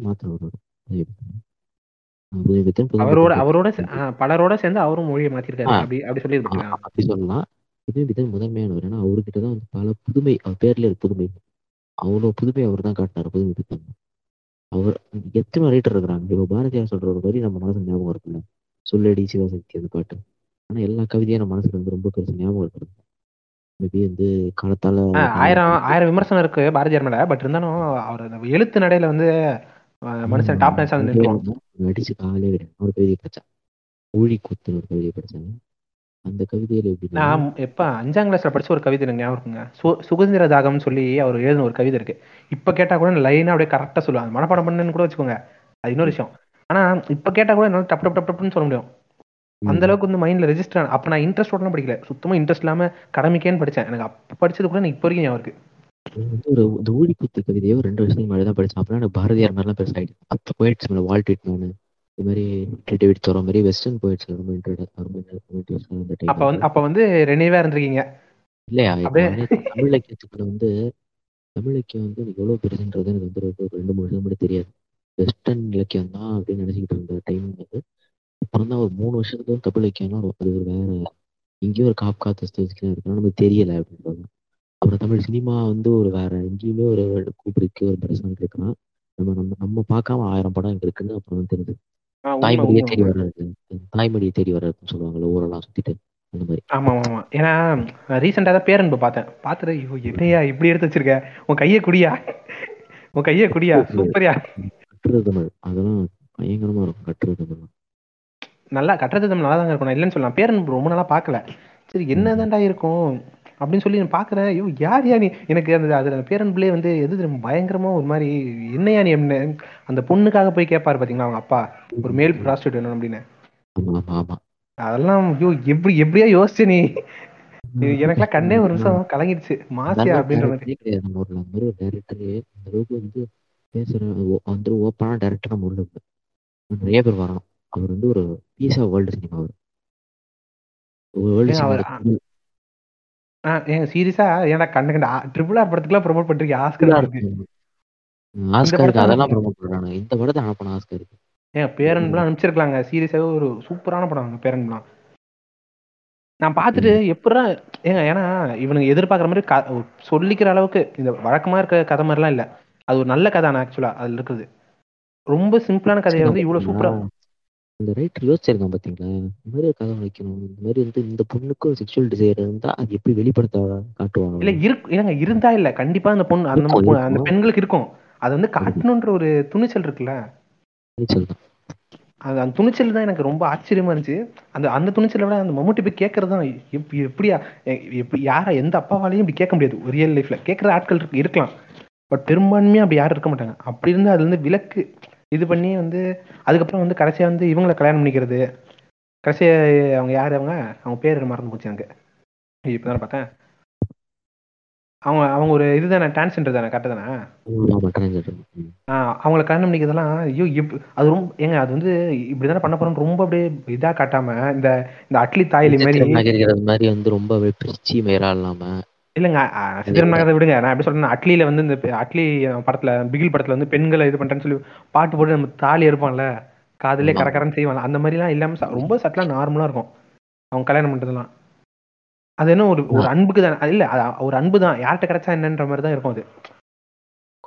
புதிய அவரோட அவரோட ஆ, பலரோட சேர்ந்து அவரும் மொழியை மாத்திருக்காரு. அப்படி சொல்லலாம். முதன்மையானவர் ஏன்னா அவர்கிட்ட தான் வந்து பல புதுமை அவர் பேர்ல இருக்கு புதுமை. அவ்வளோ புதுமை அவர் தான் காட்டினார் அவர் எத்தனை ரைட்டர் இருக்கிறாங்க? இப்போ பாரதியார் சொல்ற ஒரு வரி நம்ம மனசுல ஞாபகம் இருக்குல்ல? சொல்லடி சிவசக்தி அந்த பாட்டு. ஆனா எல்லா கவிதையும் நம்ம மனசுல வந்து ரொம்ப பெருசு ஞாபகம் இருக்கிறது. மேபி வந்து காலத்தால ஆயிரம் ஆயிரம் விமர்சனம் இருக்கு பாரதியார் மேல. பட் இருந்தாலும் அவர் எழுத்து நடையில வந்து மனுஷன் டாப் நின்றுவான். அடிச்சு காலே ஒரு கவிதை படிச்சேன் ஊழி கூத்துன்னு ஒரு கவிதை படிச்சேன் அந்த கவிதையில எப்படின்னா நான் எப்ப அஞ்சாம் கிளாஸ்ல படிச்ச ஒரு கவிதை எனக்கு ஞாபகம் இருக்குங்க. சுதந்திர தாகம்னு சொல்லி அவர் எழுதின ஒரு கவிதை இருக்கு. இப்ப கேட்டா கூட லைனா அப்படியே கரெக்டா சொல்லுவாங்க. மனப்பாடம் பண்ணுன்னு கூட வச்சுக்கோங்க. அது இன்னொரு விஷயம். ஆனா இப்ப கேட்டா கூட என்னால டப் டப் டப்னு சொல்ல முடியும். அந்த அளவுக்கு வந்து மைண்ட்ல ரெஜிஸ்டர் அப்ப நான் இன்ட்ரெஸ்டோடலாம் படிக்கல. சுத்தமா இன்ட்ரெஸ்ட் இல்லாம கடமைக்கேன்னு படிச்சேன். எனக்கு அப்ப படிச்சது கூட இப்போ வரைக்கும் ஞாபகம் இருக்கு. நான் ஒரு ஊழி கூத்து கவிதையோ ரெண்டு வருஷத்துக்கு முன்னாடி தான் படிச்சேன். அப்புறம் எனக்கு பாரதியார் மாதிரிலாம் பெருசா ஆயிடுச்சு அப்போ போயிடுச்சு மேலே வால்ட் விட்மேனு இது மாதிரி டேவிட் தோற மாதிரி வெஸ்டர்ன் போயிடுச்சு. ரொம்ப இன்ட்ரெஸ்ட் அப்ப வந்து அப்ப வந்து ரெனிவா இருந்திருக்கீங்க இல்லையா? நானே தமிழ் இலக்கியத்துக்குள்ள வந்து தமிழ் இலக்கியம் வந்து எனக்கு எவ்வளவு பெருசுன்றது எனக்கு வந்து ஒரு ரெண்டு மூணு வருஷம் முன்னாடி தெரியாது. வெஸ்டர்ன் இலக்கியம் தான் அப்படின்னு நினைச்சுக்கிட்டு இருந்த டைம் வந்து அப்புறம் தான் ஒரு மூணு வருஷத்துக்கு தமிழ் இலக்கியம்னா ஒரு- அது ஒரு வேற எங்கேயோ ஒரு காப் காத்து இருக்குன்னா நமக்கு தெரியல அப்படின்றது. அப்புறம் தமிழ் சினிமா வந்து ஒரு வேற எங்கேயுமே ஒரு கூப்பிடுக்கு ஒரு பிரசனம் இருக்குன்னா நம்ம நம்ம நம்ம பார்க்காம ஆயிரம் படம் இங்க இருக்குன்னு அப்புறம் தெரியுது. தாய்மொழியை தேடி. வர்றது தாய்மொழியை தேடி வர்றதுன்னு சொல்லுவாங்கல்ல ஊரெல்லாம் சுத்திட்டு ஆமா ஆமா ஏன்னா ரீசெண்டா தான் பேரன்பு பார்த்தேன். பார்த்துட்டு ஐயோ என்னையா இப்படி எடுத்து வச்சிருக்க? உன் கையை குடியா? உன் கையை குடியா? சூப்பரியா? கட்டுரை தமிழ். அதெல்லாம் பயங்கரமா இருக்கும் கட்டுரை தமிழ் நல்லா கட்டுறது தமிழ் நல்லா தாங்க இருக்கும் நான் இல்லைன்னு சொல்லலாம். பேரன்பு ரொம்ப நாளா பார்க்கல. சரி என்னதான்டா இருக்கும்? அப்படின்னு சொல்லி நான் பார்க்கறேன். ஐயோ யார் யா நீ? எனக்கு அந்த அதுல பேரன்புலேயே வந்து எது தெரியுமா? பயங்கரமா ஒரு மாதிரி என்னையா நீ? என்ன அந்த பொண்ணுக்காக போய் கேட்பாரு பாத்தீங்களா அவங்க அப்பா? ஒரு மேல் ப்ராஸ்டியூட் வேணும் அப்படின்னு. அதெல்லாம் ஐயோ எப்படி எப்படியா யோசிச்ச நீ? எனக்கெல்லாம் கண்ணே ஒரு நிமிஷம் கலங்கிடுச்சு மாசியா அப்படின்ற மாதிரி. அந்த ஒரு டேரக்டரே அந்த அளவுக்கு வந்து பேசுற வந்து ஓப்பனான டேரக்டர் நம்ம இல்லை. நிறைய பேர் வரணும். அவர் வந்து ஒரு பீஸ் ஆஃப் வேர்ல்டு சினிமா அவர். ஏன் சீரியஸா ஏன்டா கண்ட கண்ட ட்ரிபிள் ஆர் படத்துக்குலாம் ப்ரோமோட் பண்றீங்க ஆஸ்கர் ஆஸ்கருக்கு படத்தை அதெல்லாம் அனுப்பி- ப்ரொமோட் பண்றாங்க இந்த படத்தை அனுப்பின ஆஸ்கருக்கு ஏன் பேரன்புலாம் அனுப்பிச்சிருக்கலாங்க. சீரியஸாவே ஒரு சூப்பரான படம் பேரன்புலாம். நான் பார்த்துட்டு எப்படா ஏங்க ஏன்னா இவனுங்க எதிர்பார்க்குற மாதிரி க சொல்லிக்கிற அளவுக்கு இந்த வழக்கமா இருக்க கதை மாதிரிலாம் இல்லை. அது ஒரு நல்ல கதை ஆக்சுவலா அதுல இருக்குது ரொம்ப சிம்பிளான கதையை வந்து இவ்வளவு சூப்பரா இந்த ரைட்டர் யோசிச்சிருக்கான் பாத்தீங்களா? இந்த மாதிரி ஒரு கதை வைக்கணும். இந்த மாதிரி வந்து இந்த பொண்ணுக்கு ஒரு செக்ஷுவல் டிசைர் இருந்தா அது எப்படி வெளிப்படுத்த காட்டுவாங்க? இல்ல இருக்கு இல்லங்க இருந்தா இல்ல. கண்டிப்பா அந்த பொண்ணு அந்த அந்த. பெண்களுக்கு இருக்கும். அது வந்து காட்டணுன்ற ஒரு துணிச்சல் இருக்குல்ல? சொல்லுதான் அது அந்த துணிச்சல் தான் எனக்கு ரொம்ப ஆச்சரியமா இருந்துச்சு. அந்த அந்த துணிச்சலை விட அந்த மம்முட்டி போய் கேட்கறது தான் எப் எப்படியா எப்படி யாரை எந்த அப்பாவாலையும் இப்படி கேட்க முடியாது. ரியல் லைஃப்ல கேட்கற ஆட்கள் இருக்கு இருக்கலாம். பட் பெரும்பான்மையா அப்படி யாரும் இருக்க மாட்டாங்க. அப்படி இருந்து அதுல இருந்து விலக்கு இது பண்ணி வந்து அதுக்கப்புறம் வந்து கடைசியா வந்து இவங்களை கல்யாணம் பண்ணிக்கிறது. கடைசியா அவங்க யாரு அவங்க? அவங்க பேர் மறந்து போச்சு எனக்கு. இப்பதானே பார்த்தேன். அவங்க அவங்க ஒரு இதுதானே தானே கரெக்டாக தானே ம். ஆஹ் அவங்கள கல்யாணம் பண்ணிக்கிறதெல்லாம் ஐயோ இப்- அது ரொம்ப ஏங்க அது வந்து இப்படிதானே பண்ண போறோம் ரொம்ப அப்படியே இதா காட்டாம இந்த இந்த அட்லி தாயலி மாதிரி மாதிரி வந்து ரொம்ப பிரிச்சு மேரா இல்லாம இல்லைங்க சித்திரம் நகரத்தை விடுங்க. நான் எப்படி சொல்றேன்னா அட்லியில வந்து இந்த அட்லி படத்துல பிகில் படத்துல வந்து பெண்களை இது பண்றேன்னு சொல்லி பாட்டு போட்டு நம்ம தாலி எடுப்பான்ல காதுலயே ஆமா. கரகரன்னு செய்வாங்க. அந்த மாதிரிலாம் இல்லாம ச- ரொம்ப சட்டலா நார்மலா இருக்கும். அவங்க கல்யாணம் பண்றதெல்லாம். அது என்ன ஒரு ஒரு அன்புக்கு தான் அது இல்ல ஒரு அன்பு தான். யார்கிட்ட கிடைச்சா என்னன்ற மாதிரி தான் இருக்கும் அது.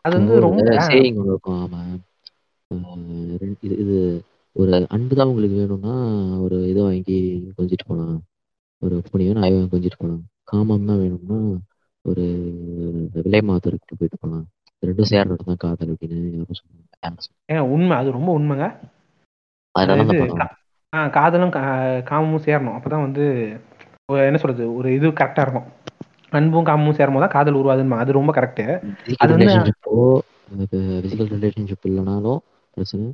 அது வந்து ரொம்ப இது இது ஒரு அன்பு தான் உங்களுக்கு வேணும்னா ஒரு இதை வாங்கி கொஞ்சிட்டு போலாம். ஒரு புனியோ நாய் வாங்கி கொஞ்சிட்டு போலாம். காமம் தான் வேணும்னா ஒரு விலை மாதருக்கு போயிட்டு இது ரெண்டும் சேர்றது தான் காதல் அப்படின்னு யாரும். ஏங்க உண்மை அது ரொம்ப உண்மைங்க. அதனால காதலும் காமமும் சேரணும். அப்பதான் வந்து என்ன சொல்றது ஒரு இது கரெக்டா இருக்கும். அன்பும் காமமும் சேரும்போது தான் காதல் உருவாதுன்னு அது ரொம்ப கரெக்ட் அது வந்து- பிசிக்கல் ரிலேஷன்ஷிப் இல்லைனாலும் பிரச்சனை.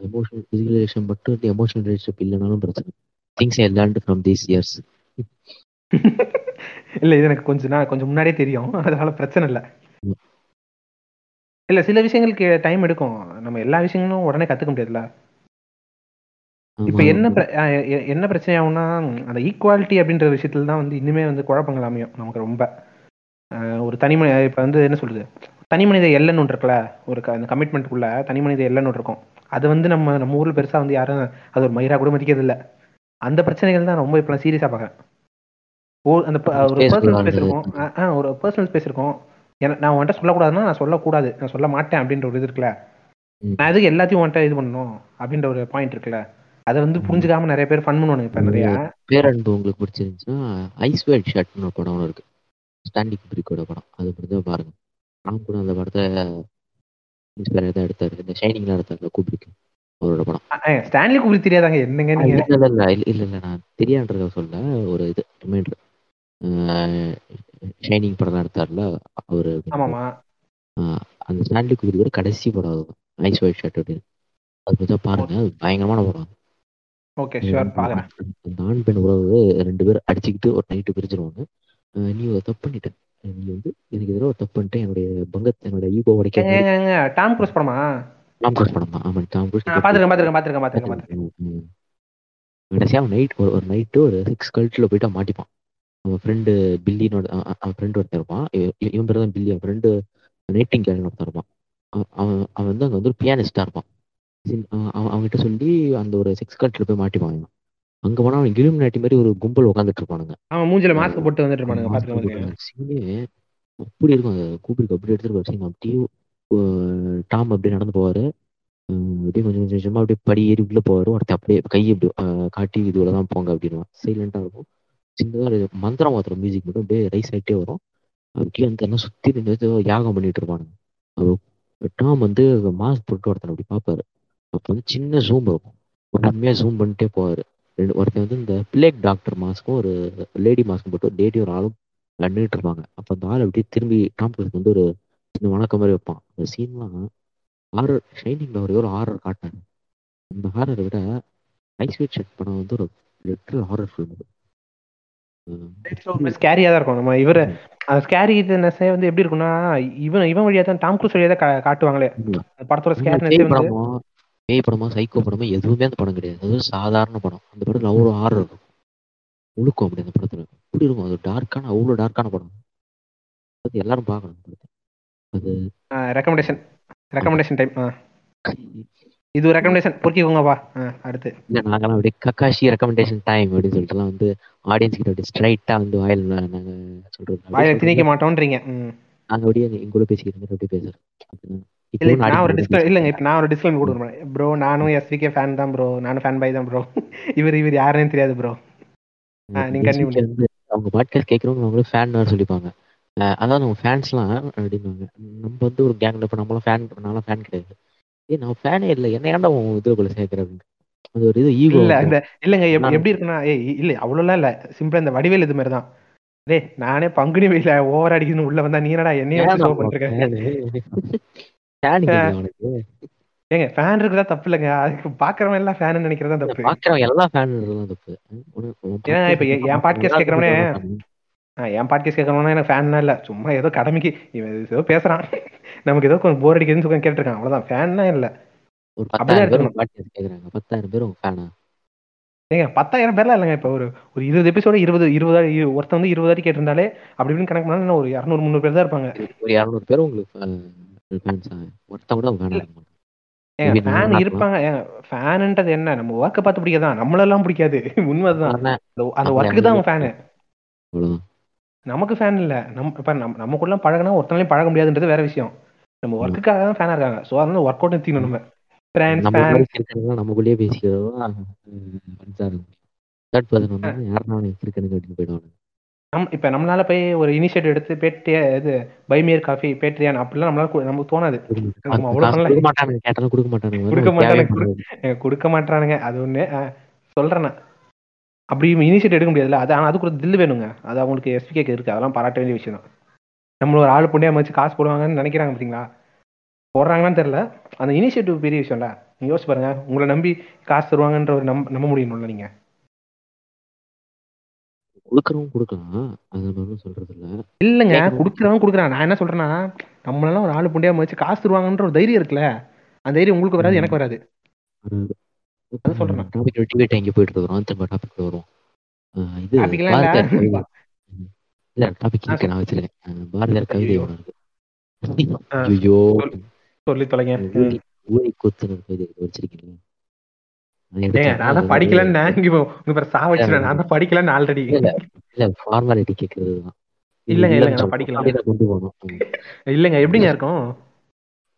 எமோஷனல் பிசிக்கல் ரிலேஷன் மட்டும் எமோஷனல் ரிலேஷன்ஷிப் இல்லைனாலும் பிரச்சனை. Things I learned from these years இல்ல இது எனக்கு கொஞ்சம் நான் கொஞ்சம் முன்னாடியே தெரியும். அதனால பிரச்சனை இல்ல. இல்ல சில விஷயங்களுக்கு டைம் எடுக்கும். நம்ம எல்லா விஷயங்களும் உடனே கத்துக்க முடியாதுல்ல? இப்ப என்ன என்ன பிரச்சனை ஆகும்னா அந்த ஈக்குவாலிட்டி அப்படின்ற விஷயத்துல தான் வந்து இன்னுமே வந்து குழப்பங்கள் அமையும் நமக்கு ரொம்ப. ஒரு தனி மனி இப்ப வந்து என்ன சொல்றது? தனி மனித எல்லைன்னு ஒன்று இருக்குல்ல? ஒரு அந்த கமிட்மெண்ட்டுக்குள்ள தனி மனித எல்லைன்னு ஒன்று இருக்கும். அது வந்து நம்ம நம்ம ஊர்ல பெருசா வந்து யாரும் அது ஒரு மயிரா கூட மதிக்கிறது இல்ல அந்த பிரச்சனைகள் தான் ரொம்ப இப்ப சீரியஸா பாக்குறேன். அந்த ஒரு பர்சனல். ஸ்பேஸ் இருக்கும். ஒரு பர்சனல் ஸ்பேஸ் இருக்கும். ஏன்னா நான் உன்கிட்ட சொல்லக்கூடாதுன்னா நான் சொல்லக்கூடாது. நான் சொல்ல மாட்டேன் அப்படின்ற ஒரு இது இருக்குல்ல. நான் எதுக்கு எல்லாத்தையும் உன்கிட்ட இது பண்ணணும் அப்படின்ற ஒரு பாயிண்ட் இருக்குல்ல. அதை வந்து புரிஞ்சுக்காம நிறைய பேர் ஃபன் பண்ணுவானுங்க இப்ப நிறைய. பேரன்பு உங்களுக்கு பிடிச்சிருந்துச்சுன்னா ஐஸ் ஒயிட் ஷர்ட்னு ஒரு படம் இருக்கு. ஸ்டாண்டி குப்ரிக்கோட படம். அது முடிஞ்சா பாருங்க. நான் கூட அந்த படத்தை இன்ஸ்பயர் தான் எடுத்தாரு. இந்த ஷைனிங்லாம் எடுத்தாரு குப்ரிக் அவரோட படம். ஸ்டான்லி குப்ரிக் தெரியாதாங்க? என்னங்க இல்ல நீங்க? இல்ல இல்ல இல்ல இல்ல இல்ல நான் தெரியான்றத சொல்ல ஒரு இது ரிமைண்டர் ஷைனிங் படம் எடுத்தார்ல அவரு ஆமாமா. அந்த ஸ்டாண்லி குப்ரிக்கோட கடைசி படம் அதுதான் ஐஸ் ஒயிட் ஷர்ட் அப்படின்னு. அது கொஞ்சம் பாருங்க அது பயங்கரமான படம். ஓகே ஷுவர் பாக்குறேன் அந்த ஆண் பெண் உறவு ரெண்டு பேரும் அடிச்சுக்கிட்டு ஒரு நைட்டு பிரிச்சிருவாங்க அஹ் நீ ஒரு தப்பு பண்ணிட்ட. நீ வந்து எனக்கு எதிராக ஒரு தப்பு பண்ணிட்டு. என்னுடைய பங்கத் என்னோட ஈகோ உடைக்க டாம் க்ரூஸ் படமா? டாம் க்ரூஸ் படம் ஆமா டாம் க்ரூஸ் பாத்துருக்கேன் பாத்துருக்கேன் பாத்துருக்கேன் பாத்துருக்கேன். கடைசியா நைட் ஒரு ஒரு நைட்டு ஒரு சிக்ஸ் கல்ட்டில் போயிட்டு மாட்டிப்பான். அவன் ஃப்ரெண்டு பில்லினோட அவன் ஃப்ரெண்டு ஒருத்தன் இருப்பான். இவ- இவ- இவன் பேர் தான் பில்லி அவன் ஃப்ரெண்டு நைட்டிங் கேள்வி ஒருத்தன் இருப்பான். அவன் அவன் வந்து அங்கே வந்து ஒரு பியானிஸ்டாக இருப்பான். அவன் அவன் அவன்கிட்ட சொல்லி அந்த ஒரு சிக்ஸ் கல்ட்டில் போய் மாட்டிப்பான் இவன் அங்கே போனால் அவன் கிலிம் நாட்டி மாதிரி ஒரு கும்பல் உட்காந்துட்டு இருப்பானுங்க. அவன் மூஞ்சில மாஸ்க் போட்டு வந்துட்டு இருப்பானுங்க சீனே அப்படி இருக்கும். அந்த கூப்பிட்டு அப்படி எடுத்துட்டு சீன் அப்படியே டாம் அப்படியே நடந்து போவாரு. அப்படியே கொஞ்சம் கொஞ்சம் கொஞ்சமா அப்படியே படி ஏறி உள்ள போவாரு. ஒருத்தன் அப்படியே கை இப்படி அஹ், காட்டி இதுல தான் போங்க அப்படின்னு சைலண்டா இருக்கும். சின்னதாக ஒரு மந்திரம் மாத்திரம் மியூசிக் மட்டும் அப்படியே ரைஸ் ஆகிட்டே வரும். அப்படியே வந்து எல்லாம் சுற்றி நின்று யாகம் பண்ணிட்டு இருப்பானுங்க. டாம் வந்து மாஸ்க் போட்டு ஒருத்தன் அப்படி பார்ப்பாரு. அப்போ வந்து சின்ன ஜூம் இருக்கும். உண்மையாக ஜூம் பண்ணிட்டே போவார். ரெண்டு ஒருத்தன் வந்து இந்த பிளேக் டாக்டர் மாஸ்க்கும் ஒரு லேடி மாஸ்க்கும் போட்டு லேடி ஒரு ஆளும் நின்றுட்டு இருப்பாங்க. அப்போ அந்த ஆள் அப்படியே திரும்பி டாம் வந்து ஒரு சின்ன வணக்கம் மாதிரி வைப்பான். அந்த சீன்லாம் ஹாரர் ஷைனிங்ல ஒரே ஒரு ஹாரர் காட்டாரு அந்த ஹாரரை விட ஐஸ்வீட் வெயிட் ஷர்ட் படம் வந்து ஒரு லிட்டரல் ஹாரர் ஃபிலிம் ஸ்கேரியா தான் இருக்கும். நம்ம இவரு அந்த ஸ்கேரி வந்து எப்படி இருக்கும்னா இவன் இவன் வழியா தான் டாம் க்ரூஸ் வழியா தான் காட்டுவாங்களே. படத்தோட ஸ்கேரினஸே வந்து பேய் படமோ சைக்கோ படமோ எதுவுமே அந்த படம் கிடையாது. அது சாதாரண படம். அந்த படத்துல அவ்வளோ ஹாரர் இருக்கும். உழுக்கும் அப்படி அந்த படத்துல. அப்படி இருக்கும்? அது டார்க்கான அவ்வளோ டார்க்கான படம். அது எல்லாரும் பார்க்கணும் அது ரெக்கமெண்டேஷன் ரெக்கமெண்டேஷன் டைம் இது ஒரு ரெக்கமெண்டேஷன் பொறுக்கிக்கோங்கப்பா ஆ, அடுத்து. இல்ல நாங்கெல்லாம் அப்படியே கக்காஷி ரெக்கமெண்டேஷன் டைம் அப்படின்னு சொல்லிட்டுலாம் வந்து ஆடியன்ஸ் கிட்ட அப்படியே ஸ்ட்ரைட்டா வந்து வாயில் நாங்க சொல்றது. வாயில திணிக்க சொல்றது. மாட்டோன்றீங்க. ம். நாங்க அப்படியே எங்க கூட பேசிக்கிற மாதிரி அப்படியே பேசுறோம். நான் ஒரு டிஸ்கிளைம் இல்லைங்க இப்ப நான் ஒரு டிஸ்கிளைம் கொடுக்குறேன் ப்ரோ நானும் எஸ்விகே ஃபேன் தான் ப்ரோ நானும் ஃபேன் பை தான் ப்ரோ இவர் இவர் யாருன்னு தெரியாது ப்ரோ நீங்க அவங்க பாட்காஸ்ட் கேட்கறவங்க அவங்களே ஃபேன் சொல்லிப்பாங்க. அதாவது நம்ம ஃபேன்ஸ்லாம் அப்படின்வாங்க நம்ம வந்து ஒரு கேங்ல இப்ப நம்மளாம் ஃபேன் நான்லாம் ஃபேன் கிடையாது. ஏய் நான் ஃபேனே இல்லை. என்ன ஏன்டா உன் இதுக்குள்ள சேர்க்கிற அது ஒரு இது ஈகோ இல்ல இந்த இல்லங்க எப்படி இருக்குன்னா ஏய் இல்ல அவ்வளவுலாம் இல்ல. சிம்பிளா இந்த வடிவேல் இது மாதிரி தான் டேய் நானே பங்குனி வெயில ஓவர் அடிக்கணும் உள்ள வந்தா நீ என்னடா என்னைய வச்சு பண்ணிருக்க? ஏங்க ஃபேன் இருக்குதா தப்பு இல்லைங்க? அதுக்கு பாக்குறவன் எல்லாம் ஃபேன் நினைக்கிறதா தப்பு? பாக்குறவன் எல்லா ஃபேன் தப்பு. ஏன்னா இப்ப என் தான். ஆ, என் பாட்காஸ்ட் கேட்கறவனா எனக்கு ஃபேன்லாம் இல்ல. சும்மா ஏதோ கடமைக்கு இவன் ஏதோ பேசுறான். நமக்கு ஏதோ கொஞ்சம் போர் அடிக்குதுன்னு சொல்லி கேட்டிருக்கான் அவ்வளவுதான். ஃபேன்லாம் இல்ல. ஒரு பத்தாயிரம் பேர் இருக்கணும். பாட்காஸ்ட் கேக்குறாங்க. பத்தாயிரம் பேர் உங்க ஃபேனா ஏங்க பத்தாயிரம் பேர்லாம் இல்லைங்க. இப்போ ஒரு ஒரு இருபது எபிசோடு இருபது இருபது ஒருத்தன் வந்து இருபது வாட்டி கேட்டிருந்தாலே அப்படி இப்படின்னு கணக்கு பண்ணா ஒரு இரநூறு முந்நூறு பேர் தான் இருப்பாங்க. ஒரு இரநூறு பேர் உங்களுக்கு ஃபேன்ஸா ஒருத்தன் கூட மாட்டான். ஏங்க ஃபேன் இருப்பாங்க. ஏங்க ஃபேனுன்றது என்ன? நம்ம ஒர்க்கை பார்த்து பிடிக்காதான் நம்மளெல்லாம் பிடிக்காது. உண்மைதான். அண்ணா, அந்த ஒர்க்கு தான் ஃபேனு நமக்கு ஃபேன் இல்லை. நம்ம இப்போ நம்ம நமக்குள்ள பழகினா ஒருத்தனாலையும் பழக முடியாதுன்றது வேற விஷயம். நம்ம ஒர்க்குக்காக தான் ஃபேனாக இருக்காங்க. ஸோ அதனால ஒர்க் அவுட் நிறுத்திக்கணும் நம்ம. ஃபேன் நமக்குள்ளேயே பேசிக்கிறோம் தேர்ட் பர்சன் வந்தா கிறுக்கனுங்க அப்படின்னு போயிடுவாங்க நம் இப்போ நம்மளால போய் ஒரு இனிஷியேட்டிவ் எடுத்து பேட்டியா இது பைமியர் காஃபி பேட்ரியான் அப்படிலாம் நம்மளால நமக்கு தோணாது. கொடுக்க மாட்டானுங்க. கேட்டாலும் கொடுக்க மாட்டானுங்க. கொடுக்க மாட்டானுங்க, கொடுக்க மாட்டானுங்க. அது ஒன்று சொல்கிறேன் அப்படி இனிஷியேட் எடுக்க முடியாதுல்ல? அது ஆனால் அதுக்கு ஒரு தில் வேணுங்க. அது அவங்களுக்கு எஸ்பிகேக்கு இருக்குது அதெல்லாம் பாராட்ட வேண்டிய விஷயம் தான். நம்மள ஒரு ஆள் புண்ணியாக வச்சு காசு போடுவாங்கன்னு நினைக்கிறாங்க பார்த்தீங்களா போடுறாங்கன்னு தெரில அந்த இனிஷியேட்டிவ் பெரிய விஷயம்ல. நீங்கள் யோசிச்சு பாருங்க. உங்களை நம்பி காசு தருவாங்கன்ற ஒரு நம்ப நம்ப முடியணும்ல நீங்கள் கொடுக்கறவங்க கொடுக்கலாம். அது நம்ம சொல்றது இல்ல இல்லைங்க. கொடுக்குறவன் கொடுக்குறான் நான் என்ன சொல்றேன்னா நம்மளெல்லாம் ஒரு ஆள் புண்டியா வச்சு காசு தருவாங்கன்ற ஒரு தைரியம் இருக்குல்ல. அந்த தைரியம் உங்களுக்கு வராது எனக்கு வராது. அதான் சொல்றேன். டாபிக் டிபேட் எங்க போயிட்டு இருக்கிறோம். திரும்ப டாபிக் ஆஹ் இது இல்ல. டாபிக் இருக்கு நான் வச்சிருக்கேன். பாரதியார் கவிதை ஐயோ. சொல்லி தொலைங்க. கூத்துன்னு ஒரு கவிதை வச்சிருக்கீங்களா? நான் படிக்கலன்னு இங்க உங்க பேர் சா வச்சுறேன் நான் தான் படிக்கலன்னு ஆல்ரெடி இல்ல, இல்ல ஃபார்மாலிட்டி கேட்கறது தான். இல்லைங்க, இல்லைங்க, நான் சொல்றேன். படிக்கல. அப்படியே கொண்டு போகணும். ம். இல்லைங்க எப்படிங்க இருக்கும்?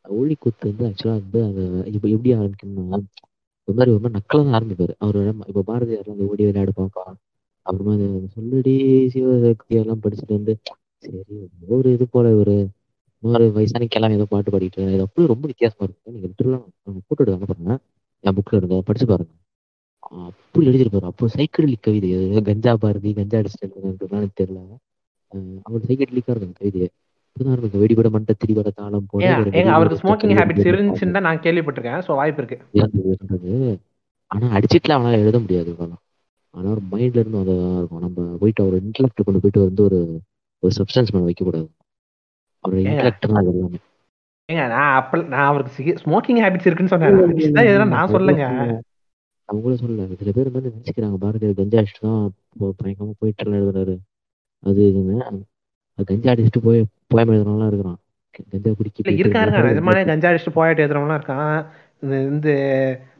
ஊழி கூத்து வந்து ஆக்சுவலா வந்து அது இப்ப எப்படி ஆரம்பிக்கணும்னா ஒரு மாதிரி ஒரு மாதிரி நக்கலா ஆரம்பிப்பாரு. அவர் இப்ப பாரதியார் அந்த ஓடி விளையாடு பாப்பா அப்புறமா அந்த சொல்லடி சிவசக்தி எல்லாம் படிச்சுட்டு வந்து சரி ஒரு இது போல ஒரு ஒரு வயசான கிளம்பி ஏதோ பாட்டு பாடிட்டு. இது அப்படியே ரொம்ப வித்தியாசமா இருக்கும் நீங்க லிட்டரலாம் போட்டோ எடுத்து அனுப்புறேன் என் புக்ல இருங்க படிச்சு பாருங்க. அப்படி எழுதிருப்பாரு அப்போ சைக்கிளிக் கவிதை. அது கஞ்சா பாரதி கஞ்சா அடிச்சுட்டு எனக்கு தெரியல. அவர் சைக்கிளிக்கா இருக்கும் கவிதையை. இருக்கும் வெடிபட மண்ட திரிபட தாளம் போல அவருக்கு ஸ்மோக்கிங் ஹேபிட்ஸ் இருந்துச்சுன்னு தான் நான் கேள்விப்பட்டிருக்கேன். ஸோ வாய்ப்பு இருக்கு. ஆனா அடிச்சிட்டுல அவனால எழுத முடியாது இவ்வளவு ஆனா ஒரு மைண்ட்ல இருந்து அதான் இருக்கும். நம்ம போயிட்டு அவர் இன்டலெக்ட் கொண்டு போயிட்டு வந்து ஒரு ஒரு சப்ஸ்டன்ஸ் மேல வைக்க கூடாது அவரோட. இன்டலெக்ட் தான் அது எல்லாமே. ஏங்க நான் அப்ப நான் அவருக்கு ஸ்மோக்கிங் ஹேபிட்ஸ் இருக்குன்னு சொன்னேன். நான் சொல்லலைங்க. அவங்களும் சொல்லல. சில பேர் வந்து நினைச்சுக்கிறாங்க பாரதியார் கஞ்சா அடிச்சுட்டு தான் பயங்கரமா போயிட்டு எழுதுறாரு. அது இதுன்னு கஞ்சா அடிச்சுட்டு போய் போயம் எழுதுறவங்களாம் இருக்கிறான். கஞ்சா குடிக்க நிறைய நிஜமானே கஞ்சா அடிச்சுட்டு போயிட்டு எழுதுறவங்களாம் இருக்கான். இந்த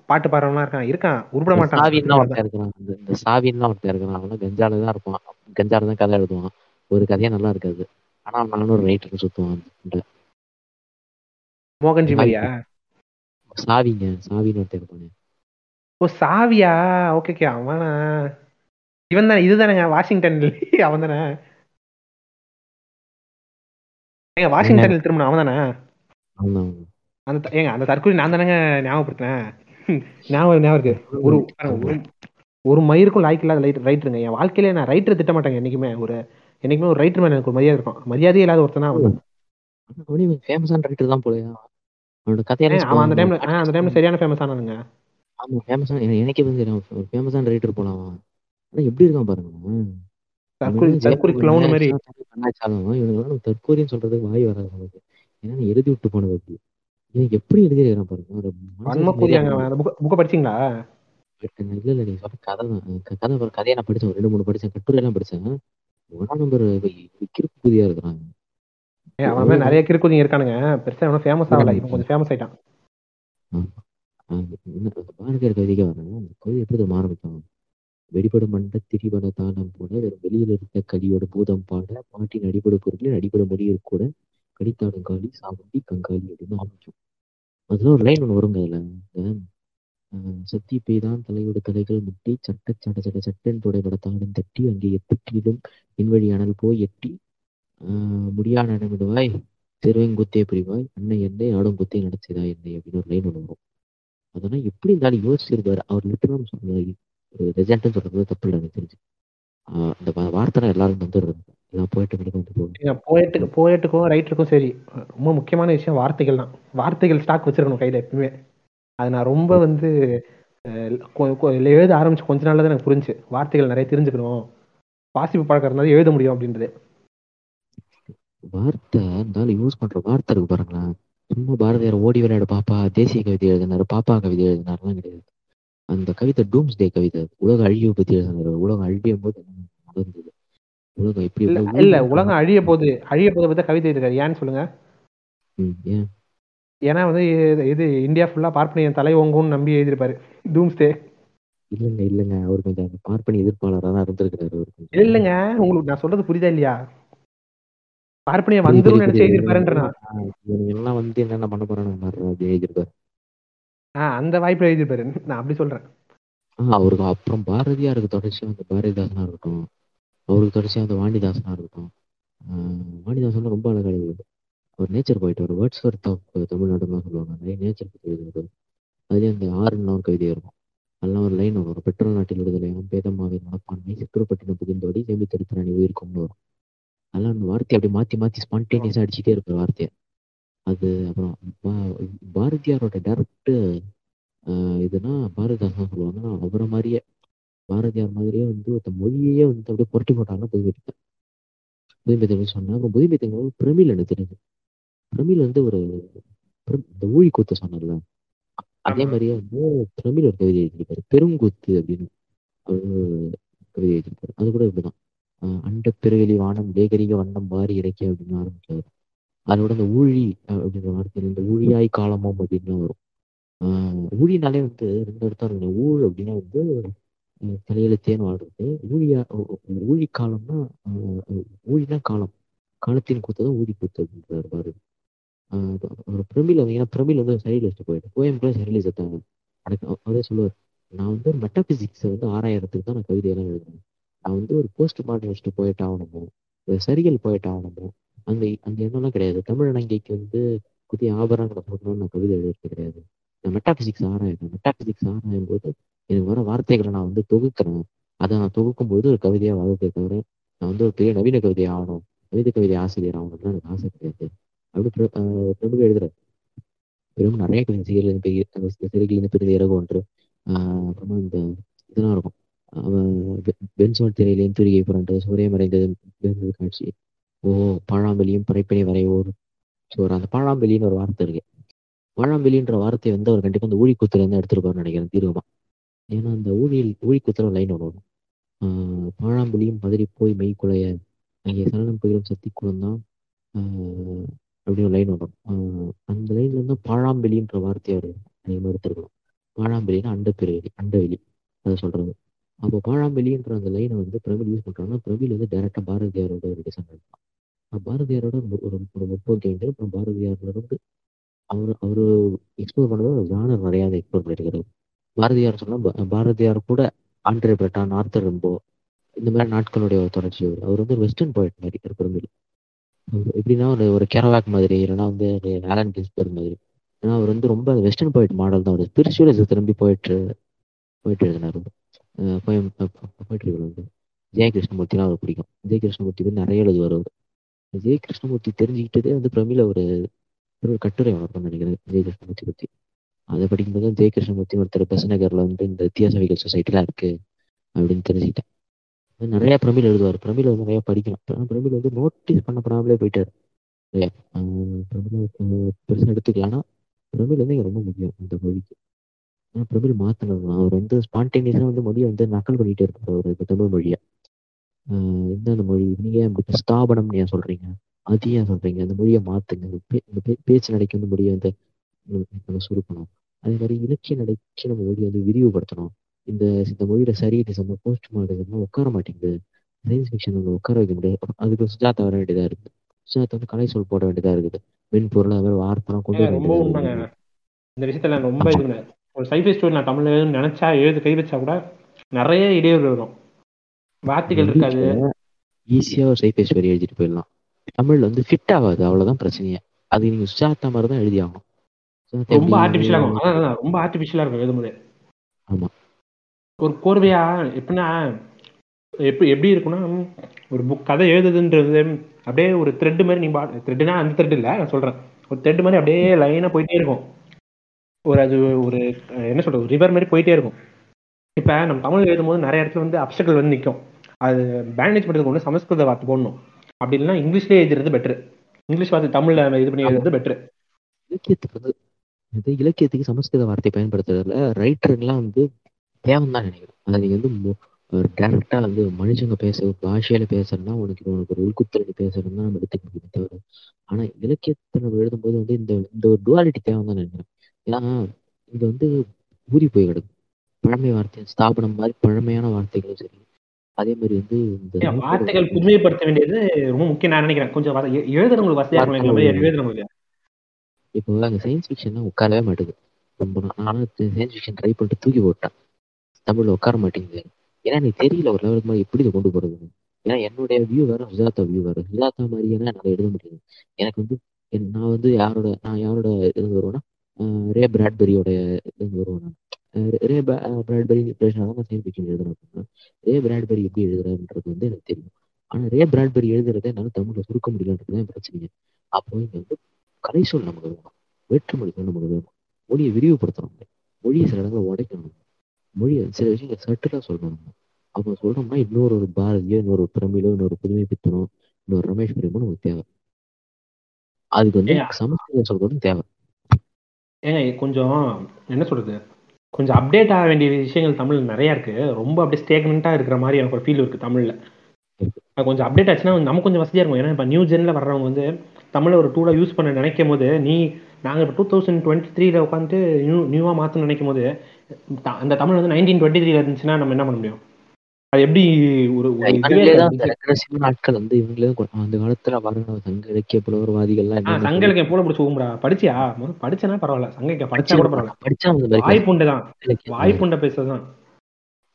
பாட்டு பாடுறவங்களாம் இருக்கான். இருக்கான். உருப்பட மாட்டான். சாவின்லாம் ஒருத்தன் இருக்கிறான் இந்த சாவின்லாம் ஒருத்தன் இருக்கிறான் அவன் கஞ்சால தான் இருப்பான். கஞ்சால தான் கதை எழுதுவான். ஒரு கதையே நல்லா இருக்காது. ஆனா அவன் நானும் ஒரு ரைட்டர் சுத்துவான். மோகன்ஜி மாதிரியா? சாவிங்க. சாவின்னு ஒருத்தன் இருப்பானே. ஓ சாவியா? ஓகே ஓகே அவனா? இவன் தானே. இதுதானேங்க வாஷிங்டன் அவன் தானே. ஏங்க வாஷிங்டன்ல திரும்ப அவன் தானே? அந்த ஏங்க அந்த தற்கொலை நான் தானேங்க ஞாபகப்படுத்தினேன். ஞாபகம் ஞாபகம் இருக்கு. ஒரு ஒரு மயிருக்கும் லாய்க்கு இல்லாத லைட் ரைட்டருங்க என் வாழ்க்கையில நான் ரைட்டரை திட்ட மாட்டேங்க என்னைக்குமே. ஒரு என்னைக்குமே ஒரு ரைட்டர் மேல எனக்கு ஒரு மரியாதை இருக்கும். மரியாதையே இல்லாத ஒருத்தனா அவன். ஃபேமஸான ரைட்டர் தான் போலயா. அவனோட கதையெல்லாம் அவன் அந்த. டைம்ல அந்த டைம்ல சரியான ஃபேமஸ் ஆனானுங்க ஆமா ஃபேமஸான எனக்கே வந்து தெரியும். ஒரு ஃபேமஸான ரைட்டர் போலாம் அவன். ஆனா எப்படி இருக்கான் பாருங்க. தற்கொலைன்னு சொல்றதுக்கு வாய் வராது நமக்கு ஏன்னா நீ எழுதி விட்டு போனது அப்படி. இவன் எப்படி எழுதிருக்கான் பாருங்க. ஒரு புக்கை படிச்சீங்களா? இல்ல இல்ல நீங்க சொல்ற கதை கதை பாரு, கதையை நான் படிச்சேன். ஒரு ரெண்டு மூணு படிச்சேன். கட்டுரை எல்லாம் படிச்சேன். ஒன்னா நம்பர் கிறுக்கு புதியா இருக்கிறான் ஏன் அவன் மாதிரி நிறைய கிறுக்குதிங்க இருக்கானுங்க. பெருசா அவன் ஃபேமஸ் ஆகல. இவன் கொஞ்சம் ஃபேமஸ் ஆயிட்டான். பாரதியார் கவிதைக்கு வரேன் அந்த கவிதை எப்படி ஆரம்பிக்கும்? வெடிபடும் மண்ட திரிபட தாளம் போல வெறும் வெளியில் இருந்த கலியோட பூதம் பாட பாட்டின் அடிப்படை பொருட்களின் அடிப்படை மொழியில் கூட கடித்தாடும் காளி சாமுண்டி கங்காளி அப்படின்னு ஆரம்பிக்கும். அதுல ஒரு லைன் ஒன்று வருங்க அதுல. சத்தி பெய்தான் தலையோட தலைகள் முட்டி சட்ட சட சட சட்டன் தொடைபட தாளம் தட்டி அங்கே எத்திட்டிலும் இன்வழி அனல் போய் எட்டி ஆஹ் முடியா நடமிடுவாய் தெருவெங்குத்தே பிரிவாய் அன்னை என்னை ஆடும் குத்தே நடச்சிதா என்னை அப்படின்னு ஒரு லைன் ஒன்று வரும். அதெல்லாம் எப்படி இருந்தாலும் யோசிச்சிருப்பாரு. அவர் லிட்டரும் சொல்றாரு ஒரு ரெஜென்ட்னு சொல்றது தப்பு இல்லை எனக்கு தெரிஞ்சு. அந்த வார்த்தை எல்லாரும் வந்துடுறது எல்லா போயிட்டு வந்து போகும் போயட்டுக்கும் ரைட்டருக்கும் சரி. ரொம்ப முக்கியமான விஷயம் வார்த்தைகள் தான். வார்த்தைகள் ஸ்டாக் வச்சிருக்கணும் கையில எப்பவுமே அது நான் ரொம்ப வந்து எழுத ஆரம்பிச்சு கொஞ்ச நாள்ல தான் எனக்கு புரிஞ்சு. வார்த்தைகள் நிறைய தெரிஞ்சுக்கணும். வாசிப்பு பழக்கம் இருந்தாலும் எழுத முடியும் அப்படின்றது. வார்த்தை இருந்தாலும் யூஸ் பண்ற வார்த்தை இருக்கு பாருங்களேன். சும்மா பாரதியார் ஓடி விளையாடு பாப்பா தேசிய கவிதை எழுதினாரு பாப்பா கவிதை எழுதினாருலாம் கிடையாது. அந்த கவிதை டூம்ஸ் டே கவிதை. உலக அழிவை பத்தி எழுதினாரு. உலகம் அழியும் போது நடந்தது உலகம் எப்படி இல்ல உலகம் அழிய போகுது. அழிய போதை பத்தி கவிதை இருக்காரு ஏன்னு சொல்லுங்க. ஏன்? ஏன்னா வந்து இது- இந்தியா ஃபுல்லா பார்ப்பனியன் தலை ஓங்கும்னு நம்பி எழுதியிருப்பாரு. டூம்ஸ்டே இல்லைங்க இல்லைங்க. அவர் கொஞ்சம் அந்த பார்ப்பனி எதிர்ப்பாளராக தான் இருந்திருக்கிறாரு அவர் இல்லைங்க. உங்களுக்கு நான் சொல்றது புரியுதா இல்லையா? பார்ப்பனியம் புரியுது, வந்துரும் நினைச்சு. எழுதியிருப்பாருன்றா எல்லாம் வந்து என்னென்ன பண்ண போறானுங்க பாரு அப்படி எழுதியிருப்பாரு. ஆஹ் அந்த வாய்ப்புல எழுதியிருப்பாரு. நான் அப்படி சொல்றேன். அவருக்கு அப்புறம் பாரதியாருக்கு தொடர்ச்சியா அந்த பாரதிதாசனா இருக்கட்டும் அவருக்கு கடைசியாக அந்த வாணிதாசனாக இருக்கட்டும் ஆஹ் வாணிதாசன் ரொம்ப அழகாக எழுதுவாரு. அவர் நேச்சர் போயிட்டு ஒரு வேர்ட்ஸ் ஒர்த் ஆஃப் தமிழ்நாடுன்னு தான் சொல்லுவாங்க. நிறைய நேச்சர் பற்றி எழுதுவாரு. அதுலேயே அந்த ஆறுன்னு ஒரு கவிதை இருக்கும். அதெல்லாம் ஒரு லைன் வரும். பெட்ரோல் நாட்டில் விடுதலையும் பேதமாவே மனப்பான்மை சித்திரப்பட்டின புகுந்தோடி சேமித்தெடுத்த நீ உயிருக்கும்னு வரும். அதெல்லாம் அந்த வார்த்தையை அப்படி மாற்றி மாற்றி ஸ்பான்டேனியஸாக அடிச்சுட்டே இருக்கிற வார்த்தையை. அது அப்புறம் பா- பாரதியாரோட டேரக்ட் இதுனா பாரதிதாசன் சொல்லுவாங்கன்னா அவரை மாதிரியே பாரதியார் மாதிரியே வந்து ஒருத்த மொழியையே வந்து அப்படியே புரட்டி போட்டாங்கன்னா புதுமைப்பித்தன் புதுமைப்பித்தன் சொன்னா அப்புறம் புதுமைப்பித்தன் வந்து பிரமிழ் எனக்கு தெரியுது பிரமிழ் வந்து ஒரு இந்த ஊழி கூத்து சொன்னார்ல. அதே. மாதிரியே வந்து பிரமிழ் ஒரு கவிதை எழுதியிருப்பாரு. பெருங்கூத்து அப்படின்னு கவிதை எழுதியிருப்பாரு. அது கூட இப்படிதான். அண்ட பெருவெளி வானம் வேகரிக வண்ணம் வாரி இறக்கிய அப்படின்னு ஆரம்பிச்சாரு. அதோட அந்த ஊழி அப்படின்ற வார்த்தையில இந்த ஊழியாய் காலமும் அப்படின்னு வரும். ஆஹ் ஊழினாலே வந்து ரெண்டு அர்த்தம் இருக்கு. ஊழ் அப்படின்னா வந்து சிலையில தேன் வாழ்றது ஊழியா ஊழி காலம்னா ஊழினா காலம். காலத்தின் கூத்து தான் ஊழி கூத்து அப்படின்றாரு பாரு ஒரு பிரமிழ் வந்து ஏன்னா பிரமிழ் வந்து சைலிஸ்ட் போயிட்டு போயம் கூட செத்தாங்க எனக்கு அவ- அவரே சொல்லுவார். நான் வந்து மெட்டாபிசிக்ஸை வந்து ஆராயறதுக்கு தான் நான் கவிதையெல்லாம் எழுதுறேன் நான் வந்து ஒரு போஸ்ட் மாடர்னிஸ்ட் போயிட்டு ஆகணுமோ சரியல் போயிட்டு ஆகணுமோ அந்த அந்த எண்ணம்லாம் கிடையாது. தமிழ் அணங்கைக்கு வந்து புதிய ஆபரணங்களை போடணும்னு நான் கவிதை எழுதுறது கிடையாது. நான் மெட்டாபிசிக்ஸ் ஆராயிறேன். மெட்டாபிசிக்ஸ் ஆராயும் போது எனக்கு வர வார்த்தைகளை நான் வந்து தொகுக்கிறேன். அதை நான் தொகுக்கும் போது ஒரு கவிதையா வாழ்க்கை தவிர நான் வந்து ஒரு பெரிய நவீன கவிதை ஆகணும். நவீன கவிதை ஆசிரியர் ஆகணும்னு எனக்கு ஆசை கிடையாது. அப்படி பிரபு எழுதுறாரு. பெரும் நிறைய கவிதை சிறுகளின் பெரிய அந்த சிறுகளின் பெரிய இறகு ஒன்று. அப்புறமா இந்த இதெல்லாம் இருக்கும். அவன் பென்சோன் திரையிலேயும் திருகை புரண்டு சூரிய மறைந்தது காட்சி. ஓ பாழாம்பெளியும் படைப்பினை வரைவோர் சோறு அந்த பாழாம்பெளின்னு ஒரு வார்த்தை இருக்கு. பாழாம்பெளின்ற வார்த்தையை வந்து அவர் கண்டிப்பா அந்த ஊழிக்கூத்துல இருந்து எடுத்திருப்பாருன்னு நினைக்கிறேன் தீர்வமா ஏன்னா அந்த ஊழியில் ஊழிக்கூத்துல லைன் ஒன்று வரும். பாழாம்புலியும் பதறி போய் மெய் குலைய அங்கே சலனம் புயலும் சக்தி குளம்தான் ஆஹ் அப்படின்னு ஒரு லைன் வரும். அந்த லைன்ல இருந்து பாழாம்பெளின்ற வார்த்தையை அவர் அதிகமாக எடுத்திருக்கணும் பாழாம்பெளின்னா அண்டப்பெருவெளி அண்டவெளி அதை சொல்றது. அப்போ பாழாம்பெளின்ற அந்த லைனை வந்து பிரமிழ் யூஸ் பண்ணுறாங்கன்னா பிரமிழ் வந்து டைரக்டா பாரதியாரோட ஒரு டிசைன் பாரதியாரோட ஒரு ஒரு முப்பது முற்போக்கு அப்புறம் பாரதியார்ல இருந்து அவர் அவரு எக்ஸ்ப்ளோர் பண்ணது ஜானர் நிறைய எக்ஸ்ப்ளோர் பண்ணிருக்காரு பாரதியார் சொன்னா பாரதியார் கூட ஆண்ட்ரே பேட்டா ஆர்த்தர் ரெம்போ இந்த மாதிரி நாட்களுடைய ஒரு தொடர்ச்சி அவர் அவர் வந்து ஒரு வெஸ்டர்ன் போயிட் மாதிரி ஒரு பிரமிழ் அவர் எப்படின்னா ஒரு ஒரு கேரவாக் மாதிரி இல்லைன்னா வந்து ஒரு ஆலன் கிஸ்பர் மாதிரி. ஏன்னா அவர் வந்து ரொம்ப வெஸ்டர்ன் போயிட் மாடல் தான். ஒரு ஸ்பிரிச்சுவலிசம் திரும்பி போயிட்டு போயிட்டு எழுதினார். போயம் போயிட்டுருக்காரு வந்து. ஜெய கிருஷ்ணமூர்த்தினா அவர் பிடிக்கும். ஜெய கிருஷ்ணமூர்த்தி வந்து நிறைய எழுதுவார் அவர். ஜெய கிருஷ்ணமூர்த்தி தெரிஞ்சுக்கிட்டதே வந்து பிரமிழ ஒரு ஒரு கட்டுரை வளர்க்கணும்னு நினைக்கிறேன் ஜெய கிருஷ்ணமூர்த்தி பற்றி அதை படிக்கும்போது ஜெய கிருஷ்ணமூர்த்தி ஒருத்தர் பெசநகர்ல வந்து இந்த வித்தியாசவிகள் சொசைட்டிலாம் இருக்கு அப்படின்னு தெரிஞ்சுக்கிட்டேன். நிறையா நிறைய பிரமிழ் எழுதுவார். பிரமிழ் வந்து நிறைய படிக்கலாம். பிரமிழ் வந்து நோட்டீஸ் பண்ண பண்ணாமலே போயிட்டார். ஆஹ் பிரமிழ் எடுத்துக்கலாம்னா பிரமிழ் வந்து இங்க ரொம்ப முக்கியம் இந்த மொழிக்கு. ஆனா பிரமிழ் மாத்தணும். அவர் வந்து ஸ்பான்டேனியஸா வந்து மொழியை வந்து நக்கல் பண்ணிகிட்டே இருப்பார் அவர் தமிழ் மொழியை. ஆஹ் என்ன அந்த மொழி? நீங்க ஏன் ஸ்தாபனம் ஸ்தாபனம்னு ஏன் சொல்றீங்க? அது ஏன் சொல்றீங்க? அந்த மொழியை மாத்துங்க. இந்த பே- பேச்சு நடைக்கு வந்து மொழியை வந்து நம்ம நம்ம சுருக்கணும் அதே மாதிரி இலக்கிய நடைக்கு நம்ம மொழியை வந்து விரிவுபடுத்தணும். இந்த இந்த மொழியில சரியடிசம் போஸ்ட் மாடர்ன் உட்கார மாட்டேங்குது. சயின்ஸ் ஃபிக்ஷன் வந்து உட்கார வைக்க முடியாது. அதுக்கு சுஜாதா வர வேண்டியதா இருக்குது. சுஜாதா வந்து கலை சொல் போட வேண்டியதா இருக்குது. மென்பொருள் அது மாதிரி வார்த்தைலாம் கொண்டு வர இந்த விஷயத்துல ரொம்ப இது. ஒரு சைஃபை ஸ்டோரி நான் தமிழ்ல நினைச்சா எழுத கை வச்சா கூட நிறைய இடையூறு வரும். வார்த்தைகள் இருக்காது. ஈஸியா ஒரு சைபேஸ் வரி எழுதிட்டு போயிடலாம். தமிழ்ல வந்து ஃபிட் ஆகாது. அவ்வளவுதான் பிரச்சனையே. அது நீங்க சுஜாதா மாதிரி தான் எழுதி ஆகணும் ரொம்ப ஆர்டிபிஷியலா இருக்கும். ரொம்ப ஆர்டிபிஷியலா இருக்கும் எழுதும்போது. ஒரு கோர்வையா எப்படின்னா எப்படி எப்படி இருக்கும்னா ஒரு புக் கதை எழுதுதுன்றது அப்படியே ஒரு த்ரெட் மாதிரி நீ த்ரெட்னா அந்த த்ரெட் இல்ல நான் சொல்றேன். ஒரு த்ரெட் மாதிரி அப்படியே லைனா போயிட்டே இருக்கும். ஒரு அது ஒரு என்ன சொல்றது ரிவர் மாதிரி போயிட்டே இருக்கும். இப்ப நம்ம தமிழ் எழுதும்போது நிறைய இடத்துல வந்து அப்சக்கல் வந்து நிற்கும் அது மேனேஜ் பண்றதுக்கு ஒன்று சமஸ்கிருத வார்த்தை போடணும் அப்படி இல்லைன்னா இங்கிலீஷ்லேயே எழுதுறது பெட்டர் இங்கிலீஷ் வார்த்தை தமிழ்ல இது பண்ணி எழுதுறது பெட்டர் இலக்கியத்துக்கு வந்து இது இலக்கியத்துக்கு சமஸ்கிருத வார்த்தை பயன்படுத்துறதுல ரைட்டருங்கெல்லாம் வந்து தேவைன்னு தான் நினைக்கிறேன். அதை நீங்க வந்து டேரக்டா வந்து மனுஷங்க பேச பாஷையில பேசுறதுனா உனக்கு உனக்கு ஒரு உள்குத்தல் பேசுறதுன்னா நம்ம எடுத்துக்க முடியும் தவிர ஆனா இலக்கியத்தை நம்ம எழுதும்போது வந்து இந்த இந்த ஒரு டுவாலிட்டி தேவைன்னு தான் நினைக்கிறேன். ஏன்னா இங்க வந்து ஊறி போய் கிடக்கு. பழமை வார்த்தை ஸ்தாபனம் மாதிரி பழமையான வார்த்தைகளும் சரி அதே மாதிரி வந்து இந்த வார்த்தைகள் புதுமைப்படுத்த வேண்டியது ரொம்ப முக்கியம் நான் நினைக்கிறேன். கொஞ்சம் எழுதுறவங்களுக்கு வசதியா இருக்கும் எங்களை மாதிரி எழுதுறவங்களுக்கு. இப்போ அங்கே சயின்ஸ் ஃபிக்ஷன்லாம் உட்காரவே மாட்டேங்குது ரொம்ப ஆனால் நானும் சயின்ஸ் ஃபிக்ஷன் ட்ரை பண்ணிட்டு தூக்கி போட்டேன். தமிழில் உட்கார மாட்டேங்குது. ஏன்னா எனக்கு தெரியல ஒரு லெவலுக்கு மேலே எப்படி இதை கொண்டு போகிறது ஏன்னா என்னுடைய வியூ வேற சுஜாதா வியூ வேற. சுஜாதா மாதிரியான என்னால் எழுத முடியாது. எனக்கு வந்து என்- நான் வந்து யாரோட நான் யாரோட இது வருவேன்னா ரே பிராட்பெரியோட இது வருவேன் ரே பிராட்பெரி இன்ஸ்பிரேஷனாக தான் நான் சயின்ஸ் ஃபிக்ஷன் எழுதுறேன் அப்படின்னா ரே பிராட்பெரி எப்படி எழுதுறாருன்றது வந்து எனக்கு தெரியும். ஆனால் ரே பிராட்பெரி எழுதுறதை என்னால தமிழில் சுருக்க முடியலன்றது தான் பிரச்சனை அப்போ இங்கே வந்து கலைச்சொல் நமக்கு வேணும். வேற்றுமொழிகள் நமக்கு வேணும். மொழியை விரிவுபடுத்தணும் மொழியை சில இடங்களை உடைக்கணும் மொழியை சில விஷயங்களை சட்டுலா சொல்லணும் அப்போ சொல்றோம்னா இன்னொரு ஒரு பாரதியோ இன்னொரு பிரமிழோ இன்னொரு புதுமை பித்தனோ இன்னொரு ரமேஷ் பிரேமோ நமக்கு தேவை. அதுக்கு வந்து. சமஸ்கிருதம் சொல்றதும் தேவை. ஏங்க கொஞ்சம் என்ன சொல்றது? கொஞ்சம் அப்டேட் ஆக வேண்டிய விஷயங்கள் தமிழ் நிறைய இருக்கு. ரொம்ப அப்படியே ஸ்டேக்னண்டா இருக்கிற மாதிரி எனக்கு ஒரு ஃபீல் இருக்கு தமிழ்ல. அது கொஞ்சம் அப்டேட் ஆச்சுன்னா நமக்கு கொஞ்சம் வசதியா இருக்கும். ஏன்னா இப்போ நியூ ஜென்ல வர்றவங்க வந்து தமிழை ஒரு டூலா யூஸ் பண்ண நினைக்கும் போது நீ நாங்க இப்போ டூ தௌசண்ட் டுவெண்ட்டி த்ரீல உட்காந்து நியூ நியூவா மாத்தணும்னு நினைக்கும் போது அந்த தமிழ் வந்து நைன்டீன் டுவெண்ட்டி த்ரீல இருந்துச்சுன்னா நம்ம என்ன பண்ண முடியும்? அது எப்படி ஒரு நாட்கள் வந்து இவங்களே அந்த காலத்துல வர சங்க இலக்கிய புலவர்வாதிகள்லாம் சங்க இலக்கியம் போல பிடிச்சி ஊம்புடா படிச்சியா? படிச்சனா பரவாயில்ல. சங்க படிச்சா கூட பரவாயில்ல. படிச்சா வாய்ப்புண்டு தான். வாய்ப்புண்ட பேசுறதுதான்.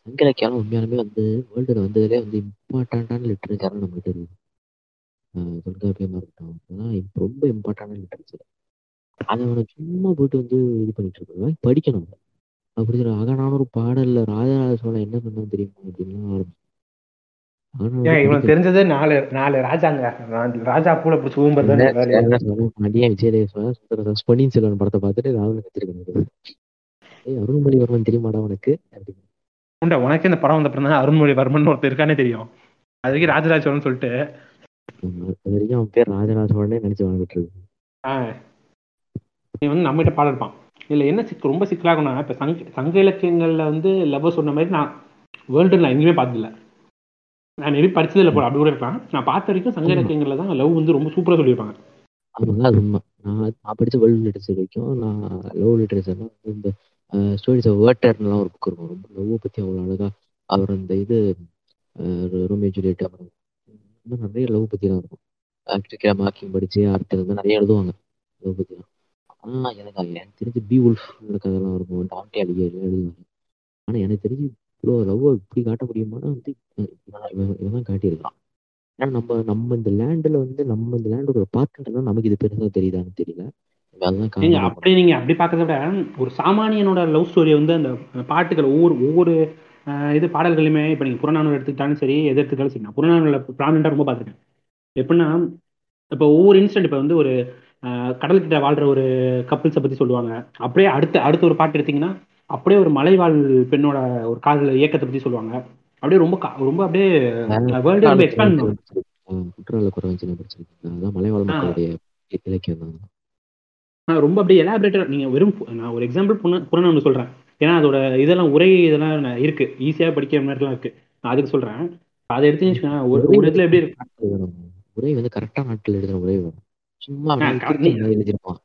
சங்க இலக்கியம் உண்மையாலுமே வந்து வேர்ல்டுல வந்ததுலேயே வந்து இம்பார்ட்டண்டான லிட்டரேச்சர் நம்மகிட்ட இருக்கு ஆஹ் தொல்காப்பியமா இருக்கட்டும் அதெல்லாம் ரொம்ப இம்பார்ட்டண்டான லிட்டரேச்சர் அதை அவனை சும்மா போயிட்டு வந்து இது பண்ணிட்டு இருக்காங்க படிக்கணும். அப்படி சொல்ற அகநானூறு பாடல்ல ராஜராஜ சோழன் என்ன பண்ணான்னு தெரியுமா ஏன் இவனுக்கு. தெரிஞ்சது நாலு நாலு ராஜாங்க. ராஜா பூல பிடிச்சி சோழன் சுந்தரசோழன், பொன்னியின் செல்வன் படத்தை பார்த்துட்டு ராவணன் கத்திருக்கணும் ஏய் அருண்மொழிவர்மன் தெரியுமாடா உனக்கு? அப்படின்னு உண்டா? உனக்கு இந்த படம் வந்த அப்புறம் தான் அருண்மொழிவர்மன் ஒருத்தர் இருக்கானே தெரியும். அது வரைக்கும் ராஜராஜ சோழன் சொல்லிட்டு. அது வரைக்கும் அவன் பேர் ராஜராஜ சோழனே நினைச்சு வாழ்ந்துட்டு இருக்கு ஆ, நீ வந்து நம்மகிட்ட பாடம் இருப்பான் இதுல என்ன சிக்கு ரொம்ப சிக்கலாகும்னா இப்ப சங்க சங்க இலக்கியங்கள்ல வந்து லவ் சொன்ன மாதிரி நான் வேர்ல்டு நான் எங்கேயுமே பார்த்ததில்ல. நான் மேபி படிச்சது இல்லை போல அப்படி கூட இருக்கலாம். நான் பார்த்த வரைக்கும் சங்க. இலக்கியங்கள்ல தான் லவ் வந்து ரொம்ப சூப்பரா சொல்லியிருப்பாங்க. அது உண்மை. நான் நான் படிச்ச வேர்ல்டு லிட்டரேச்சர் வரைக்கும் நான் லவ் லிட்டரேச்சர்லாம் இந்த ஸ்டோரிஸ் ஆஃப் வேர்டர்லாம் ஒரு புக் இருக்கும். ரொம்ப லவ் பற்றி அவ்வளோ அழகாக அவர் அந்த இது ரோமியோ ஜூலியட் அப்புறம் இன்னும் நிறைய லவ் பற்றிலாம் இருக்கும். ஆக்சுவலி மார்க்கிங் படித்து அடுத்தது வந்து நிறைய எழுதுவாங்க லவ் பற்றிலாம் ஆனால் எனக்கு அது எனக்கு தெரிஞ்சு பி உல்ஃப் கதைலாம் இருக்கும். டான்டே அடிக்க எழுதுவாங்க. ஆனால் எனக்கு தெரிஞ்சு இவ்வளோ லவ் இப்படி காட்ட முடியுமானா வந்து இவன் இவன் இவன் தான் காட்டியிருக்கான். ஏன்னா நம்ம நம்ம இந்த லேண்டில் வந்து நம்ம இந்த லேண்டோட பார்க்கின்றதா நமக்கு இது பெருசாக தெரியுதான்னு தெரியல. நீங்க அப்படி நீங்க அப்படி பார்க்கறத விட ஒரு சாமானியனோட லவ் ஸ்டோரியை வந்து அந்த பாட்டுகள் ஒவ்வொரு ஒவ்வொரு இது பாடல்களுமே இப்போ நீங்க புறநானூறு எடுத்துக்கிட்டாலும் சரி எது எடுத்துக்கிட்டாலும் சரி நான் புறநானூறுல ப்ராமினெண்டாக ரொம்ப பார்த்துருக்கேன் எப்படின்னா இப்போ ஒவ்வொரு இன்ஸ்டன்ட் இப்போ வந்து ஒரு கடல்கிட்ட வாழ்ற ஒரு கப்பிள்ஸை பத்தி சொல்லுவாங்க அப்படியே அடுத்த அடுத்த ஒரு பாட்டு எடுத்தீங்கன்னா அப்படியே ஒரு மலைவாழ் பெண்ணோட ஒரு காதல் இயக்கத்தை பத்தி சொல்லுவாங்க அப்படியே ரொம்ப ரொம்ப அப்படியே வேர்ல்டு எக்ஸ்பேண்ட் குற்றால குறவஞ்சினை படிச்சிருக்கேன் அதான் மலைவாழ். மக்களுடைய இலக்கியம் தான் ரொம்ப அப்படியே எலாபரேட்டட் நீங்க வெறும் நான் ஒரு எக்ஸாம்பிள் புன புறநானூறு சொல்றேன். ஏன்னா அதோட இதெல்லாம் உரை இதெல்லாம் இருக்கு. ஈஸியா படிக்கிற மாதிரிலாம் இருக்கு. நான் அதுக்கு சொல்றேன். அதை வச்சுக்கோங்க, ஒரு ஒரு இடத்துல எப்படி இருக்கு? உரை வந்து கரெக்டா நாட்கள் எழுதுன உரை வேணும் சும்மா எழுதியிருப்பான்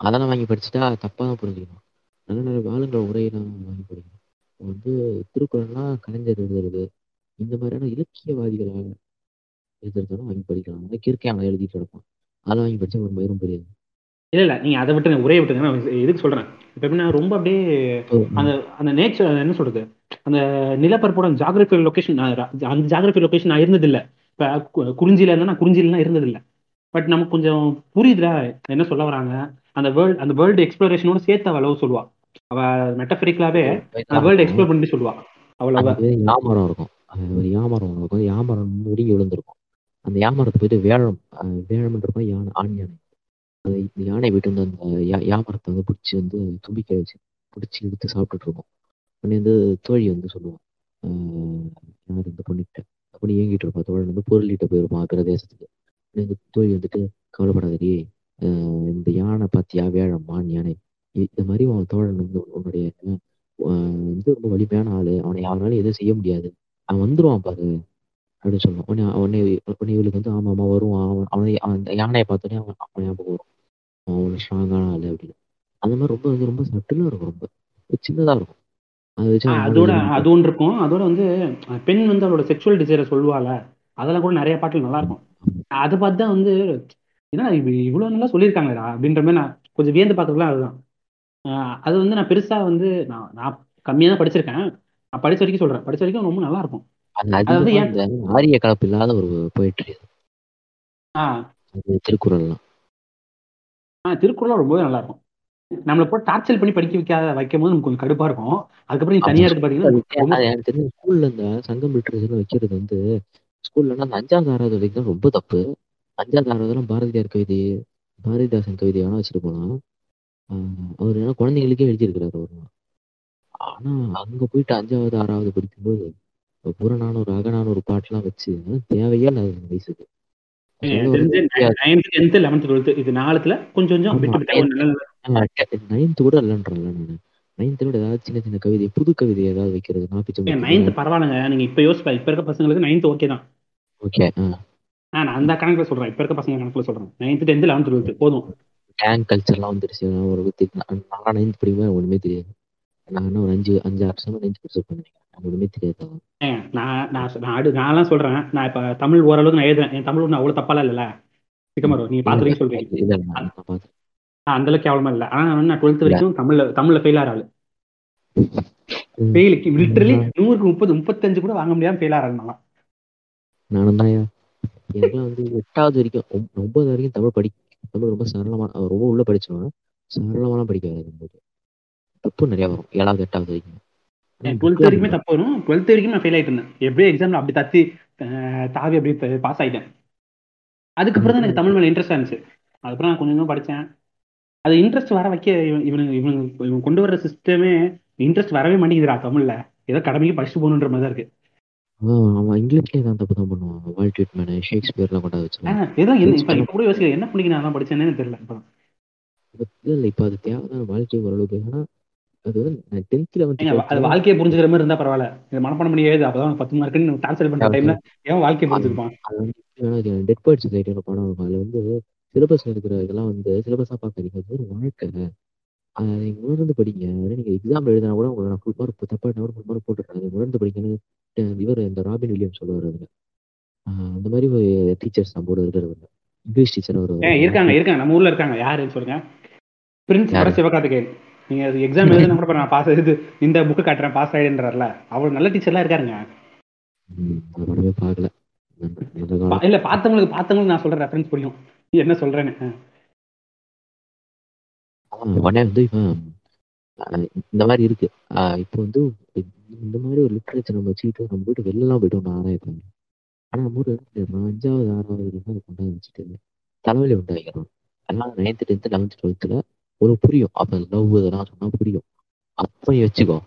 அதெல்லாம் வாங்கி படிச்சுட்டா தப்பா தான் புரிஞ்சுக்கணும். நல்ல நல்ல ஆளுங்க உரையெல்லாம் வாங்கி படிக்கணும். வந்து திருக்குறள்லாம் கலைஞர் எழுதுறது. இந்த மாதிரியான இலக்கியவாதிகளாக எழுதுறதெல்லாம் வாங்கி படிக்கலாம். அந்த கிறுக்கே அவன் எழுதிட்டு கிடப்பான் அதை வாங்கி படிச்சா ஒரு மயிரும் புரியாது. இல்ல இல்ல நீங்க அதை விட்டு உரையை விட்டுங்க நான் எதுக்கு சொல்றேன். இப்ப எப்படின்னா ரொம்ப அப்படியே அந்த அந்த நேச்சர் என்ன சொல்றது? அந்த நிலப்பரப்போட ஜாகிரபிக்கல் லொகேஷன் அந்த ஜாகிரபி லொகேஷன் நான் இருந்தது இல்ல இப்ப குறிஞ்சியில இருந்தா நான் குறிஞ்சிலாம் இருந்தது இல்ல பட் நமக்கு கொஞ்சம் புரியுதுல என்ன சொல்ல வராங்க? அந்த வேர்ல்ட் அந்த வேர்ல்டு எக்ஸ்ப்ளோரேஷனோட சேர்த்து அவ லவ் சொல்லுவா. அவ மெட்டபரிக்கலாவே அந்த வேர்ல்டு எக்ஸ்ப்ளோர் பண்ணி சொல்லுவா. அவ்வளவு. அது யாமரம் இருக்கும். ஒரு யாமரம் இருக்கும் யாமரம் விழுந்திருக்கும் அந்த யாமரத்தை போயிட்டு வேழம் அஹ் வேழம் இருக்கும் யானை ஆண் யானை. அது இந்த யானை வீட்டு வந்து அந்த யா- யாமரத்தை வந்து பிடிச்சி வந்து தும்பிக்கை வச்சு பிடிச்சி எடுத்து சாப்பிட்டுட்டு இருக்கோம். உடனே வந்து தோழி வந்து சொல்லுவான் ஆஹ் யார் இந்த பொண்ணுகிட்ட அப்படி ஏங்கிட்டு இருப்பா. தோழன் வந்து பொருளிட்ட போயிருப்பான் பிரதேசத்துக்கு. உடனே இந்த தோழி வந்துட்டு கவலைப்படாதடி ஆஹ் இந்த யானை பாத்தியா? வேழம்மான் யானை. இந்த மாதிரி அவன் தோழன் வந்து உன்னுடைய வந்து ரொம்ப வலிமையான ஆளு. அவனை யாருனாலும் எதுவும் செய்ய முடியாது. அவன் வந்துருவான் பாரு. அப்படின்னு சொல்லுவான். உடனே உடனே உடனே இவளுக்கு வந்து ஆமா ஆமா வருவான். அவன் அவனை அந்த யானையை பார்த்தோன்னே அவன் அவன் ஞாபகம் வரும். அவன் ஸ்ட்ராங்கான ஆளு அப்படின்னு. அந்த மாதிரி ரொம்ப வந்து ரொம்ப சட்டிலாக இருக்கும் ரொம்ப. சின்னதா இருக்கும். அதை வச்சு அதோட அது ஒன்று இருக்கும். அதோட வந்து பெண் வந்து அவளோட செக்ஷுவல் டிசைரை சொல்லுவாள். அதெல்லாம் கூட நிறைய பாட்டுகள் நல்லா இருக்கும். அதை பார்த்து தான் வந்து என்ன இவ்வளோ நல்லா சொல்லியிருக்காங்களேடா அப்படின்ற மாதிரி நான் கொஞ்சம் வியந்து பார்க்கறதுலாம் அதுதான். அது வந்து நான் பெருசா வந்து நான் நான் கம்மியாக தான் படிச்சிருக்கேன். நான் படிச்ச வரைக்கும் சொல்றேன். படிச்ச வரைக்கும் ரொம்ப நல்லா இருக்கும். அதாவது ஆரிய கலப்பு இல்லாத ஒரு அது. திருக்குறள்லாம் ஆ திருக்குறள் ரொம்பவே நல்லா இருக்கும் நம்மளை போட்டு டார்ச்சர் பண்ணி படிக்க வைக்காத வைக்கும் போது நமக்கு கொஞ்சம் கடுப்பா இருக்கும். அதுக்கப்புறம் தனியா இருக்கு பாத்தீங்கன்னா எனக்கு தெரிஞ்ச ஸ்கூல்ல இந்த சங்கம் லிட்டரேச்சர்ல வைக்கிறது வந்து ஸ்கூல்லனா அந்த அஞ்சாவது ஆறாவது வரைக்கும் ரொம்ப தப்பு. அஞ்சாவது ஆறாவதுலாம் பாரதியார் கவிதை பாரதிதாசன் கவிதை வேணா வச்சுட்டு போலாம். ஆஹ் அவர் ஏன்னா குழந்தைங்களுக்கே எழுதியிருக்கிறாரு அவர் ஆனா அங்க போயிட்டு அஞ்சாவது ஆறாவது படிக்கும்போது புறநானூறு அகநானூறு பாட்டுலாம் வச்சு தேவையே இல்லாத வயசுக்கு. நைன்த் இது நாலுத்துல கொஞ்சம் கொஞ்சம் நல்ல நல்ல நைன்த்து கூட இல்லைன்றல நான். நைன்த்து கூட ஏதாவது சின்ன சின்ன கவிதை புது கவிதை ஏதாவது வைக்கிறது நாப்பிச்சம்பட்டி நைன்த் பரவாயில்லைங்க. நீங்க இப்ப யோசிப்பா இப்ப இருக்க பசங்களுக்கு நைன்த் ஓகே தான். ஓகே நான் அந்த கணக்குல சொல்றேன். இப்ப இருக்க பசங்க கணக்குல சொல்றேன். நைன்த் டென்த் லெவன்த் டுவெல்த் போதும். கேங் கல்ச்சர்லாம் வந்துருச்சு. நான் ஒரு நான் நான் நைன்த் படிக்கும்போது ஒண்ணுமே தெரியாது. நான் ஒரு அஞ்சு அஞ்சு வருஷமா படிச்சு நினைக்கிறேன். எனக்கு ஒண்ணுமே தெரியாது? நான் நான் நான் நான்லாம் சொல்றேன். நான் இப்ப தமிழ் ஓரளவுக்கு நான் எழுதுறேன். என் தமிழ் ஒன்றும் அவ்வளவு தப்பாலாம் நீங்க இல்ல பாத்து இல்ல வரைக்கும் சொல்றீங்க அந்த அளவுக்கு கேவலமா இல்லை. ஆனா நான் டுவெல்த் வரைக்கும் தமிழ்ல தமிழ்ல ஃபெயில் ஆறாள் ஃபெயிலுக்கு லிட்டரலி நூறுக்கு முப்பது முப்பத்தஞ்சு கூட வாங்க முடியாம ஃபெயில் ஆறாள் நான் நானும் தான் எனக்குலாம் வந்து எட்டாவது வரைக்கும் ஒன்பது வரைக்கும் தமிழ் படி தமிழ் ரொம்ப சரளமா அஹ் ரொம்ப உள்ள படிச்சிருவேன். சரளமாலாம் படிக்க வராது தப்பு நிறைய வரும். ஏழாவது எட்டாவது வரைக்கும். டுவெல்த் வரைக்குமே தப்பு வரும். டுவெல்த் வரைக்கும் நான் ஃபெயில் ஆயிட்டு இருந்தேன் எப்படியோ எக்ஸாம்ல அப்படி தத்தி தாவி அப்படி பாஸ் ஆயிட்டேன். அதுக்கப்புறம் தான் எனக்கு தமிழ் மேல இன்ட்ரெஸ்ட் இருந்துச்சு அதுக்கப்புறம் நான் கொஞ்சம் கொஞ்சம் படிச்சேன். அது இன்ட்ரெஸ்ட் வர வைக்க இவன் இவனுங்க இவனுங்க இவன் கொண்டு வர சிஸ்டமே இன்ட்ரெஸ்ட் வரவே மாட்டேங்குதுடா தமிழ்ல. ஏதோ கடமைக்கு படிச்சுட்டு போகணுன்ற மாதிரி தான் இருக்கு. அவன் இங்கிலீஷ்லயே தான் தப்பு தான் பண்ணுவான். ஷேக்ஸ்பியர்லாம் கொண்டாந்து என்ன கூட யோசிக்கிறேன் என்ன பண்ணிக்க நான் படிச்சேன்னு தெரியல இப்ப இல்ல இல்ல இப்ப அது தேவைதான். வாழ்க்கை ஓரளவுக்கு ஏன்னா அது நான் டென்த் லெவன்த் அது வாழ்க்கையை புரிஞ்சுக்கிற மாதிரி இருந்தா பரவாயில்ல. இது மனப்பாடம் பண்ணி எழுது அப்பதான் பத்து மார்க்குன்னு டார்ச்சர் பண்ற டைம்ல ஏன் வாழ்க்கையை புரிஞ்சுக்குப்பான் அது வந்து டெட் பேர்ட் படம் இருக்கும். அதுல வந்து சிலபஸ்ல இருக்கிற இதெல்லாம் வந்து சிலபஸா பார்க்காதீங்க. அது ஒரு வாழ்க்கை. அதை உணர்ந்து படிங்க. நீங்க எக்ஸாம் எழுதினா கூட உங்களுக்கு நான் ஃபுல் மார்க் தப்பா கூட ஃபுல் மார்க் போட்டுருக்கேன் அதை உணர்ந்து படிக்கன்னு அஹ் இவர் இந்த ராபின் வில்லியம் சொல்லுவார் ஆஹ் அந்த மாதிரி டீச்சர்ஸ் நம்ம கூட இங்கிலீஷ் டீச்சர் ஒரு இருக்காங்க இருக்காங்க. நம்ம ஊர்ல இருக்காங்க. யாருன்னு சொல்லுங்க. பிரின்ஸ் சிவகார்த்திகேயன் நீங்க எக்ஸாம் எழுதுனா கூட நான் பாஸ் இது இந்த புக்கு காட்டுறேன் பாஸ் ஆயிடுன்றாருல அவ்வளவு நல்ல டீச்சர்லாம் இருக்காருங்க. இல்ல பார்த்தவங்களுக்கு பார்த்தவங்களுக்கு நான் சொல்ற ரெஃபரன்ஸ் புரியும். நீ என்ன சொல்றேன்னு? உடனே வந்து இந்த மாதிரி இருக்கு. ஆஹ் இப்போ வந்து இந்த மாதிரி ஒரு லிட்ரேச்சர் நம்ம வச்சுக்கிட்டு நம்ம போயிட்டு வெளிலலாம் போயிட்டு ஒன்று ஆராய்ப்பாங்க ஆனா நம்ம அஞ்சாவது ஆறாவது கொண்டாந்து வச்சுட்டு தலைவலி உண்டாகிறோம் அதனால நைன்த்து டென்த்து லெவன்த்து டுவெல்த்தில் ஒரு புரியும். அப்போ லவ் இதெல்லாம் சொன்னா புரியும். அப்போ நீ வச்சுக்கோ.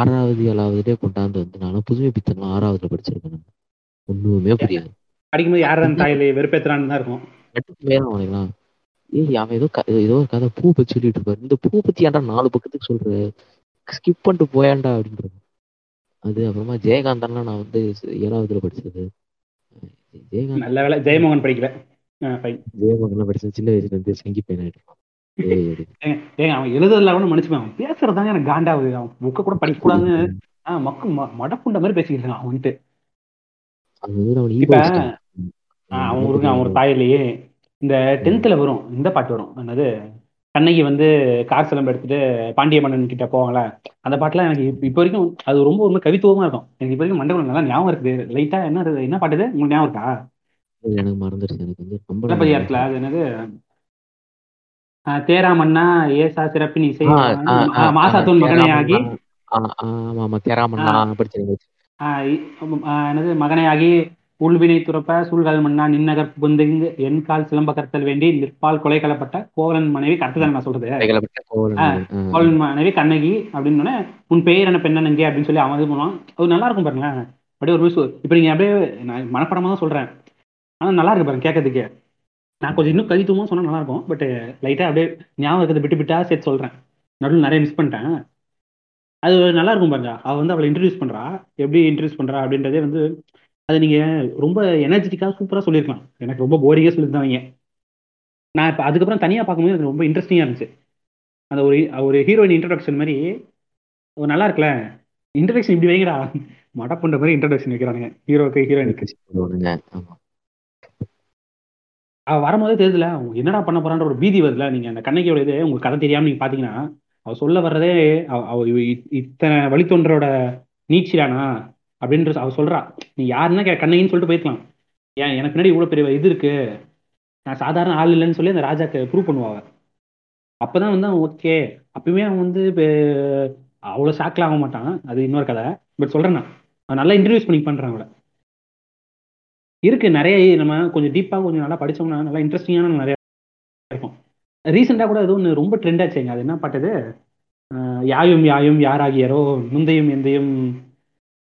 ஆறாவது ஏழாவதுலேயே கொண்டாந்து வந்து நான் புதுமை பித்தன்லாம் ஆறாவதுல படிச்சிருக்கேன் ஒண்ணுமே புரியாது. படிக்கும்போது யார் அந்த தாயில வெறுப்பேத்துறான்னு தான் இருக்கும். ஏய் அவன் ஏதோ ஏதோ ஒரு கதை பூ பத்தி சொல்லிட்டு இருப்பாரு. இந்த பூ பத்தி ஏன்டா நாலு பக்கத்துக்கு சொல்ற? ஸ்கிப் பண்ணிட்டு போயாண்டா அப்படின்றது அது அப்புறமா ஜெயகாந்தன்லாம் நான் வந்து ஏழாவதுல படிச்சது. ஜெயகாந்த் நல்ல வேலை. ஜெயமோகன் படிக்கல. ஃபைன் ஜெயமோகன்லாம் படிச்சது சின்ன வயசுல இருந்து சங்கி பையன் ஆயிட்டு. ஏங்க அவன் எழுதுறதுல கூட மன்னிச்சுப்பான் அவன் பேசுறதாங்க எனக்கு காண்டாவுது அவன் புக்கை கூட படிக்க கூடாதுன்னு ஆ, மக்கு மடப்புண்ட மாதிரி பேசிக்கிட்டு இருக்கான் அவன் வந்துட்டு அது வந்து அவன் இப்ப, அவன் ஊருக்கு அவன் ஒரு தாயிலேயே இந்த டென்த்ல வரும் இந்த பாட்டு வரும். என்னது? கண்ணகி வந்து கார் சிலம்பு எடுத்துட்டு பாண்டிய மன்னன் கிட்ட போவாங்களே அந்த பாட்டுலாம் எனக்கு இப்ப- வரைக்கும் அது ரொம்ப ரொம்ப கவித்துவமா இருக்கும். எனக்கு இப்ப வரைக்கும் மண்டபம் நல்லா ஞாபகம் இருக்குது. லைட்டா என்ன என்ன பாட்டு உங்களுக்கு ஞாபகம் இருக்கா? எனக்கு மறந்துருச்சு எனக்கு வந்து ரொம்ப சிலப்பதிகாரத்துல அது என்னது? ஆ, தேரா மன்னா ஏசா சிறப்பின் இசை மாசாத்தூன் மகனையாகி தேராமண்ணா. என்னது மகனையாகி உள்வினை துறப்ப சூழ்கால் மன்னா நின்னகர் புகுந்துங்கு என் கால் சிலம்ப கர்த்தல் வேண்டி நிற்பால் கொலை கலப்பட்ட கோவலன் மனைவி கரெக்டு நான் சொல்றது? கோவலன் மனைவி. கண்ணகி அப்படின்னு உன் பெயர் என்ன பெண்ணன் எங்கே அப்படின்னு சொல்லி அவன் இது பண்ணுவான். அது நல்லா இருக்கும் பாருங்க அப்படியே ஒரு இப்போ நீங்க அப்படியே நான் மனப்படமா தான் சொல்றேன். ஆனா நல்லா இருக்கு பாருங்க கேட்கறதுக்கு. நான் கொஞ்சம் இன்னும் கவித்துவமாக சொன்னா நல்லா இருக்கும் பட் லைட்டா அப்படியே ஞாபகம் இருக்கிறது விட்டு விட்டா சேர்த்து சொல்றேன். நடுவில் நிறைய மிஸ் பண்ணிட்டேன். அது நல்லா இருக்கும் பாருங்க. அவள் வந்து அவளை இன்ட்ரடியூஸ் பண்றா. எப்படி இன்ட்ரடியூஸ் பண்றா அப்படின்றதே வந்து அது நீங்க ரொம்ப எனர்ஜெட்டிக்காக சூப்பரா சொல்லியிருக்கலாம். எனக்கு ரொம்ப போரிங்காக சொல்லியிருந்தாங்க நான் இப்போ அதுக்கப்புறம் தனியா பார்க்கும்போது எனக்கு ரொம்ப இன்ட்ரெஸ்டிங்கா இருந்துச்சு. அந்த ஒரு ஒரு ஹீரோயின் இன்ட்ரடக்ஷன் மாதிரி ஒரு நல்லா இருக்குல்ல இன்ட்ரடக்ஷன் இப்படி வைங்கடா. மட மாதிரி இன்ட்ரடக்ஷன் வைக்கிறானுங்க. ஹீரோக்கு ஹீரோயினுக்கு போடுவானுங்க. அவ வரும்போதே தெரியல அவங்க என்னடா பண்ண போறான்ற ஒரு பீதி வருதுல நீங்க அந்த கண்ணகியோட இது உங்களுக்கு கதை தெரியாம நீங்க பாத்தீங்கன்னா அவ சொல்ல வர்றதே அவ- இத்தனை வழித்தொன்றோட நீட்சிடானா? அப்படின்ற அவ சொல்றா. நீ யாருன்னா கண்ணகின்னு சொல்லிட்டு போயிருக்கலாம். ஏன் எனக்கு முன்னாடி இவ்வளவு பெரிய இது இருக்கு. நான் சாதாரண ஆள் இல்லைன்னு சொல்லி அந்த ராஜாக்கு ப்ரூவ் பண்ணுவாங்க அப்பதான் வந்து அவன் ஓகே. அப்பயுமே அவன் வந்து அவ்வளோ அவ்வளவு ஆக மாட்டான். அது இன்னொரு கதை. பட் சொல்றேன் நான். அவன் நல்லா இன்ட்ரடியூஸ் பண்ணி பண்றான் அவளை. இருக்கு நிறைய நம்ம கொஞ்சம் டீப்பா கொஞ்சம் நல்லா படிச்சோம்னா நல்லா இன்ட்ரெஸ்டிங்கான நிறைய இருக்கும். ரீசெண்டா கூட அது ஒன்று ரொம்ப ட்ரெண்ட் ஆச்சுங்க. அது என்ன பாட்டது யாயும் யாயும் யாராகியரோ நுந்தையும் எந்தையும்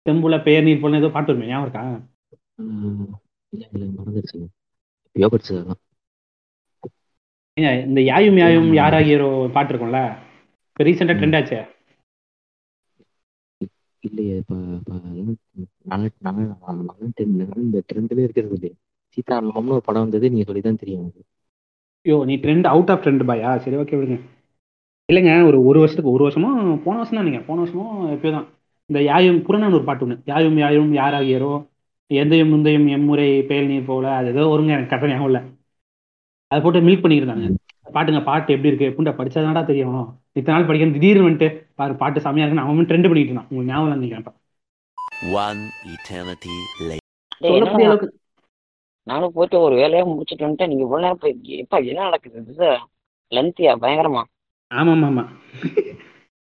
செம்புல பெயர் நீர் போல ஏதோ பாட்டு வருமே ஞாபகம் இருக்கா? இந்த யாயும் யாயும் யாராகியரோ பாட்டு இருக்கும்ல? இப்போ ரீசெண்டா ட்ரெண்ட் ஆச்சே? இல்லையே இந்த ட்ரெண்ட்ல இருக்கிறது இல்லையே. அனுபவம்னு ஒரு படம் வந்தது நீங்க சொல்லிதான் தெரியும் ஐயோ நீ ட்ரெண்ட் அவுட் ஆஃப் ட்ரெண்ட் பாயா? சரி ஓகே விடுங்க. இல்லைங்க ஒரு ஒரு வருஷத்துக்கு ஒரு வருஷமோ போன வருஷம் தான் நீங்க போன வருஷமும் எப்பயோ தான் இந்த யாயும் புறநானூறு ஒரு பாட்டு ஒன்று யாயும் யாயும் யாராகியரோ எந்தையும் முந்தையும் எம்முறை பேல் நீர் போல அது ஏதோ ஒருங்க எனக்கு கரெக்டாக ஞாபகம் இல்லை. அதை போட்டு மில்க் பண்ணியிருந்தாங்க பாட்டுங்க பாட்டு எப்படி இருக்கு? புண்டை படிச்சாதான்டா தெரியும். இத்தனை நாள் படிக்கணும் திடீர்னு வந்துட்டு பாரு பாட்டு செமையா இருக்குன்னு அவன் ட்ரெண்ட் பண்ணிட்டு இருந்தான். உங்களுக்கு ஞாபகம் அளவுக்கு நானும் போயிட்டு ஒரு வேலையா முடிச்சுட்டு வந்துட்டேன். நீங்க இவ்வளவு நேரம் போய் எப்ப என்ன நடக்குது? இது லென்த்தியா பயங்கரமா? ஆமா ஆமா ஆமா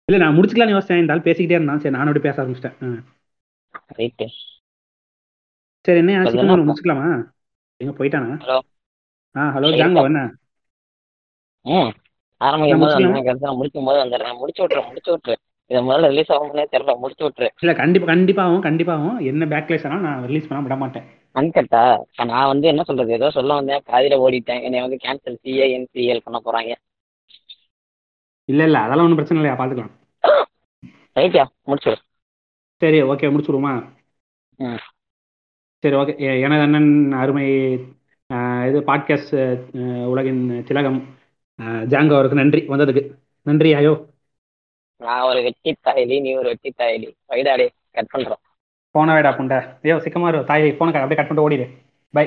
இல்ல நான் முடிச்சுக்கலாம்னு யோசிச்சேன். இந்த ஆள் பேசிக்கிட்டே இருந்தான். சரி நானும் அப்படி பேச ஆரம்பிச்சிட்டேன். ரைட்டு சரி என்ன சீக்கிரமா? முடிச்சுக்கலாமா? எங்க போயிட்டானா? ஹலோ. ஆ ஹலோ ஜாங்கோ என்ன? ம். ஆரம்பிக்கும் போது. வந்து கடைசியில் முடிக்கும் போது வந்துடுறேன் முடிச்சு விட்டுறேன் முடிச்சு விட்டுரு. இதை முதல்ல ரிலீஸ் ஆகும்னே தெரியல முடிச்சு விட்டுரு. இல்ல கண்டிப்பா கண்டிப்பாவும் கண்டிப்பாவும் என்ன பேக்லேஸ் ஆனால் நான் ரிலீஸ் பண்ண விட மாட்டேன். அன்கட்டா நான் வந்து என்ன சொல்றது? ஏதோ சொல்ல வந்தேன் பாதியில ஓடிட்டேன். என்னை வந்து கேன்சல் சிஏஎன்சிஎல் பண்ண போறாங்க. இல்ல இல்ல அதெல்லாம் ஒன்றும் பிரச்சனை இல்லையா? பாத்துக்கலாம். ரைட்டியா முடிச்சு சரி ஓகே முடிச்சுடுவோமா ம். சரி ஓகே எனது அண்ணன் அருமை இது பாட்காஸ்ட் உலகின் திலகம். ஜாங்கோ அவருக்கு நன்றி. வந்ததுக்கு. நன்றி ஐயோ. நான் ஒரு வெட்டி தாயலி நீ ஒரு வெட்டி தாயலி. வைடாடே கட் பண்றோம். போன வேடா புண்டை. ஐயோ சிக்கமா இரு, தாய் போன அப்படியே கட் பண்ணிட்டு ஓடிடு. பை